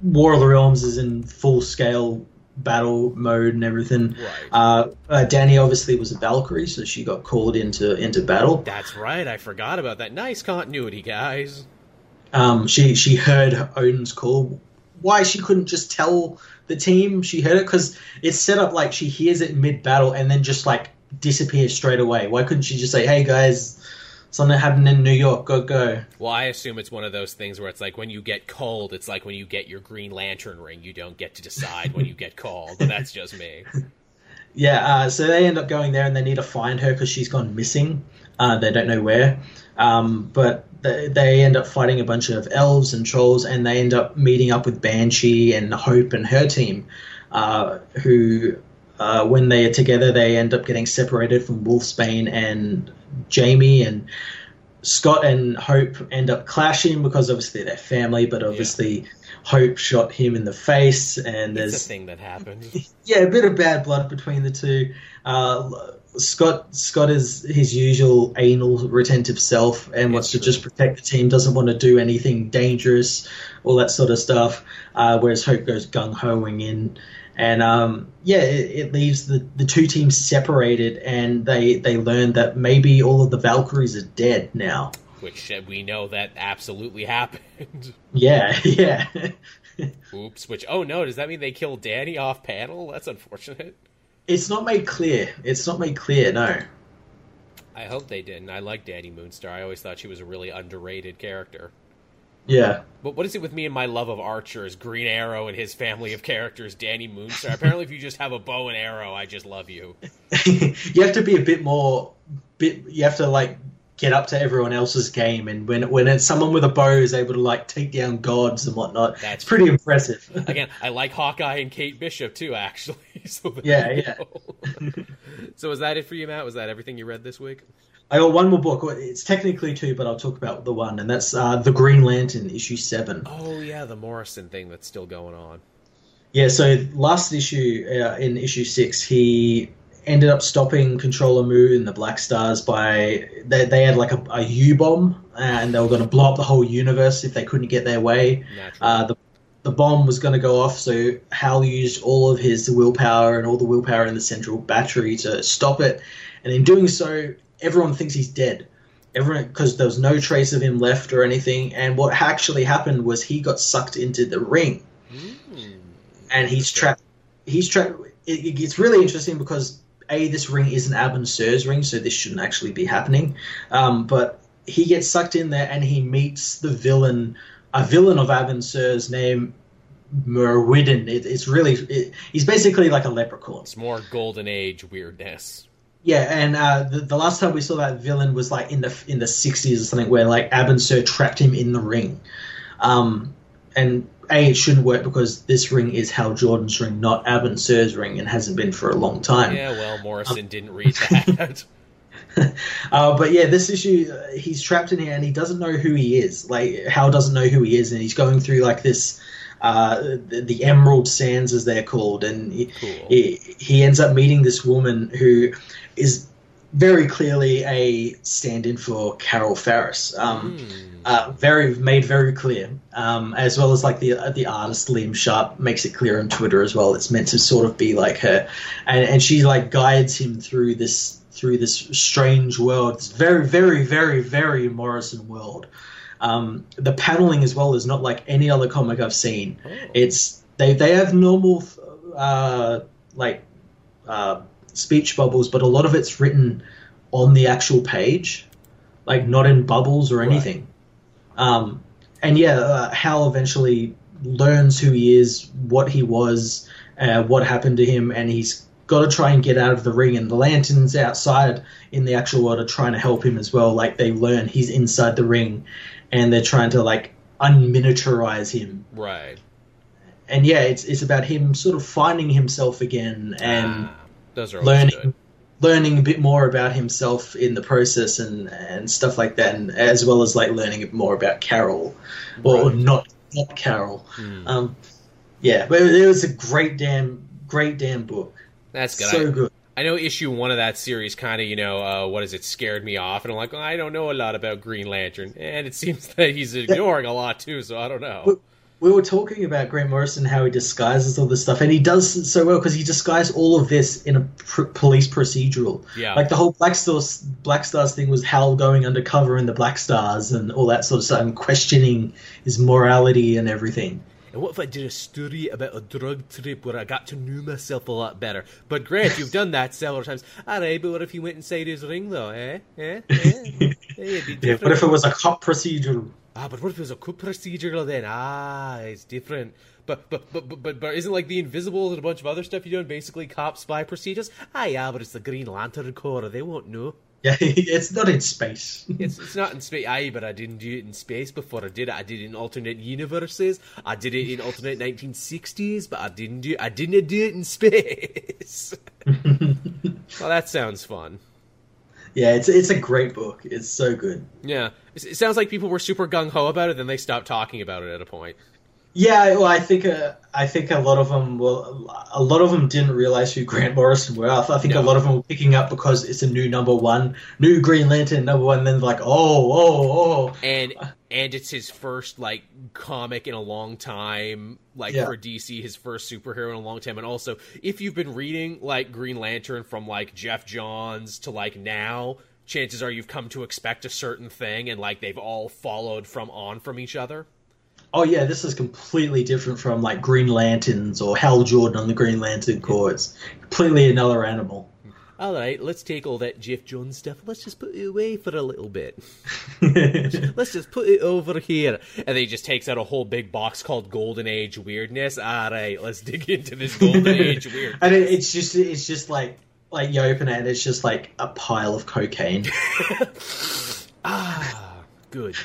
War of the Realms is in full scale battle mode and everything. Right. Uh, uh, Danny obviously was a Valkyrie, so she got called into into battle. That's right. I forgot about that. Nice continuity, guys. Um, she she heard Odin's call. Why she couldn't just tell the team she heard it? Because it's set up like she hears it mid battle and then just like disappears straight away. Why couldn't she just say, "Hey guys"? Something happened in New York. Go go. Well, I assume it's one of those things where it's like when you get cold, it's like when you get your Green Lantern ring. You don't get to decide when you get cold. But that's just me. Yeah. Uh, so they end up going there and they need to find her because she's gone missing. Uh, they don't know where. Um, but they, they end up fighting a bunch of elves and trolls, and they end up meeting up with Banshee and Hope and her team, uh, who uh, when they are together, they end up getting separated from Wolfsbane and Jamie and Scott and Hope end up clashing because obviously they're family, but obviously Hope shot him in the face, and there's it's a thing that happened. yeah, a bit of bad blood between the two. Uh, Scott Scott is his usual anal retentive self and wants to just protect the team, doesn't want to do anything dangerous, all that sort of stuff. Uh, whereas Hope goes gung hoing in, and um, yeah, it, it, leaves the, the two teams separated, and they they learn that maybe all of the Valkyries are dead now. Which uh, we know that absolutely happened. Yeah, yeah. Oops. Which oh no, does that mean they killed Danny off panel? That's unfortunate. It's not made clear. It's not made clear. No. I hope they didn't. I like Danny Moonstar. I always thought she was a really underrated character. Yeah. But what is it with me and my love of archers, Green Arrow and his family of characters, Danny Moonstar? Apparently, if you just have a bow and arrow, I just love you. you have to be a bit more. Bit. You have to like get up to everyone else's game, and when when it's someone with a bow is able to like take down gods and whatnot, that's pretty impressive. Again, I like Hawkeye and Kate Bishop too, actually. So yeah, yeah. so was that it for you, Matt? Was that everything you read this week? I got one more book. It's technically two, but I'll talk about the one, and that's uh, the Green Lantern issue seven. Oh yeah, the Morrison thing that's still going on. Yeah, so last issue uh, in issue six, he ended up stopping Controller Mu and the Black Stars by they, they had like a, a U bomb and they were going to blow up the whole universe if they couldn't get their way. Uh, the the bomb was going to go off, so Hal used all of his willpower and all the willpower in the central battery to stop it. And in doing so, everyone thinks he's dead. Everyone, because there was no trace of him left or anything. And what actually happened was he got sucked into the ring, mm. and he's trapped. He's trapped. It, it gets really interesting because a this ring is an Abin Sur's ring, so this shouldn't actually be happening. Um, but he gets sucked in there and he meets the villain, a villain of Abin Sur's name. Myrwhydden. It, it's really, it, he's basically like a leprechaun. It's more golden age weirdness. Yeah, and uh, the, the last time we saw that villain was like in the in the sixties or something, where like Abin Sur trapped him in the ring. Um, and a it shouldn't work because this ring is Hal Jordan's ring, not Abin Sur's ring, and hasn't been for a long time. Yeah, well, Morrison um, didn't read that. uh, but yeah, this issue, uh, he's trapped in here and he doesn't know who he is. Like Hal doesn't know who he is, and he's going through like this. Uh, the, the, Emerald Sands, as they're called, and he, cool. he, he ends up meeting this woman who is very clearly a stand-in for Carol Ferris. Um, mm. uh, very made very clear, um, as well as like the uh, the artist Liam Sharp makes it clear on Twitter as well. It's meant to sort of be like her, and, and she like guides him through this through this strange world. It's very very very very Morrison world. Um, the paneling as well is not like any other comic I've seen. Oh. It's they they have normal uh, like. Speech bubbles, but a lot of it's written on the actual page, like not in bubbles or anything. Right. Um, and yeah, uh, Hal eventually learns who he is, what he was, uh, what happened to him, and he's got to try and get out of the ring. And the lanterns outside in the actual world are trying to help him as well. Like they learn he's inside the ring, and they're trying to like unminiaturize him. Right. And yeah, it's it's about him sort of finding himself again and. Ah those are learning good. learning a bit more about himself in the process and and stuff like that, and as well as like learning more about Carol, or, right. not not Carol. Mm. Um, yeah, but it was a great damn great damn book. That's good. So I, good. I know issue one of that series kind of, you know, uh, what is it, scared me off. And I'm like, well, I don't know a lot about Green Lantern. And it seems that he's ignoring a lot, too, so I don't know we were talking about Grant Morrison, how he disguises all this stuff, and he does so well because he disguised all of this in a pr- police procedural. Yeah, like the whole Black Stars Black Stars thing was Hal going undercover in the Black Stars and all that sort of stuff, and questioning his morality and everything. And what if I did a story about a drug trip where I got to know myself a lot better? But Grant, you've done that several times. All right, but what if he went inside his ring, though? Eh? Eh? eh? yeah, what if it was a cop procedural? Ah, but what if it was a coup procedural then? Ah, it's different. But but but but but, but isn't like the Invisibles and a bunch of other stuff you're doing basically cop spy procedures? Ah, yeah, but it's the Green Lantern Corps. They won't know. Yeah, it's not in space. it's it's not in space. Aye, but I didn't do it in space before I did it. I did it in alternate universes. I did it in alternate 1960s, but I didn't do I didn't do it in space. well, that sounds fun yeah, it's it's a great book. It's so good. Yeah, it sounds like people were super gung ho about it, then they stopped talking about it at a point. Yeah, well, I think uh, I think a lot of them will. A lot of them didn't realize who Grant Morrison were. I think no. a lot of them were picking up because it's a new number one, new Green Lantern number one. And then like, oh, oh, oh, and and it's his first like comic in a long time, like yeah. for DC, his first superhero in a long time. And also, if you've been reading like Green Lantern from like Geoff Johns to like now, chances are you've come to expect a certain thing, and like they've all followed from on from each other oh yeah, this is completely different from like Green Lanterns or Hal Jordan on the Green Lantern Corps. It's completely another animal. All right, let's take all that Geoff Johns stuff. Let's just put it away for a little bit. let's just put it over here. And then he just takes out a whole big box called Golden Age Weirdness. All right, let's dig into this Golden Age weirdness. And it, it's just it's just like like you open it and it's just like a pile of cocaine. ah, good.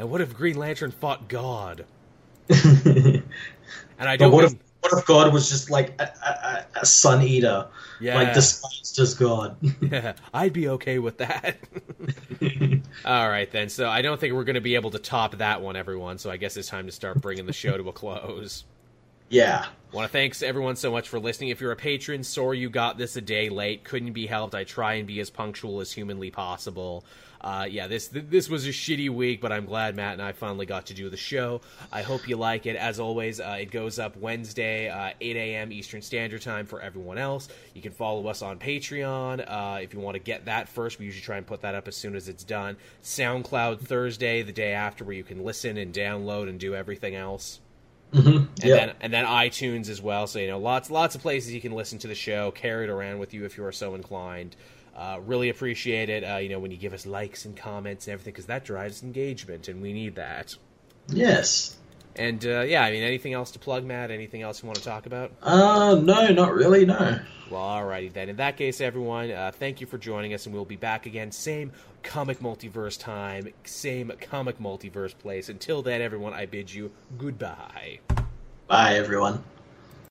And what if Green Lantern fought God? and I don't. But what, mean... if, what if God was just like a, a, a sun eater? Yeah. Like disguised as God. yeah, I'd be okay with that. All right, then. So I don't think we're going to be able to top that one, everyone. So I guess it's time to start bringing the show to a close. Yeah. Want to thanks everyone so much for listening. If you're a patron, sorry you got this a day late. Couldn't be helped. I try and be as punctual as humanly possible uh, yeah, this this was a shitty week, but I'm glad Matt and I finally got to do the show. I hope you like it. As always, uh, it goes up Wednesday, uh, 8 a.m. Eastern Standard Time for everyone else. You can follow us on Patreon uh, if you want to get that first. We usually try and put that up as soon as it's done. SoundCloud Thursday, the day after, where you can listen and download and do everything else. Mm-hmm. And yeah. then and then iTunes as well. So you know, lots lots of places you can listen to the show, carry it around with you if you are so inclined. Uh, really appreciate it, uh, you know, when you give us likes and comments and everything, because that drives engagement, and we need that. Yes. And uh, yeah, I mean, anything else to plug, Matt? Anything else you want to talk about? Uh, no, not really. No. Well, alrighty then. In that case, everyone, uh, thank you for joining us, and we'll be back again, same comic multiverse time, same comic multiverse place. Until then, everyone, I bid you goodbye. Bye, everyone.